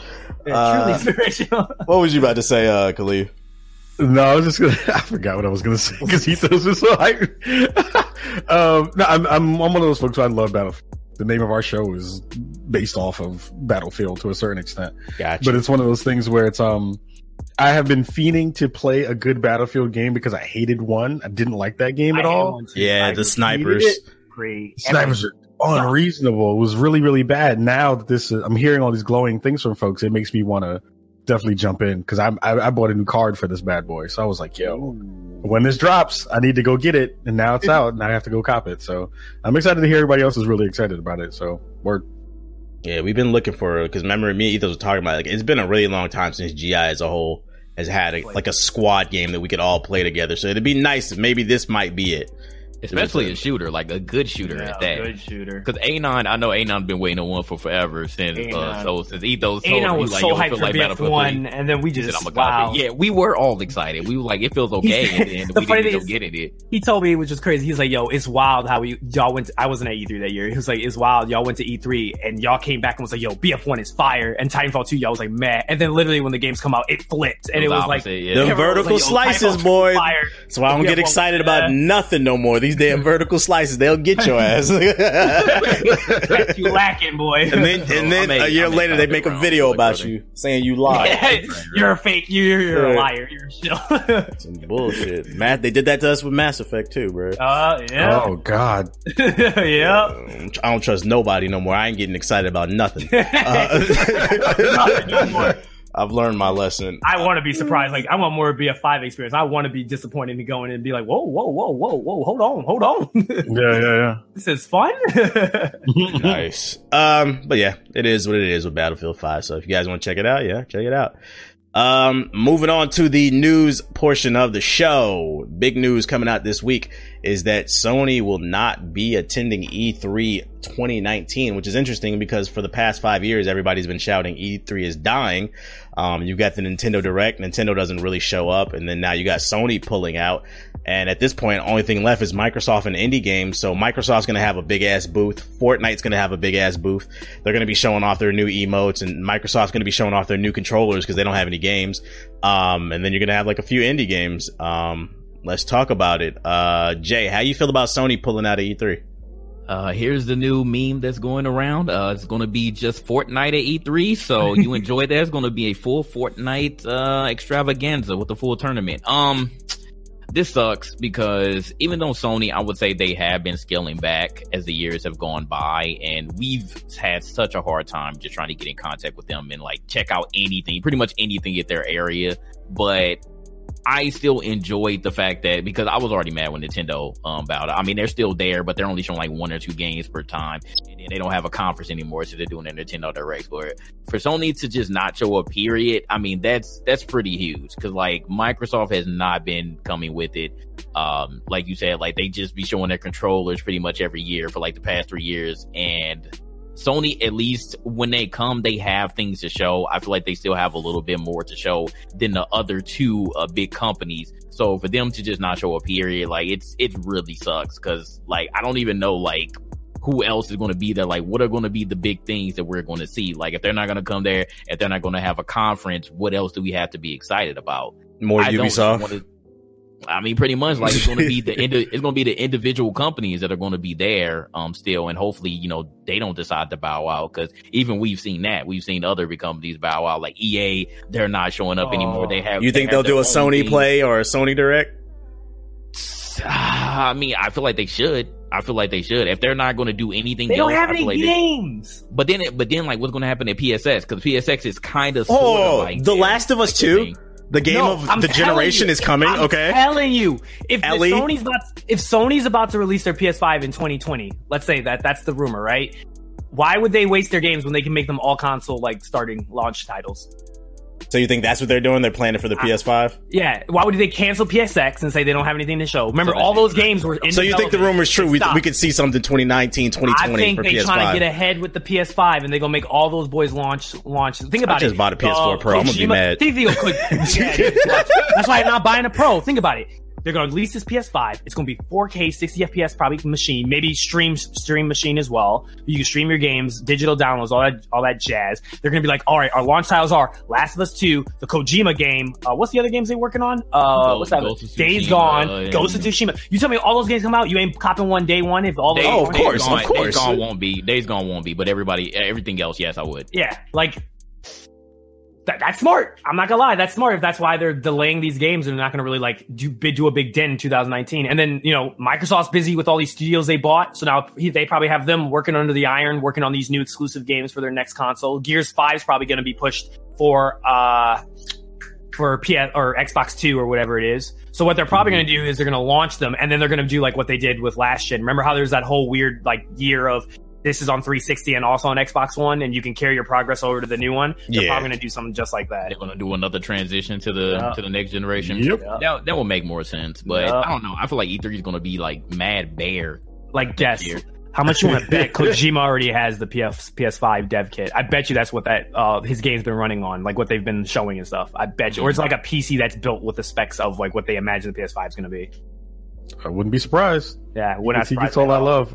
Yeah, Uh, truly inspirational. What was you about to say, uh, Kahlief? No, I was just gonna. I forgot what I was gonna say because he throws me so hype. um, no, I'm, I'm I'm one of those folks. Who I love Battlefield. The name of our show is based off of Battlefield to a certain extent, Gotcha. but it's one of those things where it's um, I have been fiending to play a good Battlefield game because I hated one. I didn't like that game at I hate all. Yeah, I the snipers. Great. Snipers are unreasonable. It was really, really bad. Now that this, I'm hearing all these glowing things from folks. It makes me want to definitely jump in because I, I bought a new card for this bad boy. So I was like, yo, when this drops, I need to go get it. And now it's out, and I have to go cop it. So I'm excited to hear everybody else is really excited about it. So we're Yeah, we've been looking for because remember me, Ethos was talking about like it's been a really long time since GI as a whole has had a, like a squad game that we could all play together. So it'd be nice if maybe this might be it. Especially a shooter, like a good shooter Yeah, at that. good shooter. Because A9, I know A9 been waiting on one for forever since uh, A9. so since Ethos. told Anon me, was like, so hyped for like BF Battlefield one, and then we just said, "I'm a wow. Yeah, we were all excited. We were like, it feels okay, and then The we funny didn't thing is- get it. He told me, which was just crazy. He's like, "Yo, it's wild how we y'all went. To, I wasn't at E3 that year. He was like, it's wild. Y'all went to E3 and y'all came back and was like, yo, BF one is fire, and Titanfall two, y'all was like, mad. And then literally when the games come out, it flipped, and it was, like, opposite, yeah. The everyone was vertical like, slices, boy. Fire. So I don't get excited about nothing no more. These damn vertical slices, they'll get your ass. Got you lacking, boy. and then and then I'm a year I'm later they make a video about brother. you saying you lied. you're a fake. You're, you're a Yeah. liar. You're a shill. Some bullshit. Matt, they did that to us with Mass Effect too, bro. uh, yeah, oh god, yeah. I don't trust nobody no more. I ain't getting excited about nothing. Nothing no more. I've learned my lesson. I want to be surprised. Like I want more to be a five experience. I want to be disappointed to go in and be like, whoa, whoa, whoa, whoa, whoa, hold on, hold on. yeah, yeah, yeah. this is fun. nice. Um, but yeah, it is what it is with Battlefield 5. So if you guys want to check it out, yeah, check it out. Um, moving on to the news portion of the show. Big news coming out this week is that Sony will not be attending E E3 2019, which is interesting because for the past five years, everybody's been shouting E3 is dying. Um, you've got the Nintendo Direct. Nintendo doesn't really show up. And then now you got Sony pulling out. And at this point, only thing left is Microsoft and indie games. So Microsoft's going to have a big ass booth. Fortnite's going to have a big ass booth. They're going to be showing off their new emotes and Microsoft's going to be showing off their new controllers because they don't have any games. Um, and then you're going to have like a few indie games. Um, let's talk about it. Uh, Jay, how you feel about Sony pulling out of E E3? Uh, here's the new meme that's going around. Uh, it's going to be just Fortnite at E3. So you enjoy that. It's going to be a full Fortnite, uh, extravaganza with the full tournament. Um, this sucks because even though Sony, I would say they have been scaling back as the years have gone by, and we've had such a hard time just trying to get in contact with them and like check out anything, pretty much anything at their area. But I still enjoyed the fact that because I was already mad when Nintendo um it. I mean, they're still there, but they're only showing like one or two games per time, and they don't have a conference anymore, so they're doing a Nintendo Direct for it. For Sony to just not show a period, I mean, that's that's pretty huge because like Microsoft has not been coming with it. Um, like you said, like they just be showing their controllers pretty much every year for like the past three years, and Sony, at least when they come, they have things to show. I feel like they still have a little bit more to show than the other two uh, big companies. So for them to just not show a period, like it's it really sucks because like I don't even know like who else is going to be there. Like what are going to be the big things that we're going to see? Like if they're not going to come there, if they're not going to have a conference, what else do we have to be excited about? More I Ubisoft. Wanna- I mean, pretty much like it's going to be the indi- it's going to be the individual companies that are going to be there, um, still, and hopefully, you know, they don't decide to bow out because even we've seen that we've seen other big companies bow out, like EA, they're not showing up anymore. They have You they think have they'll do a Sony thing. play or a Sony Direct? I mean, I feel like they should. I feel like they should. If they're not going to do anything They else, don't have any like they- games. but then, but then, like, what's going to happen at PSX? Because PSX is kind of, Oh, like The their- Last of Us like 2? thing. The game No, of I'm the generation you. is coming, okay. I'm okay? telling you, if Ellie? Sony's about if Sony's about to release their PS5 in 2020, let's say that that's the rumor, right? Why would they waste their games when they can make them all console like starting launch titles? So you think that's what they're doing? They're planning for the I- PS5? Yeah, why would they cancel PSX and say they don't have anything to show? Remember, So all those games were in So you think the development. rumor's true? We, we could see something 2019, 2020 I think for they PS5. trying to get ahead with the PS5, and they're gonna make all those boys launch launch. Think about it. just bought a PS4 Uh, Pro. I'm gonna be mad. Think they'll click- Yeah, That's why I'm not buying a Pro. Think about it. They're gonna release this PS5. It's gonna be 4K, 60 FPS, probably machine, maybe stream stream machine as well. You can stream your games, digital downloads, all that all that jazz. They're gonna be like, all right, our launch titles are Last of Us 2, the Kojima game. Uh, what's the other games they're working on? Uh, Ghost- what's that? Ghost of Days Gone, uh, Ghost of Tsushima. You tell me all those games come out, you ain't copping one day one if all those. Days- Oh, of Days course, Gone- of course. Days Gone won't be. Days Gone won't be. But everybody, everything else, yes, I would. Yeah, like that, that's smart. I'm not gonna lie, that's smart. If that's why they're delaying these games and they're not gonna really like do do a big dent in 2019. And then you know Microsoft's busy with all these studios they bought, so now they probably have them working under the iron, working on these new exclusive games for their next console. Gears Five is probably gonna be pushed for uh for PS or Xbox Two or whatever it is. So what they're probably going to do is they're to launch them, and then they're to do like what they did with last gen. Remember how there's that whole weird like year of this is on 360 and also on Xbox One, and you can carry your progress over to the new one. They're Yeah. probably going to do something just like that. They're gonna do another transition to the Yeah. to the next generation. Yep. That that will make more sense. But Yeah. I don't know. I feel like E3 is gonna be like mad bear. Like guess Year. how much you want to bet Kojima already has the PS PS5 dev kit. I bet you that's what that uh his game's been running on, like what they've been showing and stuff. I bet you, or it's like a PC that's built with the specs of like what they imagine the PS5 is going to be. I wouldn't be surprised. Yeah, we're not he surprised gets all at that love.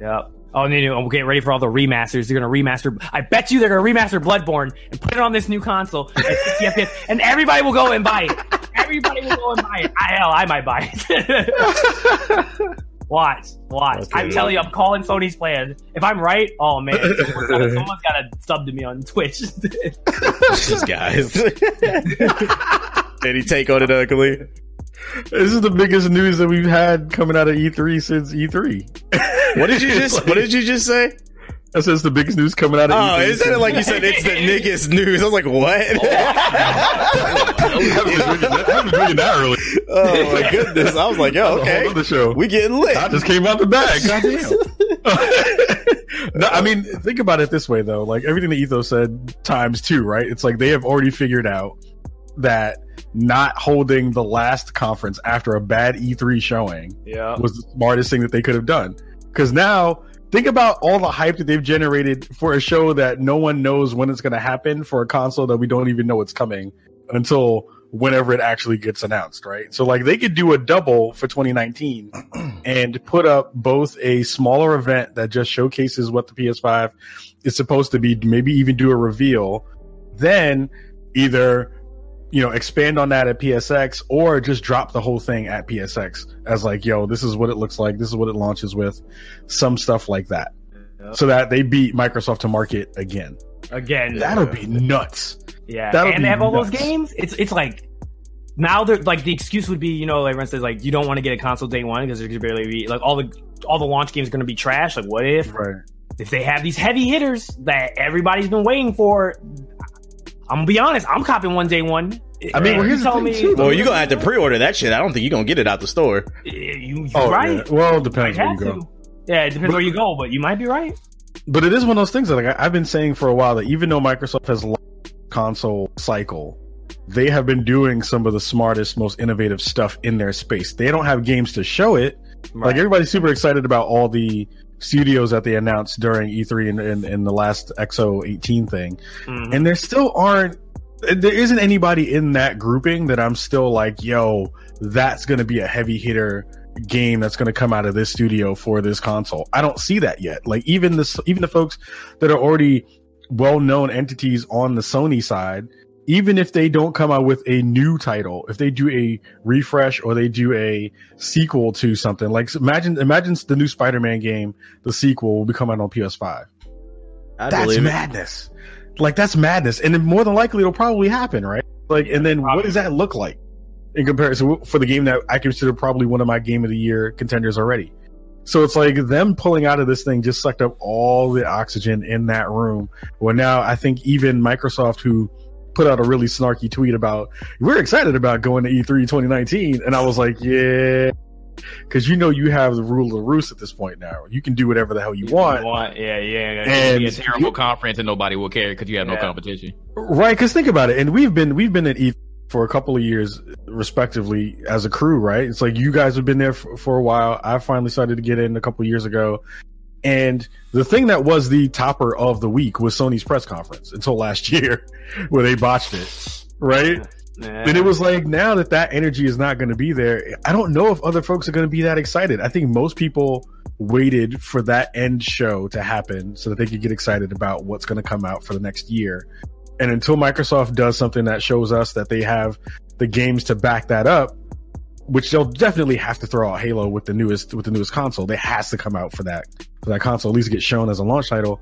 Yeah. Oh, and then we'll getting ready for all the remasters. They're gonna remaster. I bet you they're gonna remaster Bloodborne and put it on this new console at 60 FPS, and everybody will go and buy it. Everybody will go and buy it. I, hell, I might buy it. watch, watch. Okay. I'm telling you, I'm calling Sony's plan. If I'm right, oh man, someone's gotta, someone's gotta sub to me on Twitch. These guys. Any take on it, Kahlief? This is the biggest news that we've had coming out of E3 since E3. What did you just What did you just say? I said it's the biggest news coming out of Oh, E3. it like you said it's the niggas news. I was like, what? Oh, I haven't been drinking that early. oh my goodness! I was like, yo, okay, The show. we getting lit. I just came out the bag. Goddamn. no, I mean, think about it this way though. Like everything that Ethos said times two, right? It's like they have already figured out that not holding the last conference after a bad E3 showing yeah. was the smartest thing that they could have done. Because now, think about all the hype that they've generated for a show that no one knows when it's going to happen for a console that we don't even know it's coming until whenever it actually gets announced, right? So, like, they could do a double for 2019 and put up both a smaller event that just showcases what the PS5 is supposed to be, maybe even do a reveal, then either you know, expand on that at PSX or just drop the whole thing at PSX as like, yo, this is what it looks like. This is what it launches with. Some stuff like that. Yep. So that they beat Microsoft to market again. Again, That'll be nuts. Yeah, That'll and they have all those games. It's it's like now they're like the excuse would be you know everyone says like you don't want to get a console day one because there's barely be like all the all the launch games are gonna be trash. Like what if Right. if they have these heavy hitters that everybody's been waiting for? I'm gonna be honest. I'm copping one day one. I mean, well, here's you the tell thing, me too, well, you gonna have to pre-order that shit. I don't think you're gonna get it out the store. you, you Oh, right. yeah. Well, it depends where you go. to. Yeah, it depends where you go, but you might be right. But it is one of those things that like, I- I've been saying for a while that even though Microsoft has launched console cycle, they have been doing some of the smartest, most innovative stuff in their space. They don't have games to show it, Like everybody's super excited about all the studios that they announced during E3 and, and, and the last XO 18 thing. Mhm. And there still aren't, there isn't anybody in that grouping that I'm still like, yo, that's going to be a heavy hitter game that's going to come out of this studio for this console. I don't see that yet. Like even this, even the folks that are already well-known entities on the Sony side, even if they don't come out with a new title, if they do a refresh or they do a sequel to something, like imagine, imagine the new Spider-Man game, the sequel will be coming out on PS5. I that's believe it. madness. Like that's madness, and then more than likely it'll probably happen, right? Like, and then what does that look like in comparison for the game that I consider probably one of my game of the year contenders already? So it's like them pulling out of this thing just sucked up all the oxygen in that room. Well, now I think even Microsoft, who put out a really snarky tweet about we're excited about going to E E3 2019, and I was like, yeah, because you know you have the rule of the roost at this point now. You can do whatever the hell you want. Want- yeah, yeah. yeah. And- be a terrible conference and nobody will care because you have no competition. Right, because think about it, and we've been we've been at E for a couple of years, respectively, as a crew. Right, it's like you guys have been there for, for a while. I finally started to get in a couple of years ago, and the thing that was the topper of the week was Sony's press conference until last year, where they botched it. Right, Yeah. and it was like now that that energy is not going to be there. I don't know if other folks are going to be that excited. I think most people waited for that end show to happen so that they could get excited about what's going to come out for the next year. And until Microsoft does something that shows us that they have the games to back that up, which they'll definitely have to throw out Halo with the newest with the newest console. They has to come out for that for that console, at least get shown as a launch title.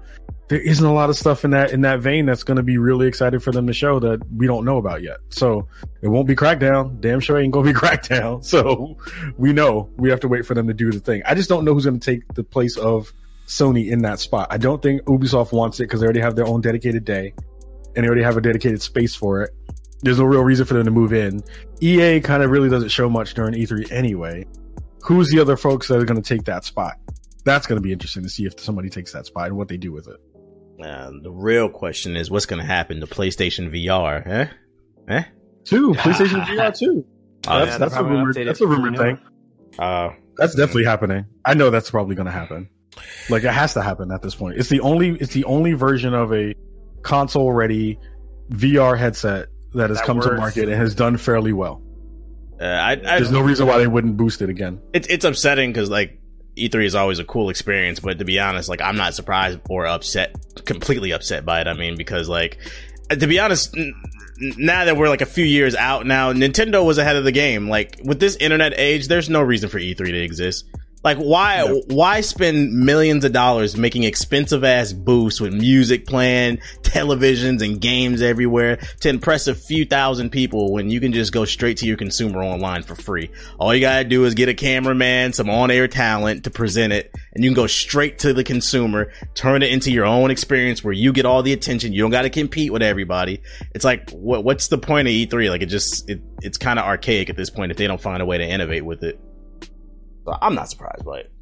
There isn't a lot of stuff in that in that vein that's going to be really excited for them to show that we don't know about yet. So it won't be Crackdown. Damn sure it ain't gonna be Crackdown. So we know we have to wait for them to do the thing. I just don't know who's going to take the place of Sony in that spot. I don't think Ubisoft wants it because they already have their own dedicated day and they already have a dedicated space for it. There's no real reason for them to move in. EA kind of really doesn't show much during E3 anyway. Who's the other folks that are going to take that spot? That's going to be interesting to see if somebody takes that spot and what they do with it. Uh, the real question is what's going to happen to PlayStation VR? Eh? Eh? Two PlayStation VR two. Oh, that's yeah, that's a rumor. That's a rumor thing. Uh, That's definitely happening. I know that's probably going to happen. Like it has to happen at this point. It's the only it's the only version of a console ready VR headset that has That come to market and has done fairly well. uh, I, I, There's no reason why they wouldn't boost it again. it's it's upsetting because like E3 is always a cool experience, but to be honest, like I'm not surprised or upset, completely upset by it. I mean, because like to be honest, n- now that we're like a few years out now, Nintendo was ahead of the game. Like with this internet age, there's no reason for E3 to exist. Like why why spend millions of dollars making expensive ass booths with music playing, televisions and games everywhere to impress a few thousand people when you can just go straight to your consumer online for free. All you gotta do is get a cameraman, some on-air talent to present it, and you can go straight to the consumer, turn it into your own experience where you get all the attention. You don't gotta compete with everybody. It's like what what's the point of E3? Like it just it, it's kind of archaic at this point if they don't find a way to innovate with it. So I'm not surprised by it.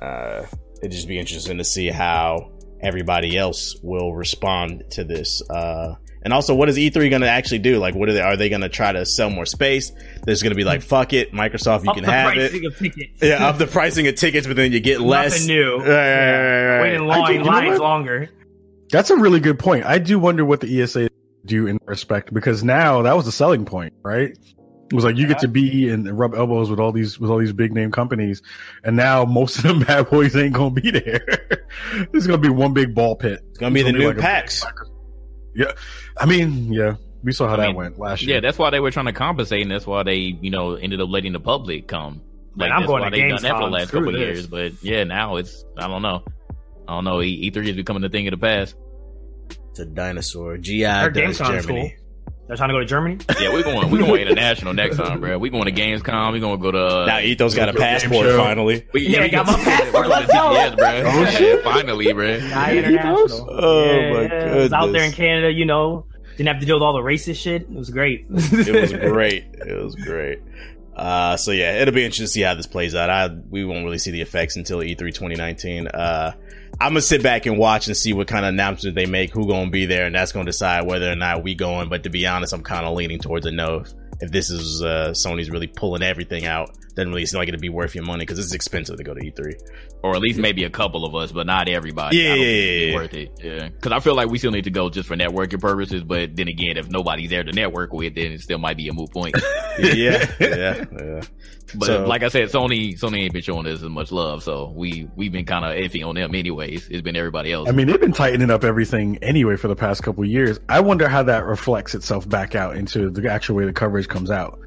Uh, it'd just be interesting to see how everybody else will respond to this. Uh, and also, what is E3 going to actually do? Like, what are they? Are they going to try to sell more space? There's going to be like, fuck it, Microsoft, you Up can the have pricing it. of tickets. Yeah, up the pricing of tickets, but then you get less. Nothing new. Right, right, right, right, Waiting right. I do- long you know lines longer. That's a really good point. I do wonder what the ESA do in respect because now that was the selling point, right? It was like you get to be and rub elbows with all these with all these big name companies, and now most of them bad boys ain't gonna be there. There's gonna be one big ball pit. It's going to be the new PAX. Yeah, I mean, yeah, we saw how I that mean, went last year. Yeah, that's why they were trying to compensate, and that's why they, you know, ended up letting the public come. Man, I'm that's going why to they done that for the last Screw couple of this. years. But yeah, now it's I don't know. I don't know. E three is becoming a thing of the past. It's a dinosaur. GI Our does Gamescom's Germany. They're trying to go to Germany. Yeah, we're going. We're going international next time, bro. We're going to Gamescom. We're going to go to. Uh, Now Ethos got a passport show. finally. we, Yeah, we got my passport. We're going to Let's go. GPS, bro. Oh, shit. Finally, bro. Not international. Oh, Yeah, my yeah. It was out there in Canada, you know. Didn't have to deal with all the racist shit. It was great. it was great. It was great. Uh, so yeah, it'll be interesting to see how this plays out. I we won't really see the effects until E E3 2019. Uh, I'm gonna sit back and watch and see what kind of announcement they make, who gonna be there, and that's gonna decide whether or not we going. But to be honest, I'm kind of leaning towards a no. If, this is uh, Sony's really pulling everything out, doesn't really seem like it'd be worth your money because it's expensive to go to E E3. or at least maybe a couple of us, but not everybody. Yeah, I don't yeah, think it'd be yeah, worth it. Yeah, because I feel like we still need to go just for networking purposes. But then again, if nobody's there to network with, then it still might be a moot point. yeah, yeah, yeah. But So- like I said, Sony Sony ain't been showing us as much love, so we we've been kind of iffy on them anyways. It's been everybody else. I mean, they've been tightening up everything anyway for the past couple of years. I wonder how that reflects itself back out into the actual way the coverage comes out.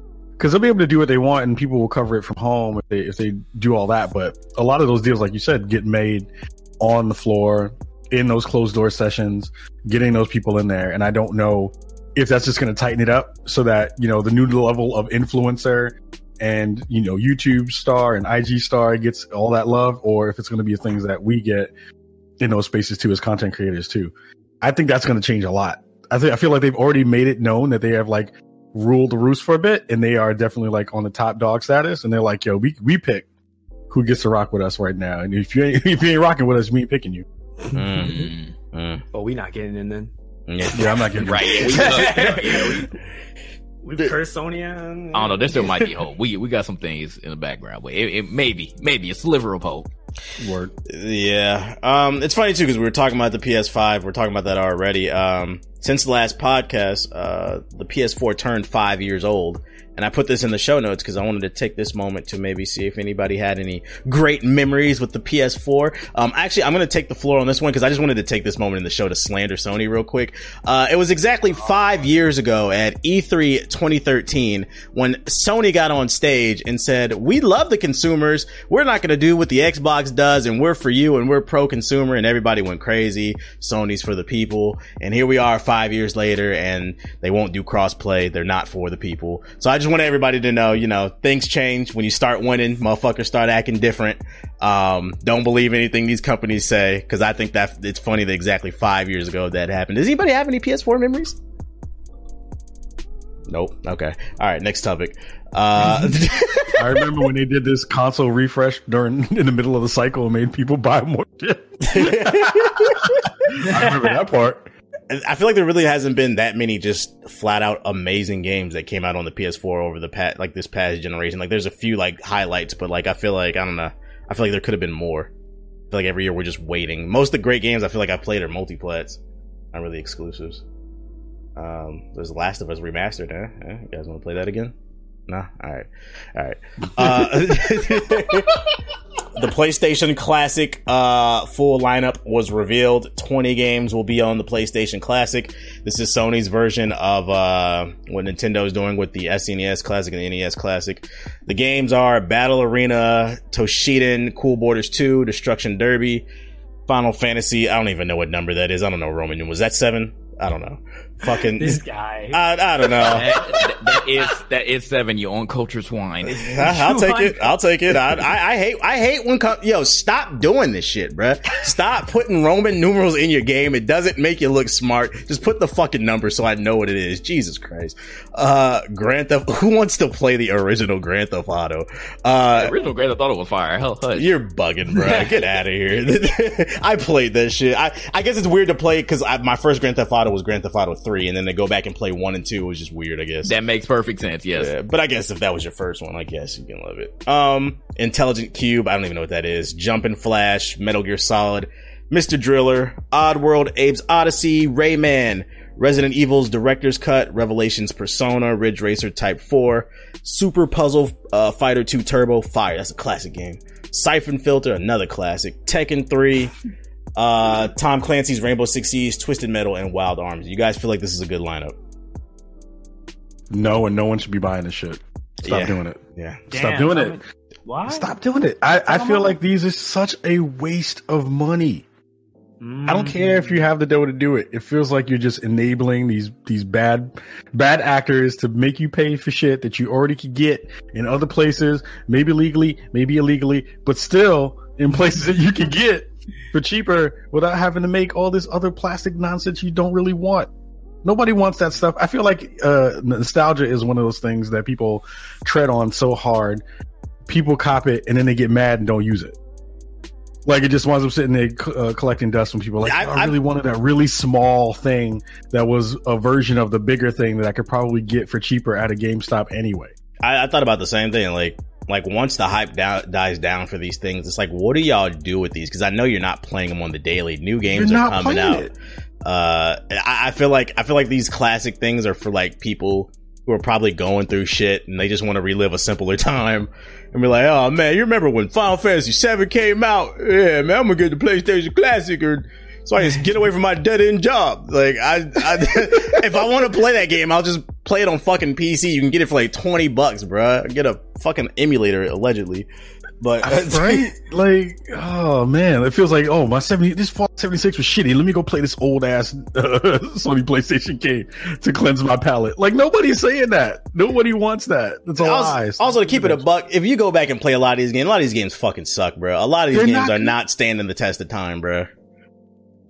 Because they'll be able to do what they want, and people will cover it from home if they if they do all that. But a lot of those deals, like you said, get made on the floor in those closed door sessions, getting those people in there. And I don't know if that's just going to tighten it up so that you know the new level of influencer and you know YouTube star and IG star gets all that love, or if it's going to be things that we get in those spaces too as content creators too. I think that's going to change a lot. I think I feel like they've already made it known that they have like ruled the roost for a bit, and they are definitely like on the top dog status. And they're like, "Yo, we we pick who gets to rock with us right now, and if you ain't if you ain't rocking with us, we ain't picking you." Mm, Mm, oh, we not getting in then. yeah. Yeah, I'm not getting right? Yeah, we, yeah, we- We cursed Sonya. I don't know. There still might be hope. We we got some things in the background, but it, it maybe maybe a sliver of hope. word. Yeah. Um, it's funny too because we were talking about the PS5. We're talking about that already. Um, since the last podcast, uh, the PS4 turned five years old, and I put this in the show notes because I wanted to take this moment to maybe see if anybody had any great memories with the PS4. Um, actually, I'm going to take the floor on this one because I just wanted to take this moment in the show to slander Sony real quick. Uh, it was exactly five years ago at E3 2013 when Sony got on stage and said, "We love the consumers. We're not going to do what the Xbox does, and we're for you, and we're pro consumer." And everybody went crazy. Sony's for the people, and here we are five years later, and they won't do crossplay. They're not for the people. So I just want everybody to know, you know, things change when you start winning. Motherfuckers start acting different. Um, don't believe anything these companies say because I think that it's funny that exactly five years ago that happened. Does anybody have any PS4 memories? Nope. Okay. All right. Next topic. Uh, I remember when they did this console refresh during in the middle of the cycle and made people buy more. I remember that part. I feel like there really hasn't been that many just flat out amazing games that came out on the PS4 over the past like this past generation. Like there's a few like highlights, but like I feel like I don't know. I feel like there could have been more. I feel like every year we're just waiting. Most of the great games I feel like I played are multiplats, not really exclusives. Um, there's Last of Us remastered. Eh? eh? You guys want to play that again? No. All right. All right. Uh, the PlayStation Classic uh, full lineup was revealed. 20 games will be on the PlayStation Classic. This is Sony's version of uh, what Nintendo is doing with the SNES Classic and the NES Classic. The games are Battle Arena, Toshinden, Cool Borders 2, Destruction Derby, Final Fantasy. I don't even know what number that is. I don't know Roman. Was that seven? I don't know. Fucking this guy. I, I don't know. that, that, that is that is seven. You own culture swine. I, will take it. I'll take it. I, I, I hate I hate when com- yo stop doing this shit, bruh. Stop putting Roman numerals in your game. It doesn't make you look smart. Just put the fucking number so I know what it is. Jesus Christ. Uh, Grand Theft. Who wants to play the original Grand Theft Auto? Uh, the original Grand Theft Auto was fire. Hell, hush. you're bugging, bruh. Get out of here. I played that shit. I I guess it's weird to play because my first Grand Theft Auto was Grand Theft Auto three, and then they go back and play one and two. It was just weird, I guess. That makes perfect sense. Yes, yeah, but I guess if that was your first one, I guess you can love it. Um, Intelligent Qube. I don't even know what that is. Jumping Flash, Metal Gear Solid, Mr. Driller, Oddworld, Abe's Oddysee, Rayman. Resident Evil's Director's Cut, Revelations Persona, Ridge Racer Type 4, Super Puzzle uh, Fighter 2 Turbo, Fire, that's a classic game. Siphon Filter, another classic. Tekken 3, uh, Tom Clancy's Rainbow Six Siege, Twisted Metal, and Wild Arms. You guys feel like this is a good lineup? No, and no one should be buying this shit. Stop Yeah. doing it. Yeah. Stop doing I it. mean, Why? Stop doing it. I, I feel like these are such a waste of money. I don't care if you have the dough to do it. It feels like you're just enabling these these bad bad actors to make you pay for shit that you already could get in other places, maybe legally, maybe illegally, but still in places that you could get for cheaper without having to make all this other plastic nonsense you don't really want. Nobody wants that stuff. I feel like uh, nostalgia is one of those things that people tread on so hard. People cop it and then they get mad and don't use it. Like it just winds up sitting there uh, collecting dust when people like, I- I, I really wanted that really small thing that was a version of the bigger thing that I could probably get for cheaper at a GameStop anyway. I, I thought about the same thing. Like, like once the hype down, dies down for these things, it's like, what do y'all do with these? Because I know you're not playing them on the daily. New games You're are coming out. Uh, I, I feel like I feel like these classic things are for like people who are probably going through shit and they just want to relive a simpler time and be like, oh man, you remember when Final Fantasy VII came out? Yeah, man, I'm gonna get the PlayStation Classic or. So I just get away from my dead end job. Like I, I if I want to play that game, I'll just play it on fucking PC. You can get it for like twenty bucks, bruh. Get a fucking emulator allegedly, but right? Like, oh man, it feels like oh my seventy this Fallout seventy six was shitty. Let me go play this old ass uh, Sony PlayStation game to cleanse my palate. Like nobody's saying that. Nobody wants that. That's all also, lies. also to keep it a buck, if you go back and play a lot of these games, a lot of these games fucking suck, bro. A lot of these They're games not are not standing the test of time, bro.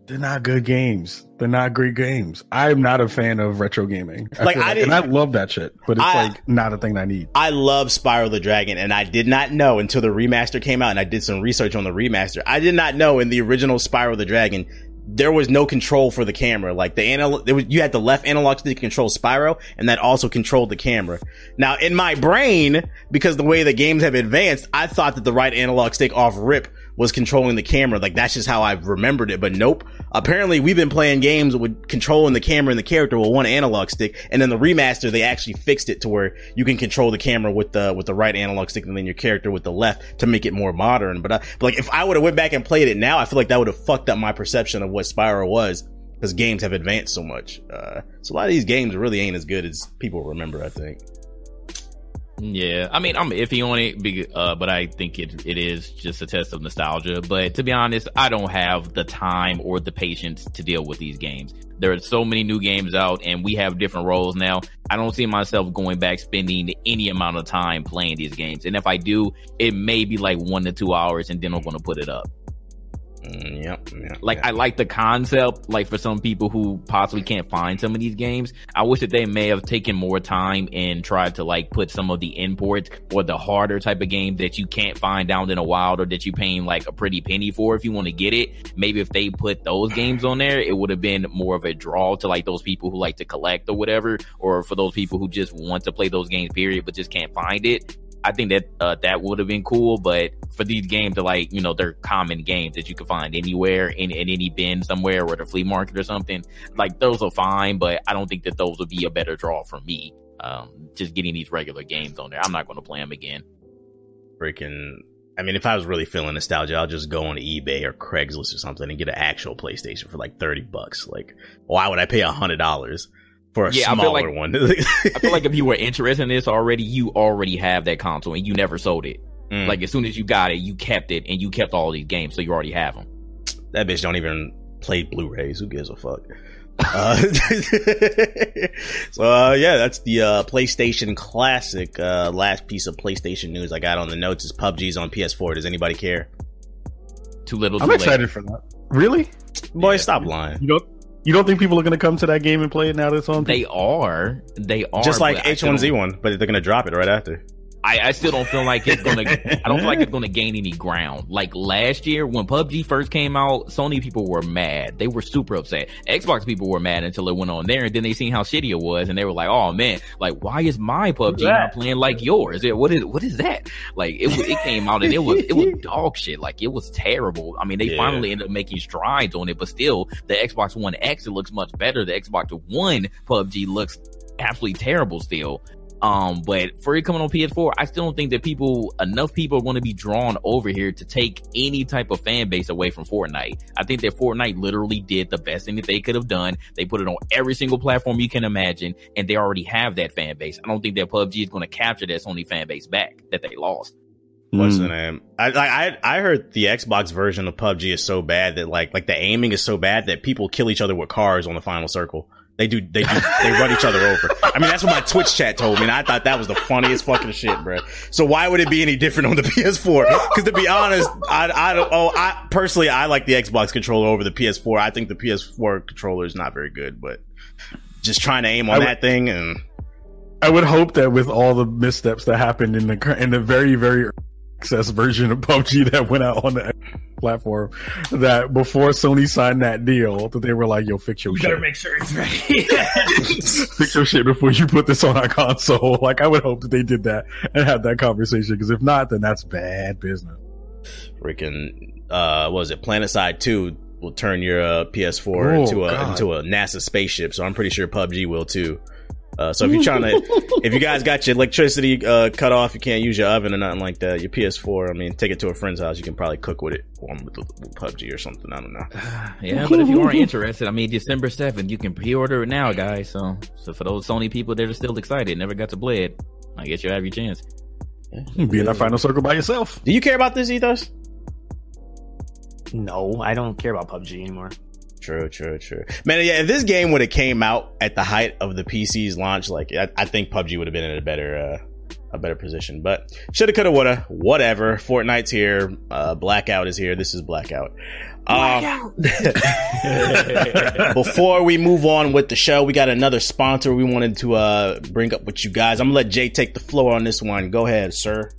They're not good games. They're not great games. I'm not a fan of retro gaming. I Like, I and I love that shit, but it's I- uh, like not a thing I need. I love Spyro the Dragon, and I did not know until the remaster came out, and I did some research on the remaster. I did not know in the original Spyro the Dragon there was no control for the camera. Like the analog, there was, you had the left analog stick to control Spyro, and that also controlled the camera. Now, in my brain, because the way the games have advanced, I thought that the right analog stick off rip was controlling the camera. Like that's just how I remembered it. But nope. Apparently we've been playing games with controlling the camera and the character with one analog stick. And then the remaster, they actually fixed it to where you can control the camera with the, with the right analog stick and then your character with the left to make it more modern. But, uh, but like if I would have went back and played it now, I feel like that would have fucked up my perception of what Spyro was because games have advanced so much. Uh, so a lot of these games really ain't as good as people remember, I think. Yeah, I mean, I'm iffy on it, uh, but I think it it is just a test of nostalgia. But to be honest, I don't have the time or the patience to deal with these games. There are so many new games out, and we have different roles now. I don't see myself going back spending any amount of time playing these games. And if I do, it may be like one to two hours, and then I'm going to put it up. Mm, yep, yep, Like yep. I like the concept. Like for some people who possibly can't find some of these games, I wish that they may have taken more time and tried to like put some of the imports or the harder type of game that you can't find down in the wild or that you're paying like a pretty penny for if you want to get it. Maybe if they put those games on there, it would have been more of a draw to like those people who like to collect or whatever, or for those people who just want to play those games period but just can't find it. I think that uh, that would have been cool, but for these games to like, you know, they're common games that you can find anywhere in, in any bin somewhere or the flea market or something. Like those are fine, but I don't think that those would be a better draw for me. Um, just getting these regular games on there. I'm not going to play them again. Freaking. I mean, if I was really feeling nostalgia, I'll just go on eBay or Craigslist or something and get an actual PlayStation for like 30 bucks. Like, why would I pay a hundred dollars for a Yeah, I feel smaller like- one? I feel like if you were interested in this already, you already have that console and you never sold it. Mm. Like as soon as you got it, you kept it and you kept all these games, so you already have them. that bitch don't even play Blu-rays. Who gives a fuck? Uh, so uh, yeah, that's the uh, PlayStation Classic. Uh, last piece of PlayStation news I got on the notes is PUBG's on PS4. Does anybody care? Too little, too I'm late. excited for that. Really? Boy, stop lying. You don't you don't think people are going to come to that game and play it now that it's on? They are, they are Just like but I still don't- H1Z1, but they're gonna drop it right after. I, I still don't feel like it's gonna. I don't feel like it's gonna gain any ground. Like last year when PUBG first came out, Sony people were mad. They were super upset. Xbox people were mad until it went on there, and then they seen how shitty it was, and they were like, "Oh man, like why is my PUBG not playing like yours? It, what is what is that? Like it it came out and it was it was dog shit. Like it was terrible. I mean, they Yeah. finally ended up making strides on it, but still, the Xbox One X it looks much better. The Xbox One PUBG looks absolutely terrible still. Um, but for it coming on PS4, I still don't think that people, enough people are going to be drawn over here to take any type of fan base away from Fortnite. I think that Fortnite literally did the best thing that they could have done. They put it on every single platform you can imagine, and they already have that fan base. I don't think that PUBG is going to capture that Sony fan base back that they lost. What's the name? I I I heard the Xbox version of PUBG is so bad that like like the aiming is so bad that people kill each other with cars on the final circle. They do they do they run each other over. I mean that's what my Twitch chat told me, and I thought that was the funniest fucking shit, bro. So why would it be any different on the PS4? Because to be honest, I I don't oh I personally I like the Xbox controller over the PS4. I think the PS4 controller is not very good, but just trying to aim on would- that thing and I would hope that with all the missteps that happened in the in the very very access version of PUBG that went out on the platform, that before Sony signed that deal, that they were like, "Yo, fix your You better shit, make sure it's ready. fix your shit before you put this on our console." Like, I would hope that they did that and had that conversation because if not, then that's bad business. freaking uh what was it PlanetSide 2 will turn your uh, ps4 Oh, into a God. into a nasa spaceship so i'm pretty sure pubg will too uh, so if you're trying to if you guys got your electricity uh, cut off you can't use your oven or nothing like that your ps4 i mean take it to a friend's house you can probably cook with it on with, with pubg or something i don't know Yeah, but if you aren't interested, I mean, December 7th, you can pre-order it now, guys. So, so for those Sony people that are still excited, never got to play it, I guess you'll have your chance. Be in that final circle by yourself. do you care about this ethos no, I don't care about PUBG anymore. True, true, true. Man, yeah, if this game would have came out at the height of the PC's launch, like I, I think PUBG would have been in a better uh a better position. But shoulda, coulda, woulda, whatever. Fortnite's here. Uh Blackout is here. This is Blackout. Um, before we move on with the show, we got another sponsor we wanted to uh bring up with you guys. I'm gonna let Jay take the floor on this one. Go ahead, sir.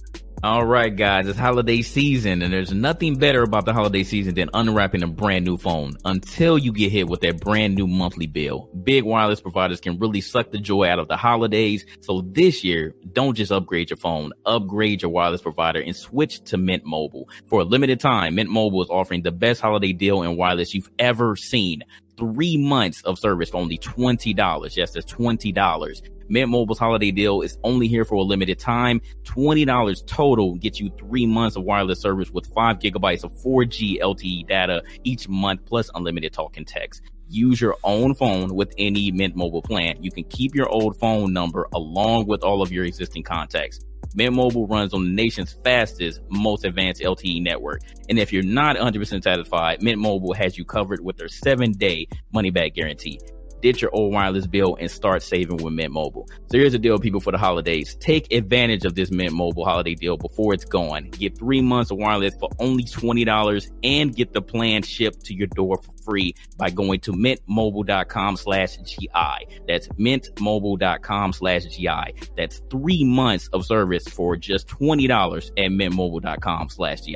All right, guys, it's holiday season, and there's nothing better about the holiday season than unwrapping a brand new phone until you get hit with that brand new monthly bill. Big wireless providers can really suck the joy out of the holidays. So this year, don't just upgrade your phone, upgrade your wireless provider and switch to Mint Mobile. For a limited time, Mint Mobile is offering the best holiday deal in wireless you've ever seen three months of service for only $20. Yes, that's $20. Mint Mobile's holiday deal is only here for a limited time. $20 total gets you three months of wireless service with five gigabytes of 4G LTE data each month plus unlimited talk and text. Use your own phone with any Mint Mobile plan. You can keep your old phone number along with all of your existing contacts. Mint Mobile runs on the nation's fastest, most advanced LTE network. And if you're not 100% satisfied, Mint Mobile has you covered with their seven day money back guarantee ditch your old wireless bill and start saving with Mint Mobile. So here's a deal, people, for the holidays. Take advantage of this Mint Mobile holiday deal before it's gone. Get three months of wireless for only $20 and get the plan shipped to your door for free by going to mintmobile.com slash GI. That's mintmobile.com slash GI. That's three months of service for just $20 at mintmobile.com slash GI.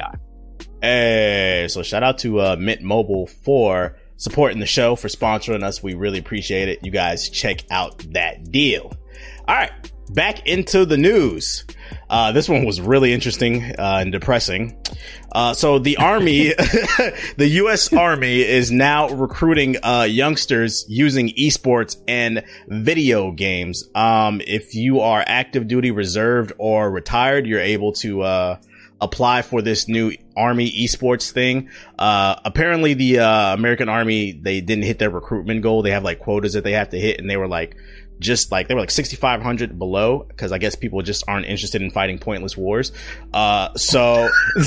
Hey, so shout out to uh, Mint Mobile for supporting the show, for sponsoring us. We really appreciate it. You guys check out that deal. All right, back into the news. Uh, this one was really interesting uh, and depressing. Uh, so the army, the U.S. Army is now recruiting uh, youngsters using esports and video games. Um, if you are active duty, reserved, or retired, you're able to uh, apply for this new army esports thing. Uh, apparently the, uh, American army, they didn't hit their recruitment goal. They have like quotas that they have to hit and they were like, just like they were like 6500 below because i guess people just aren't interested in fighting pointless wars uh so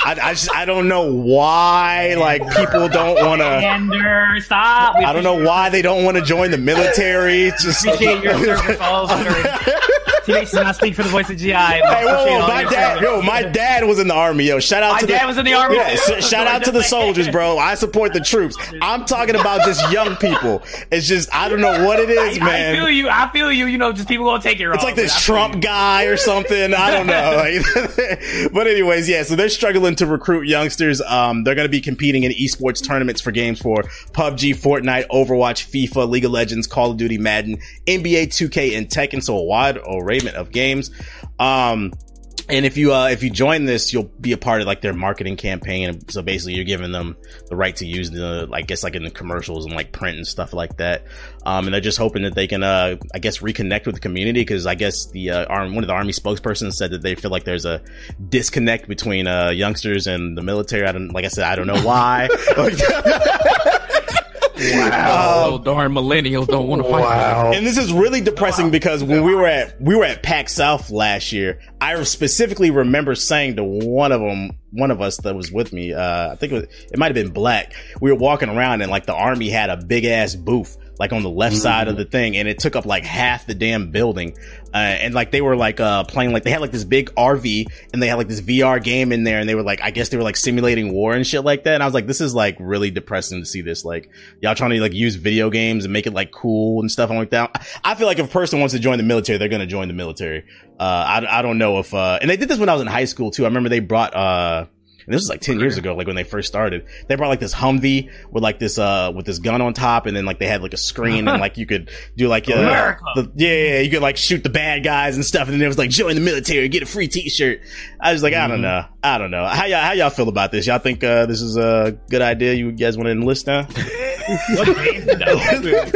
I, I, just I don't know why like people don't want to. Stop. I don't know why they don't want to join the military. Just appreciate your service. Teammates does not speak for the voice of GI. Hey, whoa, whoa, my dad, yo, my dad was in the army, yo. Shout out my to dad the, was in the army. Yeah, shout out to the soldiers, bro. I support the troops. I'm talking about just young people. It's just I don't know what it is, I, man. I feel you. I feel you. You know, just people gonna take it wrong. It's like this Trump guy or something. I don't know. but anyways, yeah. So they're struggling to recruit youngsters. Um, they're going to be competing in esports tournaments for games for PUBG, Fortnite, Overwatch, FIFA, League of Legends, Call of Duty, Madden, NBA 2K, and Tekken. So a wide array of games. Um, and if you uh, if you join this, you'll be a part of like their marketing campaign. So basically, you're giving them the right to use the, I guess, like in the commercials and like print and stuff like that. Um, and they're just hoping that they can, uh, I guess, reconnect with the community because I guess the uh, arm, one of the army spokespersons said that they feel like there's a disconnect between uh, youngsters and the military. I don't, like I said, I don't know why. Wow. Um, darn millennials don't want to fight. Wow. And this is really depressing because when we were at we were at PAX South last year, I specifically remember saying to one of them, one of us that was with me, uh, I think it, was, it might have been Black. We were walking around and like the army had a big ass booth like on the left mm-hmm. side of the thing and it took up like half the damn building. Uh, and like they were like, uh, playing like they had like this big RV and they had like this VR game in there and they were like, I guess they were like simulating war and shit like that. And I was like, this is like really depressing to see this. Like y'all trying to like use video games and make it like cool and stuff like that. I feel like if a person wants to join the military, they're going to join the military. Uh, I, I don't know if, uh, and they did this when I was in high school too. I remember they brought, uh, and this was like 10 years ago, like when they first started. They brought like this Humvee with like this, uh, with this gun on top. And then like they had like a screen and like you could do like, uh, the, yeah, yeah, you could like shoot the bad guys and stuff. And then it was like join the military, get a free t-shirt. I was like, mm-hmm. I don't mm-hmm. know. I don't know. How y'all, how y'all feel about this? Y'all think, uh, this is a good idea? You guys want to enlist now?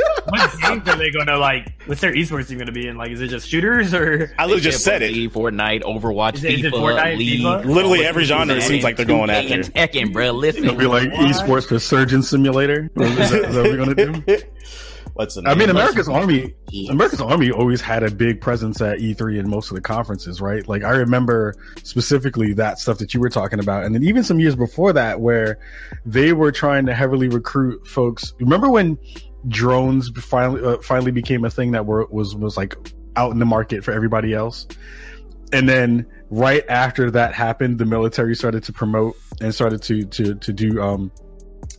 what games, are they gonna like? What's their esports team gonna be in? Like, is it just shooters or? I literally just said it. Fortnite, Overwatch, is it, FIFA, is Fortnite, League. FIFA? Literally every genre seems like they're going after. Tekken, bro. Listen, it'll be like what? esports for Surgeon Simulator. Is that, is that what we're gonna do? What's the name? I mean, America's Army. Yes. America's Army always had a big presence at E3 and most of the conferences, right? Like I remember specifically that stuff that you were talking about, and then even some years before that, where they were trying to heavily recruit folks. Remember when drones finally uh, finally became a thing that were was was like out in the market for everybody else, and then right after that happened, the military started to promote and started to to to do um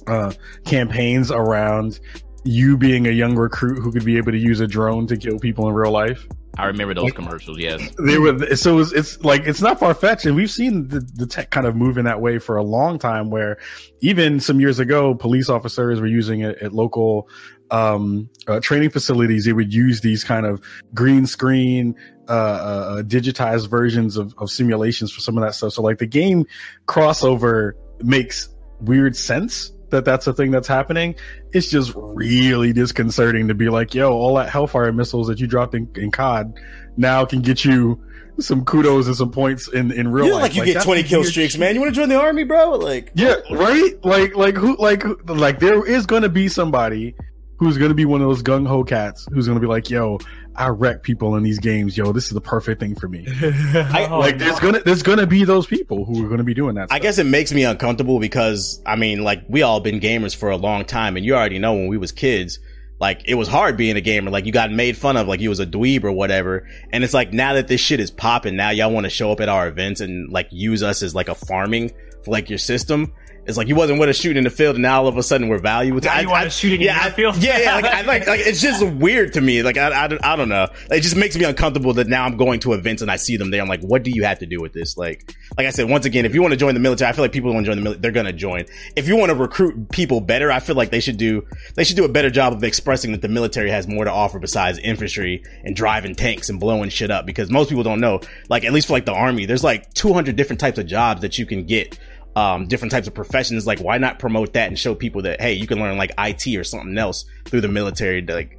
uh, campaigns around you being a young recruit who could be able to use a drone to kill people in real life. I remember those like, commercials. Yes, they were. So it's, it's like it's not far fetched, and we've seen the, the tech kind of move in that way for a long time. Where even some years ago, police officers were using it at local um, uh, training facilities. They would use these kind of green screen, uh, uh, digitized versions of, of simulations for some of that stuff. So like the game crossover makes weird sense that that's a thing that's happening. It's just really disconcerting to be like, yo, all that Hellfire missiles that you dropped in, in COD now can get you some kudos and some points in in real life. Like you like, get twenty kill streaks, man. You want to join the army, bro? Like yeah, right? Like like who like like there is going to be somebody who's going to be one of those gung ho cats who's going to be like, yo, I wreck people in these games. Yo, this is the perfect thing for me. I, like there's gonna there's gonna be those people who are gonna be doing that. Stuff. I guess it makes me uncomfortable because I mean, like we all been gamers for a long time, and you already know when we was kids, like it was hard being a gamer. Like you got made fun of, like you was a dweeb or whatever. And it's like now that this shit is popping, now y'all want to show up at our events and like use us as like a farming for like your system. It's like he wasn't with us shooting in the field, and now all of a sudden we're valuable. Now I, you want to shoot yeah, in the field? Yeah, yeah. Like, I, like, like, it's just weird to me. Like, I, I, I, don't know. It just makes me uncomfortable that now I'm going to events and I see them there. I'm like, what do you have to do with this? Like, like I said, once again, if you want to join the military, I feel like people want to join the military, they're gonna join. If you want to recruit people better, I feel like they should do, they should do a better job of expressing that the military has more to offer besides infantry and driving tanks and blowing shit up. Because most people don't know. Like, at least for like the army, there's like 200 different types of jobs that you can get um, different types of professions. Like, why not promote that and show people that, hey, you can learn like IT or something else through the military to like,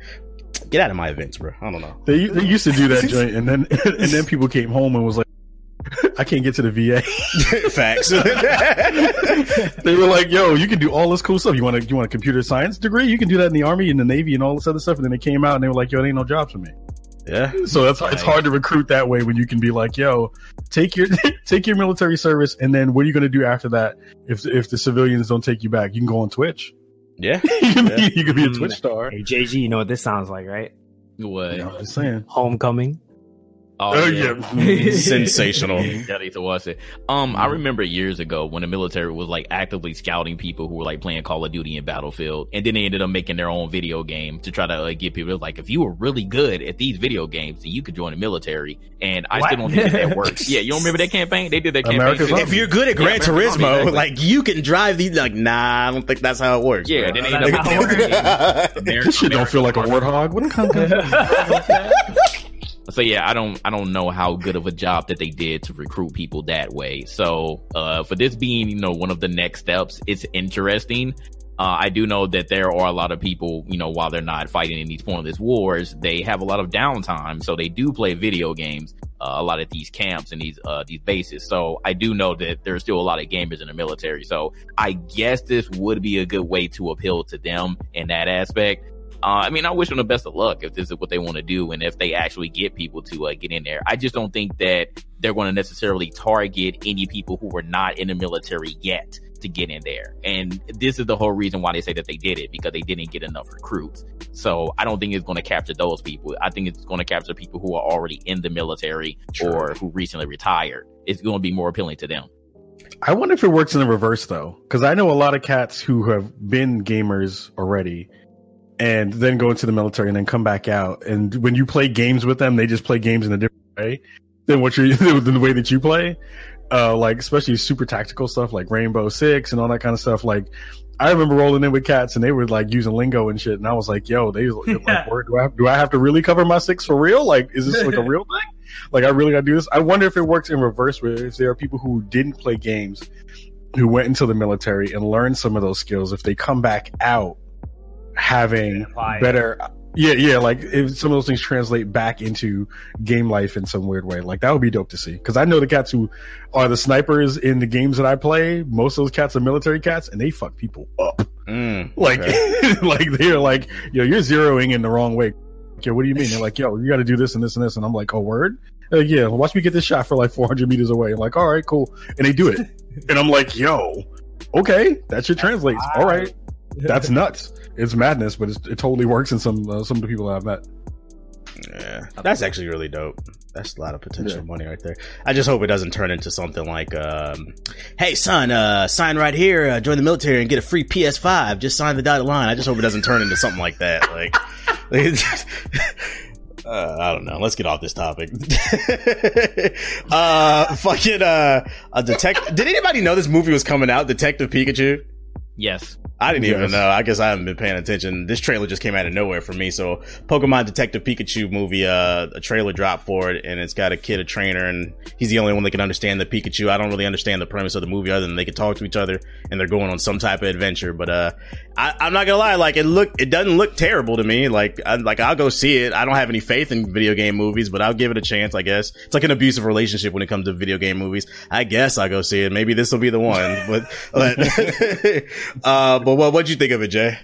get out of my events, bro. I don't know. They, they used to do that joint and then, and then people came home and was like, I can't get to the VA. Facts. they were like, "Yo, you can do all this cool stuff. You want to? You want a computer science degree? You can do that in the army, in the navy, and all this other stuff." And then they came out and they were like, "Yo, it ain't no jobs for me." Yeah. So that's it's hard to recruit that way when you can be like, yo, take your take your military service, and then what are you going to do after that? If if the civilians don't take you back, you can go on Twitch. Yeah. you, can yeah. Be, you can be a hmm. Twitch star. Hey JG, you know what this sounds like, right? What? You know, I'm saying. Homecoming. Oh, oh yeah, sensational. yeah, need to watch it. Um, I remember years ago when the military was like actively scouting people who were like playing Call of Duty and Battlefield, and then they ended up making their own video game to try to like, get people like, if you were really good at these video games, then you could join the military. And I what? still don't think that, that works. yeah, you don't remember that campaign? They did that campaign. If you're good at Gran yeah, Turismo, exactly. like you can drive these. Like, nah, I don't think that's how it works. Yeah, bro. then they end up. This shit don't feel like a warthog. What kind of so yeah, I don't I don't know how good of a job that they did to recruit people that way. So uh, for this being you know one of the next steps, it's interesting. Uh, I do know that there are a lot of people, you know, while they're not fighting in these pointless wars, they have a lot of downtime, so they do play video games. Uh, a lot of these camps and these uh, these bases. So I do know that there's still a lot of gamers in the military. So I guess this would be a good way to appeal to them in that aspect. Uh, I mean, I wish them the best of luck if this is what they want to do and if they actually get people to uh, get in there. I just don't think that they're going to necessarily target any people who were not in the military yet to get in there. And this is the whole reason why they say that they did it because they didn't get enough recruits. So I don't think it's going to capture those people. I think it's going to capture people who are already in the military or who recently retired. It's going to be more appealing to them. I wonder if it works in the reverse though, because I know a lot of cats who have been gamers already and then go into the military and then come back out. And when you play games with them, they just play games in a different way than what you're than the way that you play. Uh, like especially super tactical stuff like Rainbow Six and all that kind of stuff. Like I remember rolling in with cats and they were like using lingo and shit, and I was like, "Yo, they like, do I have, do I have to really cover my six for real? Like, is this like a real thing? Like, I really got to do this? I wonder if it works in reverse, where if there are people who didn't play games, who went into the military and learned some of those skills, if they come back out having better yeah yeah like if some of those things translate back into game life in some weird way like that would be dope to see. Because i know the cats who are the snipers in the games that i play most of those cats are military cats and they fuck people up. Mm, like okay. like they're like yo you're zeroing in the wrong way. Okay what do you mean? They're like yo you got to do this and this and this and i'm like oh word? Like, yeah watch me get this shot for like 400 meters away. I'm like all right cool. And they do it. And i'm like yo okay that should translate all right that's nuts it's madness, but it totally works in some uh, some of the people I've met. Yeah, that's actually really dope. That's a lot of potential yeah. money right there. I just hope it doesn't turn into something like, um, "Hey, son, uh, sign right here, uh, join the military, and get a free PS5. Just sign the dotted line." I just hope it doesn't turn into something like that. Like, Uh, I don't know. Let's get off this topic. uh, fucking, uh, a detective. Did anybody know this movie was coming out? Detective Pikachu? Yes. I didn't even know. I guess I haven't been paying attention. This trailer just came out of nowhere for me. So, Pokemon Detective Pikachu movie, uh, a trailer dropped for it, and it's got a kid, a trainer, and he's the only one that can understand the Pikachu. I don't really understand the premise of the movie other than they can talk to each other and they're going on some type of adventure. But uh, I, I'm not gonna lie, like it look, it doesn't look terrible to me. Like, I, like I'll go see it. I don't have any faith in video game movies, but I'll give it a chance. I guess it's like an abusive relationship when it comes to video game movies. I guess I'll go see it. Maybe this will be the one. But, but, uh, but what what'd you think of it, Jay?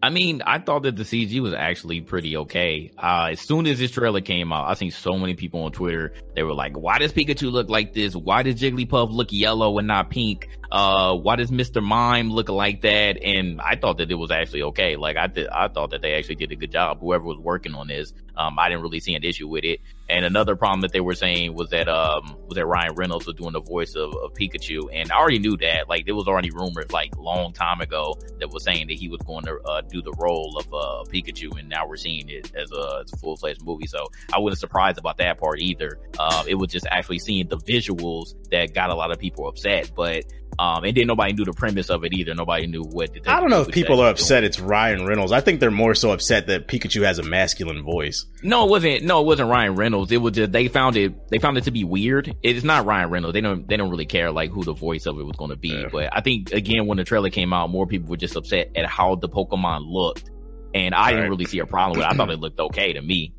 I mean, I thought that the CG was actually pretty okay. Uh, as soon as this trailer came out, I seen so many people on Twitter. They were like, "Why does Pikachu look like this? Why does Jigglypuff look yellow and not pink? Uh, why does Mister Mime look like that?" And I thought that it was actually okay. Like I did, I thought that they actually did a good job. Whoever was working on this, um, I didn't really see an issue with it. And another problem that they were saying was that um was that Ryan Reynolds was doing the voice of, of Pikachu, and I already knew that. Like there was already rumors like long time ago that was saying that he was going to uh, do the role of uh, Pikachu, and now we're seeing it as a, a full fledged movie. So I wasn't surprised about that part either. Uh, it was just actually seeing the visuals that got a lot of people upset, but. Um, and then nobody knew the premise of it either. Nobody knew what. Detective I don't know if people are upset it's Ryan Reynolds. I think they're more so upset that Pikachu has a masculine voice. No, it wasn't. No, it wasn't Ryan Reynolds. It was just they found it. They found it to be weird. It's not Ryan Reynolds. They don't. They don't really care like who the voice of it was going to be. Yeah. But I think again when the trailer came out, more people were just upset at how the Pokemon looked, and I Right. didn't really see a problem with it. I thought it looked okay to me.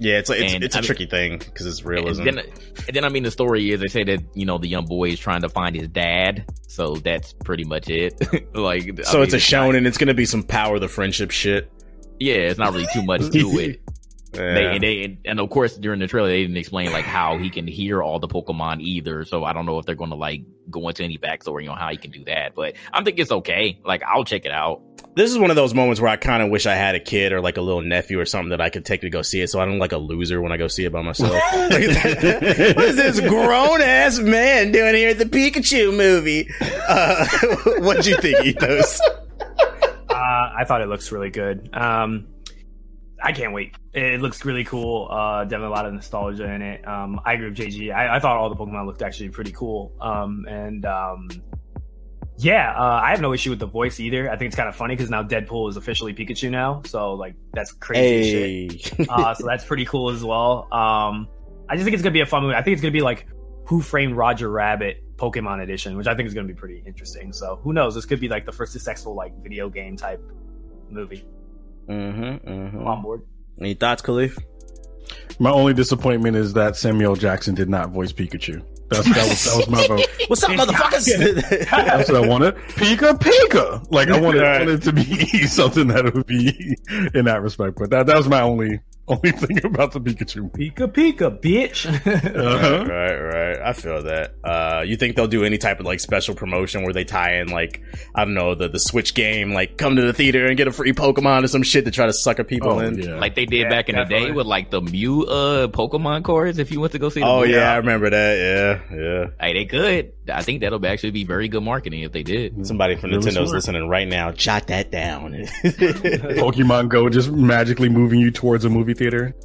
Yeah, it's like it's, And, it's a I mean- tricky thing because it's realism. And then, and then I mean the story is they say that you know the young boy is trying to find his dad, so that's pretty much it. like I so mean, it's a shonen. It's gonna be some power the friendship shit. Yeah, it's not really too much to it. Yeah. They, and they and of course during the trailer they didn't explain like how he can hear all the Pokemon either. So I don't know if they're going to like go into any backstory on how he can do that. But I'm thinking it's okay. Like I'll check it out. this is one of those moments where I kind of wish I had a kid or like a little nephew or something that I could take to go see it, so I don't like a loser when I go see it by myself. what is this grown ass man doing here at the Pikachu movie? Uh, what'd you think, Ethos? Uh, I thought it looks really good. Um, I can't wait. It looks really cool. Uh, definitely a lot of nostalgia in it. Um, I agree with JG. I, I thought all the Pokemon looked actually pretty cool. Um, and um, yeah, uh, I have no issue with the voice either. I think it's kind of funny because now Deadpool is officially Pikachu now. So like that's crazy shit. Uh, so that's pretty cool as well. Um, I just think it's gonna be a fun movie. I think it's gonna be like Who Framed Roger Rabbit Pokemon Edition, which I think is gonna be pretty interesting. So who knows? This could be like the first successful like video game type movie. Mm-hmm, mm-hmm. I'm on board. Any thoughts, Kahlief? My only disappointment is that Samuel Jackson did not voice Pikachu. That's, that was that was my vote. What's up, motherfuckers? That's what I wanted. Pika Pika. Like I wanted, Right. wanted it to be something that would be in that respect. But that that was my only only thing about the Pikachu. Pika Pika, bitch. Uh-huh. Right, right. I feel that. Uh, you think they'll do any type of like special promotion where they tie in like I don't know the the Switch game, like come to the theater and get a free Pokemon or some shit to try to sucker people Oh, in? yeah. Like they did Yeah, back in the day with like the Mew uh Pokemon cards. If you went to go see, the Oh movie. yeah, I remember that. Yeah, yeah. hey, they could. I think that'll actually be very good marketing if they did. Mm-hmm. Somebody from Really Nintendo's smart. listening right now. Jot that down. Pokemon Go just magically moving you towards a movie theater.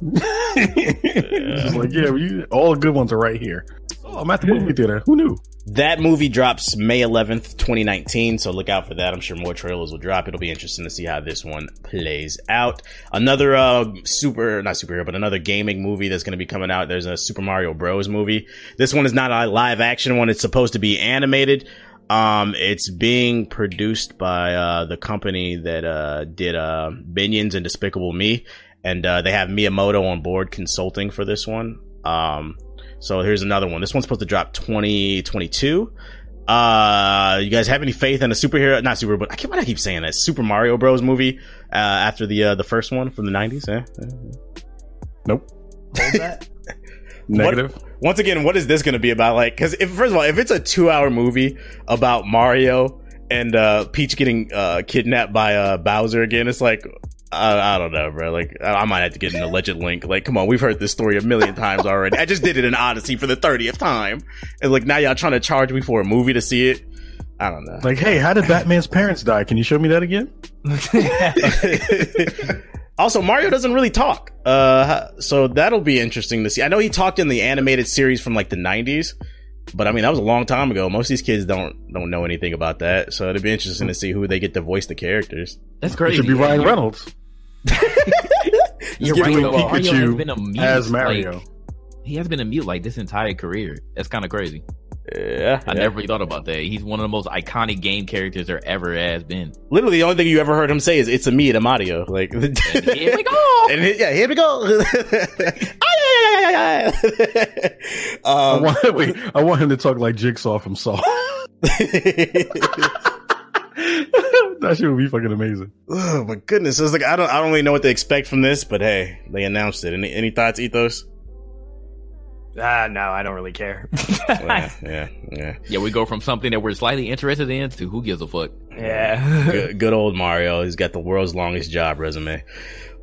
It's just like, yeah, we, all the good ones are right here. Oh, I'm at the movie theater. Who knew? that movie drops May 11th, 2019. So look out for that. I'm sure more trailers will drop. It'll be interesting to see how this one plays out. Another uh, super, not superhero, but another gaming movie that's going to be coming out. There's a Super Mario Bros. movie. This one is not a live action one. It's supposed to be animated. Um, it's being produced by uh, the company that uh, did uh, Minions and Despicable Me, and uh, they have Miyamoto on board consulting for this one. Um, so here's another one. This one's supposed to drop 2022. Uh, you guys have any faith in a superhero? Not super, but I can't. Why do I keep saying that? Super Mario Bros. movie uh, after the uh, the first one from the 90s. Eh? Eh. Nope. Hold that. Negative. Once again, what is this going to be about? Like, because if first of all, if it's a two hour movie about Mario and uh, Peach getting uh, kidnapped by uh, Bowser again, it's like. I, I don't know, bro. Like, I, I might have to get an alleged link. Like, come on, we've heard this story a million times already. I just did it in Odyssey for the thirtieth time, and like now y'all trying to charge me for a movie to see it. I don't know. Like, hey, how did Batman's parents die? Can you show me that again? also, Mario doesn't really talk. Uh, so that'll be interesting to see. I know he talked in the animated series from like the '90s, but I mean that was a long time ago. Most of these kids don't don't know anything about that, so it'd be interesting to see who they get to voice the characters. That's great. It should be Ryan Reynolds. You're Give right. me though. Mario has Pikachu been a mute, as Mario. like, he has been a mute like this entire career. That's kind of crazy. Yeah, I yeah. never really thought about that. He's one of the most iconic game characters there ever has been. Literally, the only thing you ever heard him say is "It's a me to Mario." Like, And here we go. And it- yeah, here we go. I um, want, wait, I want him to talk like Jigsaw from Saw. that shit would be fucking amazing. oh my goodness! It's like I don't, I don't really know what to expect from this, but hey, they announced it. Any, any thoughts, Ethos? Ah, no, I don't really care. Yeah, yeah, yeah. Yeah, we go from something that we're slightly interested in to who gives a fuck. yeah. Good, good old Mario. He's got the world's longest job resume.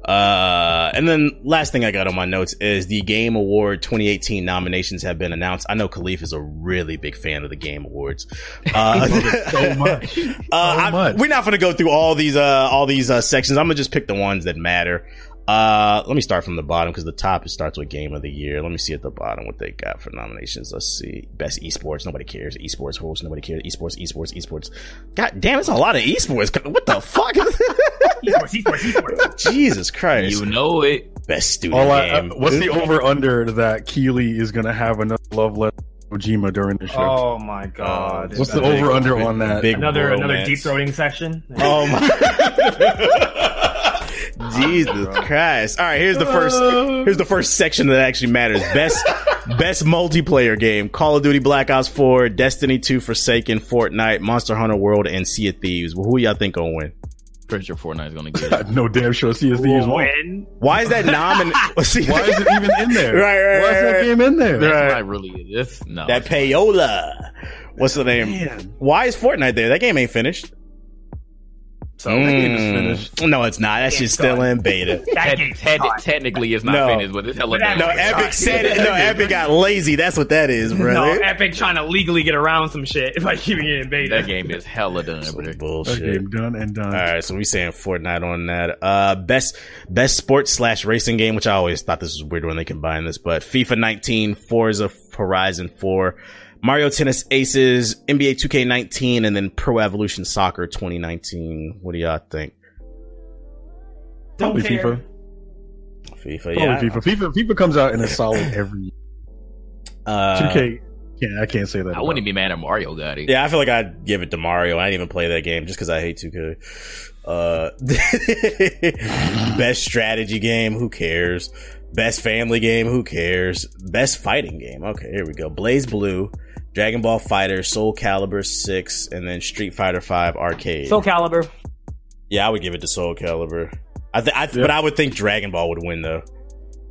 Uh, and then last thing I got on my notes is the Game Award 2018 nominations have been announced. I know Kahlief is a really big fan of the Game Awards. Uh, So much. Uh, I- much. we're not going to go through all these uh, all these uh, sections. I'm gonna just pick the ones that matter. Uh, let me start from the bottom because the top it starts with Game of the Year. Let me see at the bottom what they got for nominations. Let's see, Best Esports. Nobody cares. Esports host. Nobody cares. Esports. Esports. Esports. God damn, it's a lot of esports. What the fuck? esports, esports, esports. Jesus Christ! You know it. Best student All I, uh, game. what's the over under that Keighley is going to have another love letter to Kojima during the show? Oh my god. Uh, What's the over under on that? big another another deep throating section? Oh my! Jesus Christ! All right, here's the first. Here's the first section that actually matters. Best best multiplayer game: Call of Duty Black Ops 4, Destiny 2, Forsaken, Fortnite, Monster Hunter World, and Sea of Thieves. Well, who y'all think gonna win? Pretty sure Fortnite's gonna get it. no damn sure CSD is one. When? Why is that nomin? See, Why is it even in there? Right, right, Why is that right. game in there? Right. Not really this. No, that payola? What's the name? Man. Why is Fortnite there? That game ain't finished. So that game is Mm. finished. No, it's not. That shit's still in beta. That Te- te- technically it's not No. finished, but it's hella But that- No, done. Epic said it. No, Epic got lazy. That's what that is, bro. No, Epic trying to legally get around some shit by keeping it in beta. That game is hella done, Some bro. That bullshit. game done and done. All right, so we saying Fortnite on that. Uh, best best sports slash racing game, which I always thought this was weird when they combine this, but FIFA 19, Forza Horizon 4, Mario Tennis Aces, NBA 2K19, and then Pro Evolution Soccer 2019. What do y'all think? Probably Don't care. FIFA. FIFA, Probably yeah. FIFA. FIFA. FIFA comes out in a solid every year. Uh, 2K. Can't, I can't say that. I about wouldn't be mad at Mario got it. Yeah, I feel like I'd give it to Mario. I didn't even play that game just because I hate 2K. Uh, best strategy game, who cares? Best family game, who cares? Best fighting game, okay, here we go. BlazBlue, Dragon Ball Fighter, Soul Calibur 6, and then Street Fighter 5 Arcade. Soul Calibur. yeah, I would give it to Soul Calibur. I, th- I th- but I would think Dragon Ball would win though.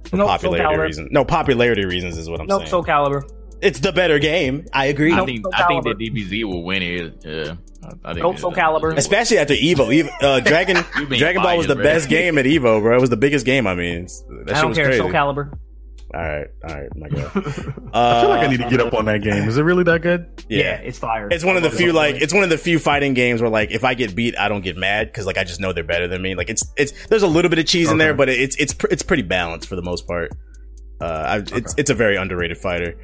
For Nope, Soul popularity Calibur. reasons. No, popularity reasons is what I'm Nope, saying. Soul Calibur. it's the better game. I agree. I Nope, think Soul I think that DBZ will win it. Yeah, I, I think Nope, it- Soul Calibur. Especially after Evo, Evo uh, Dragon You being Dragon Ball was the bro. best game at Evo, bro. It was the biggest game. I mean, it's- that I shit don't was care. crazy. Soul Calibur. All right, all right, my god. Uh, I feel like I need to get up on that game. Is it really that good? Yeah, Yeah, it's fire. it's one of the few like it's one of the few fighting games where like if I get beat, I don't get mad because like I just know they're better than me. Like it's it's there's a little bit of cheese in there, but it's it's pr- it's pretty balanced for the most part. Uh, I, it's it's a very underrated fighter.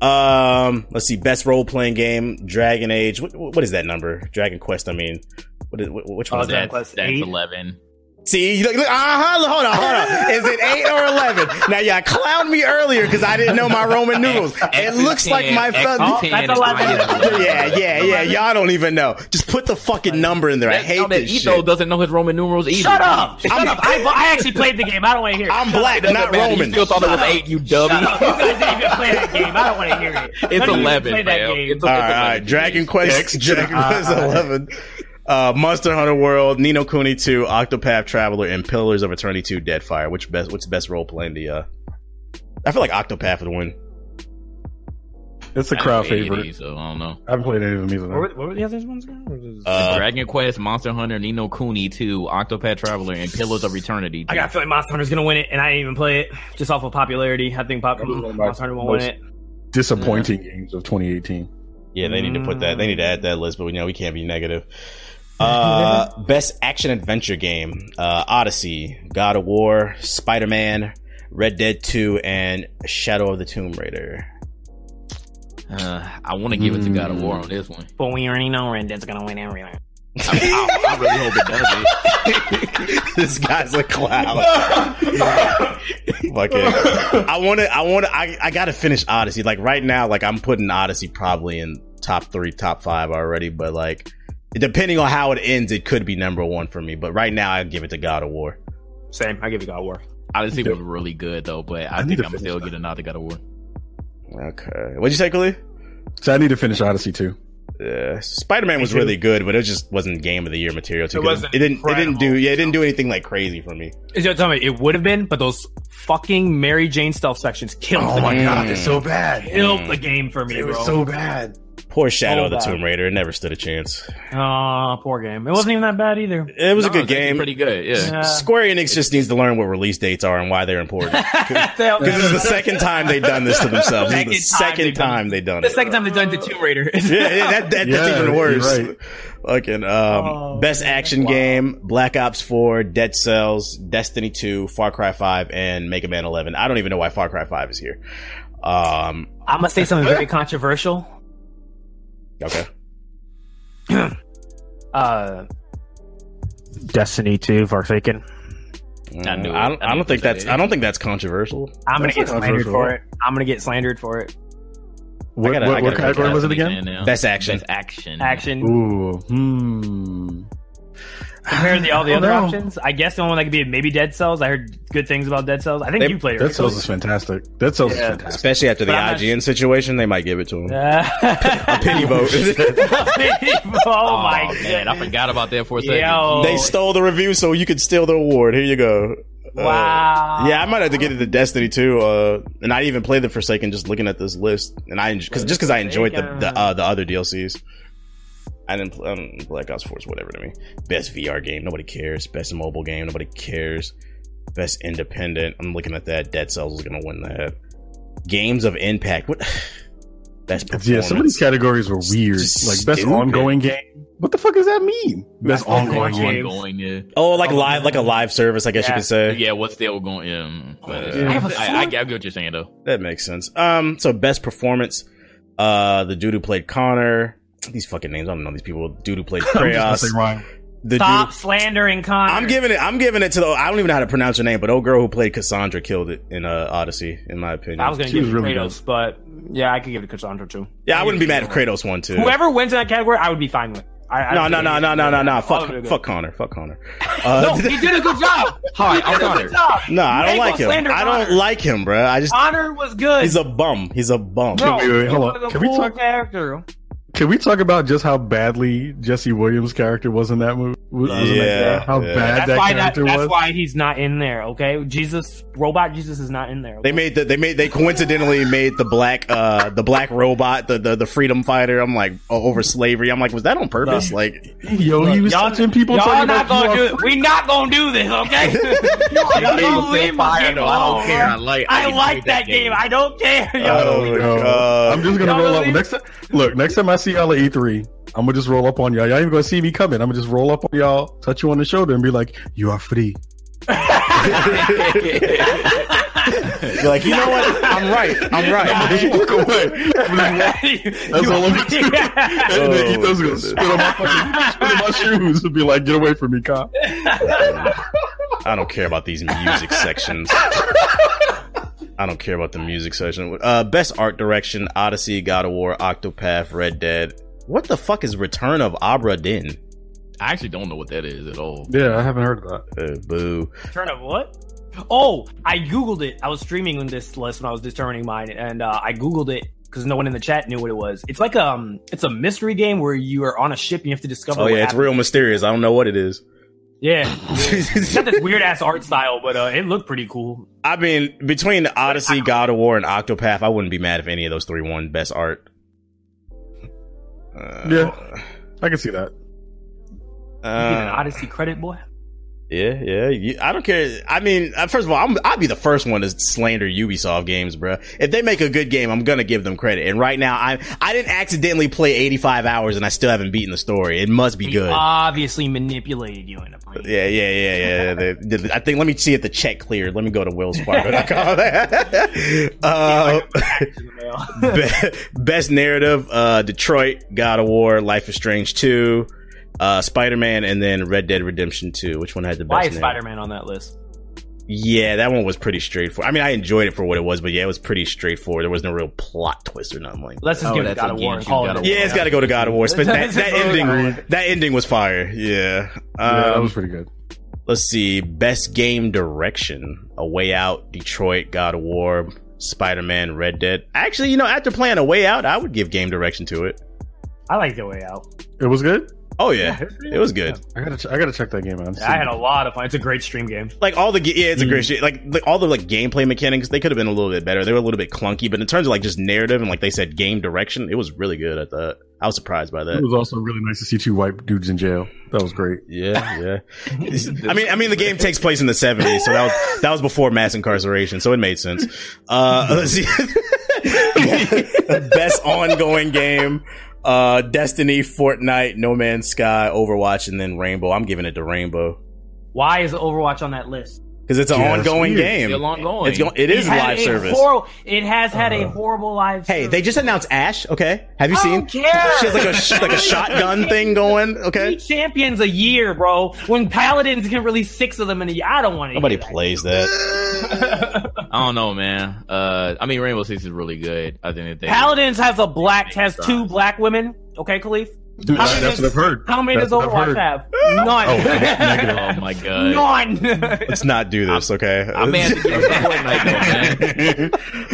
Um, let's see, best role playing game, Dragon Age. What, what is that number? Dragon Quest. I mean, what is wh- which one Oh, is that? Dragon That's, Quest that's eleven. See, you look, look, uh-huh, hold on, hold on. Is it eight or eleven? Now, y'all clowned me earlier because I didn't know my Roman numerals. It looks like my X thumb. is 10, that's 11. mine is 11. Yeah, yeah, yeah. Y'all don't even know. Just put the fucking number in there. I hate no, that this Ito shit. doesn't know his Roman numerals either. Shut up! Shut I'm- up! I, I actually played the game. I don't want to hear it. I'm black, It doesn't matter. Roman. You still thought it was eight, you dummy. Shut. You guys didn't even play that game. I don't want to hear it. It's None of you even 11, played that fam. game. It's a- All right, all right. Dragon Quest, X, Dragon uh, Quest Eleven, uh, Monster Hunter World, Ni no Kuni Two, Octopath Traveler, and Pillars of Eternity Two: Deadfire. Which best? What's best role playing? The uh, I feel like Octopath would win. It's a I crowd haven't favorite. any, so I don't know. I haven't played any of them What either. were, what were the other ones? again? What was- Uh, Dragon Quest, Monster Hunter, Ni no Kuni 2, Octopath Traveler, and Pillars of Eternity. I got a feeling Monster Hunter's gonna win it, and I didn't even play it just off of popularity. I think pop- That was one of my Monster Hunter won't win it. Disappointing games of 2018. Yeah, they need to put that. They need to add that list, but we know we can't be negative. Uh, best action adventure game: uh, Odyssey, God of War, Spider Man, Red Dead Two, and Shadow of the Tomb Raider. Uh, I want to give it to God of War on this one. But we already know Red Dead's gonna win everything. I, I, I really hope it does it. this guy's a clown. Fuck it. I want to. I want to. I, I got to finish Odyssey. Like right now, like I'm putting Odyssey probably in top three, top five already. But like, depending on how it ends, it could be number one for me. But right now, I give it to God of War. Same. I give it God of War. Odyssey was really good though, but I, I think I'm finish still that. get another God of War. Okay. What'd you say, Kahlief? So I need to finish Odyssey too. Yeah, Spider Man was too. really good, but it just wasn't game of the year material. Too, It 'cause wasn't It didn't. It didn't do. Yeah, it didn't do anything like crazy for me. Is you tell me it would have been, but those fucking Mary Jane stealth sections killed Oh the my game. god, it's so bad. Killed mm. the game for me, It was bro. so bad. Poor Shadow Oh, of the. Tomb Raider. It never stood a chance. Oh, poor game. It wasn't even that bad either. It was a good it's game. Pretty good. Yeah. Yeah. Square Enix just needs to learn what release dates are and why they're important. Because this is the second time they've done this to themselves. This is the Second time they've done time they've done the it. second time they've done the Tomb Raider. Yeah, yeah, that, that, that's Yeah, even worse. right. Fucking um, Oh, best action wow. game: Black Ops 4, Dead Cells, Destiny 2, Far Cry 5, and Mega Man 11. I don't even know why Far Cry 5 is here. Um, I'm gonna say something very controversial. Okay. Uh, Destiny 2 Forsaken. I knew. I don't, I I don't think that's. I don't think that's controversial. I'm gonna That's get slandered for it. I'm gonna get slandered for it. What, gotta- what, what category was it again? fan. Best action. Best action. Action. Ooh, hmm. Compared to all the other know. options, I guess the only one that could be maybe Dead Cells. I heard good things about Dead Cells. I think They- you played it. Dead right? Cells is fantastic. Dead Cells Yeah. is fantastic. Especially after the But I'm not- IGN situation, they might give it to him. Uh, Penny vote. oh, my Oh, man, I forgot about that for a second. Yo. they stole the review, so you could steal the award. Here you go. Uh, Wow. yeah, I might have to get into Destiny too, uh, and I even played the Forsaken just looking at this list, and I cause, just because I enjoyed the the, uh, the other DLCs. I didn't play um, Black Ops 4 is whatever to me. Best VR game, nobody cares. Best mobile game, nobody cares. Best independent, I'm looking at that. Dead Cells is gonna win that. Games of impact, what? Best performance. Yeah, some of these categories were weird. Just Like best stupid. ongoing game. What the fuck does that mean? Best ongoing ongoing game. game. Ongoing, yeah. Oh, like live, like a live service, I guess you could say. Yeah, what's still going? Yeah, mm, but, uh, Yeah. I, I have a I, I, get what you're saying though. That makes sense. Um, so best performance, uh, the dude who played Connor. These fucking names, I don't know these people. Dude who played I'm just gonna Kratos. The Stop dude. slandering Connor. I'm giving it. I'm giving it to the. I don't even know how to pronounce her name, but old girl who played Cassandra killed it in uh, Odyssey, in my opinion. I was gonna She give it to really Kratos, but yeah, I could give it to Cassandra too. yeah, I wouldn't be mad if Kratos won too. Whoever wins in that category, I would be fine with. I, I No, no, no, no, no, no, no. Fuck, fuck Connor. Fuck Connor. Uh, No, he did a good job. Hi, I'm He did a Connor. no, I don't like gonna him. slander I don't Connor. like him, bro. I just Connor was good. he's a bum. He's a bum. Bro, Wait, wait, wait, he hold was on. a Can we cool talk- character? Can we talk about just how badly Jesse Williams' character was in that movie? Was- was in that Yeah, how yeah. bad That's that why that, character that's was. That's why he's not in there. Okay, Jesus, robot Jesus is not in there. They made the they made they coincidentally made the black uh the black robot the the, the freedom fighter. I'm like o- over slavery. I'm like, was that on purpose? Like, Yo, he was y'all, touching people. y'all talking not about gonna do it. We not gonna do this. Okay, y'all gonna leave my game alone. I like. I like that game. I don't care. Y'all Oh, gonna Yo, I'm just gonna roll up next time. Look, next time I see y'all at E3, I'm gonna just roll up on y'all. Y'all ain't even gonna see me coming. I'm gonna just roll up on y'all, touch you on the shoulder, and be like, "You are free." you're like, you know what? I'm right. I'm right. Just walk away. That's all I'm gonna do. And then Ethan's gonna spit on my fucking spit on my shoes and be like, "Get away from me, cop." I don't care about these music sections. I don't care about the music section. Uh, best art direction: Odyssey, God of War, Octopath, Red Dead. What the fuck is Return of Obra Dinn? I actually don't know what that is at all. Yeah, I haven't heard of that. Uh, boo. Turn of what? Oh, I googled it. I was streaming on this list when I was determining mine, and uh, I googled it because no one in the chat knew what it was. It's like um, it's a mystery game where you are on a ship and you have to discover. Oh what yeah, it's happened. real mysterious. I don't know what it is. Yeah, it's got this weird ass art style, but uh, it looked pretty cool. I mean, between Odyssey, God of War, and Octopath, I wouldn't be mad if any of those three won best art. Uh, Yeah. I can see that. You get an Uh, Odyssey credit, boy. Yeah, yeah. You, I don't care. I mean, uh, first of all, I'm, I'll be the first one to slander Ubisoft games, bro. If they make a good game, I'm gonna give them credit. And right now, I I didn't accidentally play 85 hours, and I still haven't beaten the story. It must be He good. obviously manipulated you into playing. Yeah, yeah, yeah, yeah. They- they- I think. Let me see if the check cleared. Let me go to Will's willsfargo.com. uh, be- best narrative: uh, Detroit, God of War, Life is Strange two, uh, Spider Man, and then Red Dead Redemption two. Which one had the best? Why is? Spider Man on that list? Yeah, that one was pretty straightforward. I mean, I enjoyed it for what it was, but yeah, it was pretty straightforward. There was no real plot twist or nothing like. that. Let's just Oh, give it that's God of War call it. God a- of Yeah, it's got to go to God of War. But that, that ending, that ending was fire. Yeah. Yeah, that Um, was pretty good. let's see. Best game direction: A Way Out, Detroit, God of War, Spider Man, Red Dead. Actually, you know, after playing A Way Out, I would give game direction to it. I like the way out. It was good. Oh yeah, it was good. I gotta, ch- I gotta check that game out. I had a lot of fun. It's a great stream game. Like all the ga- yeah, it's a Mm. great shit. Like the, all the like gameplay mechanics, they could have been a little bit better. They were a little bit clunky, but in terms of like just narrative and like they said game direction, it was really good. I thought I was surprised by that. It was also really nice to see two white dudes in jail. That was great. Yeah, yeah. I mean, I mean, the game takes place in the '70s, so that was that was before mass incarceration, so it made sense. Uh, let's see. Best ongoing game: uh, Destiny, Fortnite, No Man's Sky, Overwatch, and then Rainbow. I'm giving it to Rainbow Why is Overwatch on that list? Because it's an Yeah, ongoing weird. game. Still ongoing. It's go- it is It a had live a service. horrible- it has had a Uh, horrible live. Hey, service. they just announced Ashe. Okay, have you I seen? don't care. She has like a sh- like a shotgun thing going. Three Okay, champions a year, bro. When paladins can release six of them in a year, I don't want to. nobody plays that. I don't know, man. Uh, I mean, Rainbow Six is really good. I think that they Paladins has a black has two black women. Okay, Kahlief. Dude, How that's many what does- I've heard. How many That's does what I've Overwatch have? None. Oh, negative. Oh my god. None. Let's not do this. Okay, I may have to give it to Fortnite though, man.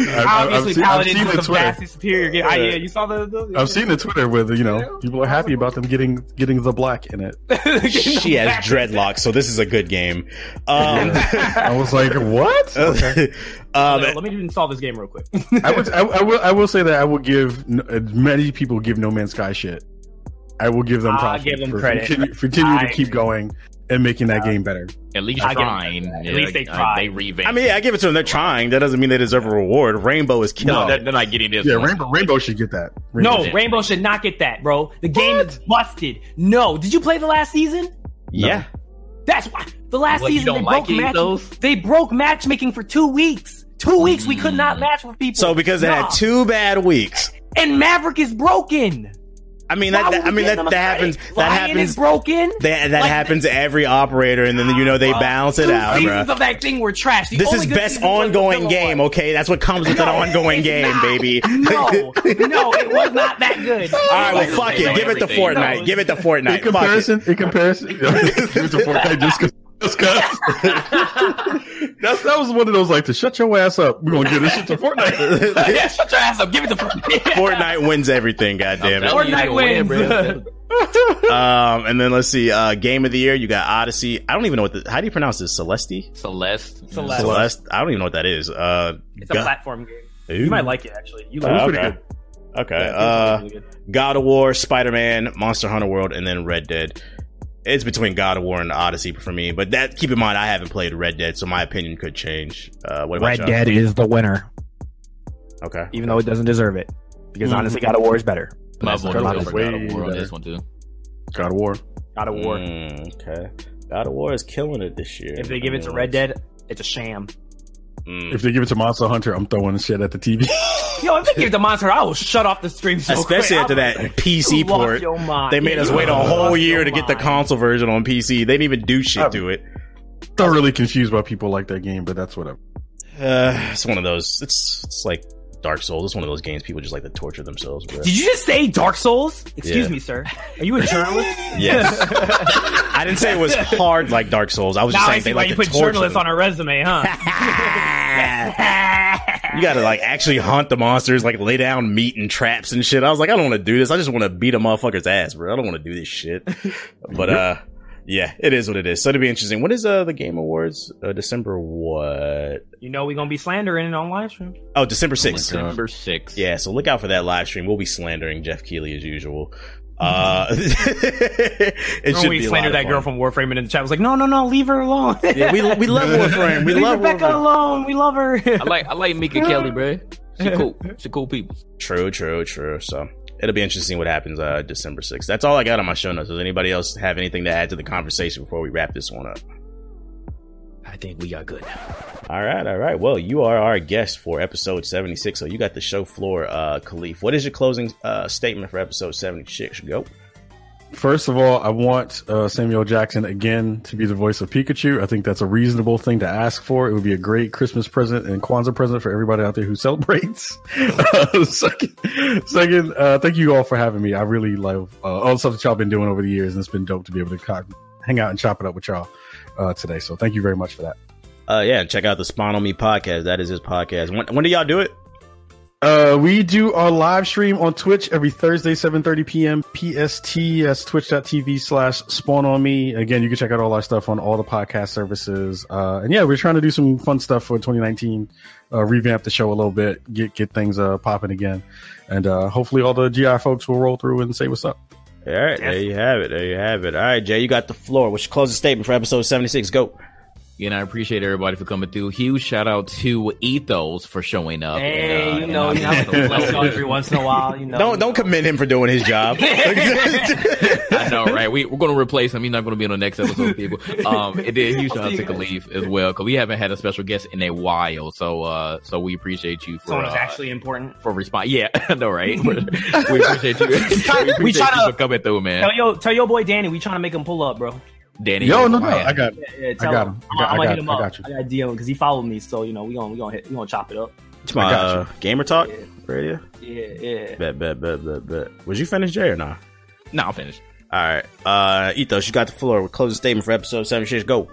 I've, I've Obviously, seen, I've Paladins seen the a Twitter. vastly superior game. Ah, yeah, you saw the. the I've seen the Twitter with you know people are happy about them getting getting the black in it. she has dreadlocks, so this is a good game. Um, I was like, what? Okay. um, Let me install this game real quick. I would, I, I will, I will say that I will give n- uh, many people give No Man's Sky shit. I will give them I'll props give them for credit. continue, for continue I to keep going and making that game better. At least I give them trying. At Yeah, least they uh, tried. They revamped. I mean, yeah, I give it to them. They're trying. That doesn't mean they deserve a reward. Rainbow is killing no, they're, they're not getting this. Yeah, one. Rainbow Rainbow should get that. no, Rainbow. Yeah. Rainbow should not get that, bro. The game is busted. No, did you play the last season? Yeah, That's why the last What, season they like broke any match. those? They broke matchmaking for two weeks. Two weeks we could not match with people. so because they Nah. had two bad weeks. and Maverick is broken. I mean, that, that I mean that that credit? happens. That Lion happens. broken. That, that Like, happens to every operator, and then you know they Bro, balance it two out, seasons bro. of that thing were trash. The This is best season was the ongoing game, one. okay? That's what comes with an ongoing game, not. baby. No, no, it was not that good. All right, well, fuck it. Give it to Fortnite. Give it to Fortnite. In comparison, in comparison, give it to Fortnite just because. Just 'cause. That's, that was one of those like to shut your ass up. We're gonna give this shit to Fortnite. yeah, shut your ass up. Give it to Fortnite Fortnite wins everything, goddamn it. telling you, Fortnite they win, wins. bro. Um, and then let's see, uh, game of the year. You got Odyssey. I don't even know what the, how do you pronounce this? Celeste? Celeste. Celeste. Celeste? I don't even know what that is. Uh, It's a platform game. Ooh. You might like it actually. You like pretty okay. good. Okay. it. Uh, Really good. God of War, Spider Man, Monster Hunter World, and then Red Dead. It's between God of War and Odyssey for me, but that keep in mind I haven't played Red Dead, so my opinion could change. Uh, what about Red y'all? Dead is the winner, Okay. even though it doesn't deserve it. Because Mhm. honestly, God of War is better. Might as well do God of War God of War on this one too. God of War. God of War. Mm, okay. God of War is killing it this year. If they give it to Red Dead, it's a sham. Mm. If they give it to Monster Hunter, I'm throwing shit at the TV. Yo, if they give it to Monster, Hunter, I will shut off the stream. So Especially quick. after that I'll- PC port. They made Yeah, us wait a whole year to get the console version on PC. They didn't even do shit to it. Thoroughly confused why people like that game, but that's whatever. Uh, it's one of those. It's it's like Dark Souls. It's one of those games people just like to torture themselves. With. Did you just say Dark Souls? Excuse Yeah. me, sir. Are you a journalist? Yes. I didn't say it was hard like Dark Souls. I was just now I saying see they why like you to put torture journalist them. on a resume, huh? You gotta like actually hunt the monsters, like lay down meat and traps and shit. I was like, I don't want to do this. I just want to beat a motherfucker's ass, bro. I don't want to do this shit. But uh, yeah, it is what it is. So it'll be interesting. What is uh the Game Awards? Uh, December what? you know we're gonna be slandering it on live stream. Oh, December sixth. December sixth. Yeah, so look out for that live stream. We'll be slandering Jeff Keighley as usual. Uh, it Remember should we be a lot slandered of that girl from Warframe and in the chat was like, no, no, no, leave her alone. Yeah, we we love Warframe. We leave love Rebecca Warframe. alone. We love her. I like I like Mika Kelly, bro. She cool. She cool people. True, true, true. So it'll be interesting what happens uh December sixth. That's all I got on my show notes. Does anybody else have anything to add to the conversation before we wrap this one up? I think we got good. All right, all right. Well, you are our guest for episode seventy six, so you got the show floor, uh, Kahlief. What is your closing uh statement for episode seventy six? Go. First of all, I want uh, Samuel Jackson again to be the voice of Pikachu. I think that's a reasonable thing to ask for. It would be a great Christmas present and Kwanzaa present for everybody out there who celebrates. Uh, second, second uh, thank you all for having me. I really love uh, all the stuff that y'all been doing over the years, and it's been dope to be able to co- hang out and chop it up with y'all uh, today. So thank you very much for that. Uh, yeah, check out the Spawn on Me podcast. That is his podcast. When, when do y'all do it? Uh, we do our live stream on Twitch every Thursday, 7.30 p.m. PST. That's twitch.tv slash spawn on me. Again, you can check out all our stuff on all the podcast services. Uh, and yeah, we're trying to do some fun stuff for 2019. Uh, revamp the show a little bit, get, get things, uh, popping again. And, uh, hopefully all the GI folks will roll through and say what's up. All right, there you have it. There you have it. All right, Jay, you got the floor. What's your closing statement for episode seventy six? Go. And I appreciate everybody for coming through. Huge shout out to Ethos for showing up. Hey, And, uh, you know, you I'm know, so let's go glad. every once in a while. You know, Don't don't commend him for doing his job. I know, right? We, we're going to replace him. He's not going to be on the next episode, people. Um, and then huge shout out to Kahlief as well, because we haven't had a special guest in a while. So, uh, so we appreciate you for Someone uh, actually important. for response. Yeah, I know, right? we appreciate you. we appreciate We try you to- for coming through, man. Tell yo, tell your boy Danny, we trying to make him pull up, bro. Danny, Yo, no, no, man. I got, Yeah, yeah, tell got him. him. I got- I'm gonna hit got- him I up. got you. I got DM him because he followed me, so you know we gonna we gonna hit, we gonna chop it up. It's my uh, gamer talk radio. Yeah, yeah. Bet, bet, bet, bet, bet. Was you finished, Jay, or not? No, I'm finished. All right, uh, Ethos, you got the floor. with closing statement for episode seventy six. Go.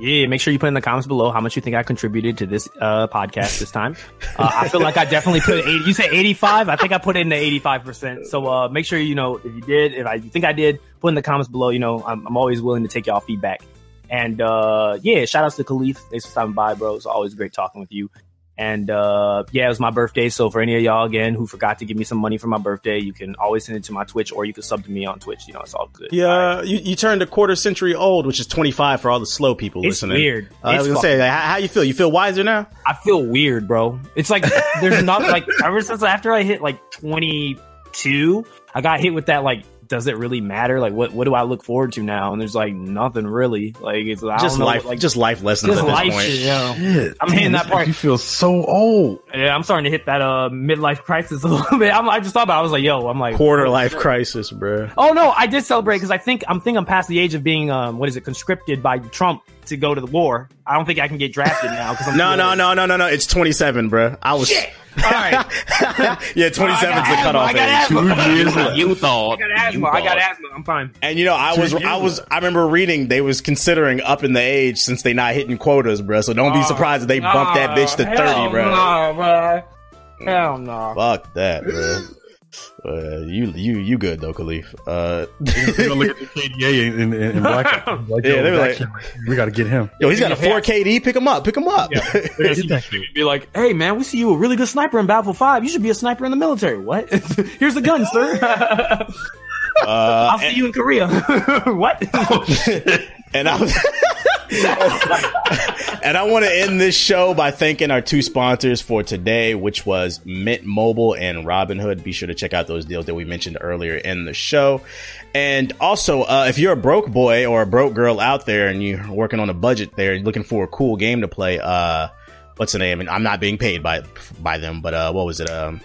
Yeah, make sure you put in the comments below how much you think I contributed to this uh, podcast this time. Uh, I feel like I definitely put 80. You said 85. I think I put in the 85 percent. So uh, make sure you know if you did, if I you think I did, put in the comments below. You know, I'm, I'm always willing to take y'all feedback. And uh, yeah, shout outs to Kahlief. Thanks for stopping by, bro. It's always great talking with you. And uh, yeah, it was my birthday. So for any of y'all again who forgot to give me some money for my birthday, you can always send it to my Twitch or you can sub to me on Twitch. You know, it's all good. Yeah, you, you turned a quarter century old, which is twenty five for all the slow people It's listening. weird. Uh, I was gonna say, like, how, how you feel? You feel wiser now? I feel weird, bro. It's like there's not like ever since after I hit like 22, I got hit with that like, does it really matter? Like, what what do I look forward to now? And there's like nothing really. Like it's I Just don't know, life, like just life lessons just at this life point. shit. You know? Shit. I'm hitting that part. You feel so old. Yeah, I'm starting to hit that uh midlife crisis a little bit. I'm, I just thought about. it. I was like, yo, I'm like Quarter life crisis, bro. Oh no, I did celebrate because I think I'm think I'm past the age of being um what is it conscripted by Trump to go to the war. I don't think I can get drafted now because I'm No, no, no, no, no, no. It's 27, bro. I was. Shit. All right, yeah, 27 is the cutoff age. asthma. You, you thought. I got asthma. You I got thought. asthma. I'm fine. And you know, I was, I was, I remember reading they was considering upping the age since they not hitting quotas, bro. So don't be oh, surprised if they bump that bitch to 30, bro. No, bro. Hell no. Fuck that, bro. Uh, you, you, you good though, Kahlief. Uh, We're gonna look at the KDA in, in, in Black. Like, Yeah, they were like- we got to get him. yo, he's got a 4 KD. Pick him up. Pick him up. They're gonna Get that. see- be like, hey man, we see you a really good sniper in Battlefield 5. You should be a sniper in the military. What? Here's the gun, sir. Uh, I'll see you in Korea. what? And I and I want to end this show by thanking our two sponsors for today, which was Mint Mobile and Robinhood. Be sure to check out those deals that we mentioned earlier in the show. And also, uh, if you're a broke boy or a broke girl out there and you're working on a budget there, you're looking for a cool game to play, uh, what's the name? And I'm not being paid by by them, but uh, what was it? Um,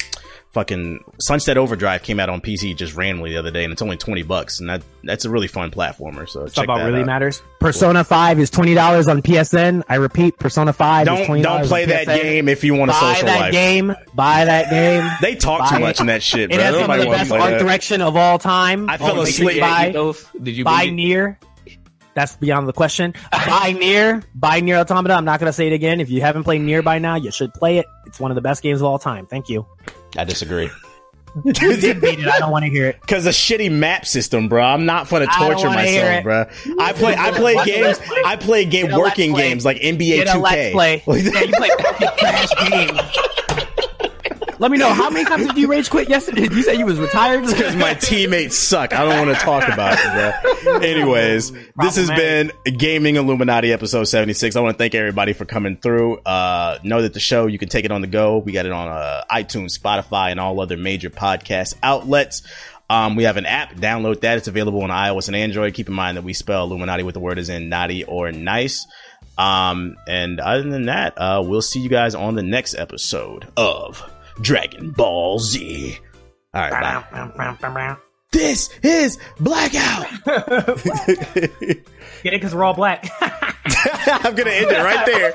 fucking Sunset Overdrive came out on PC just randomly the other day, and it's only twenty bucks, and that that's a really fun platformer. So Talk check about that really out. matters. Persona 5 is $20 on PSN. I repeat, Persona 5 is Don't $20 don't play on that PSN. game if you want a Buy social that life. game. Buy that game. They talk too Buy much in that shit, It has some of the best art that. direction of all time. I fell Make sure you asleep. Buy, Did you buy NieR. That's beyond the question. buy NieR. Buy NieR Automata. I'm not going to say it again. If you haven't played NieR by now, you should play it. It's one of the best games of all time. Thank you. I disagree. You did beat it. I don't want to hear it. Cause the shitty map system, bro. I'm not gonna torture myself, bro. I play, I play games. I play game Get a Let's working Play. games like NBA Get a 2K. Let's Play. yeah, you play fucking trash games. Let me know how many times did you rage quit yesterday? Did you say you was retired? Because my teammates suck. I don't want to talk about it, bro. Anyways, this has been Gaming Illuminati episode 76. I want to thank everybody for coming through. Uh, know that the show, you can take it on the go. We got it on uh, iTunes, Spotify, and all other major podcast outlets. Um, we have an app. Download that. It's available on iOS and Android. Keep in mind that we spell Illuminati with the word is in naughty or nice. Um, and other than that, uh, we'll see you guys on the next episode of Dragon Ball Z. All right, bye. This is Blackout. Get it because we're all black. I'm gonna end it right there.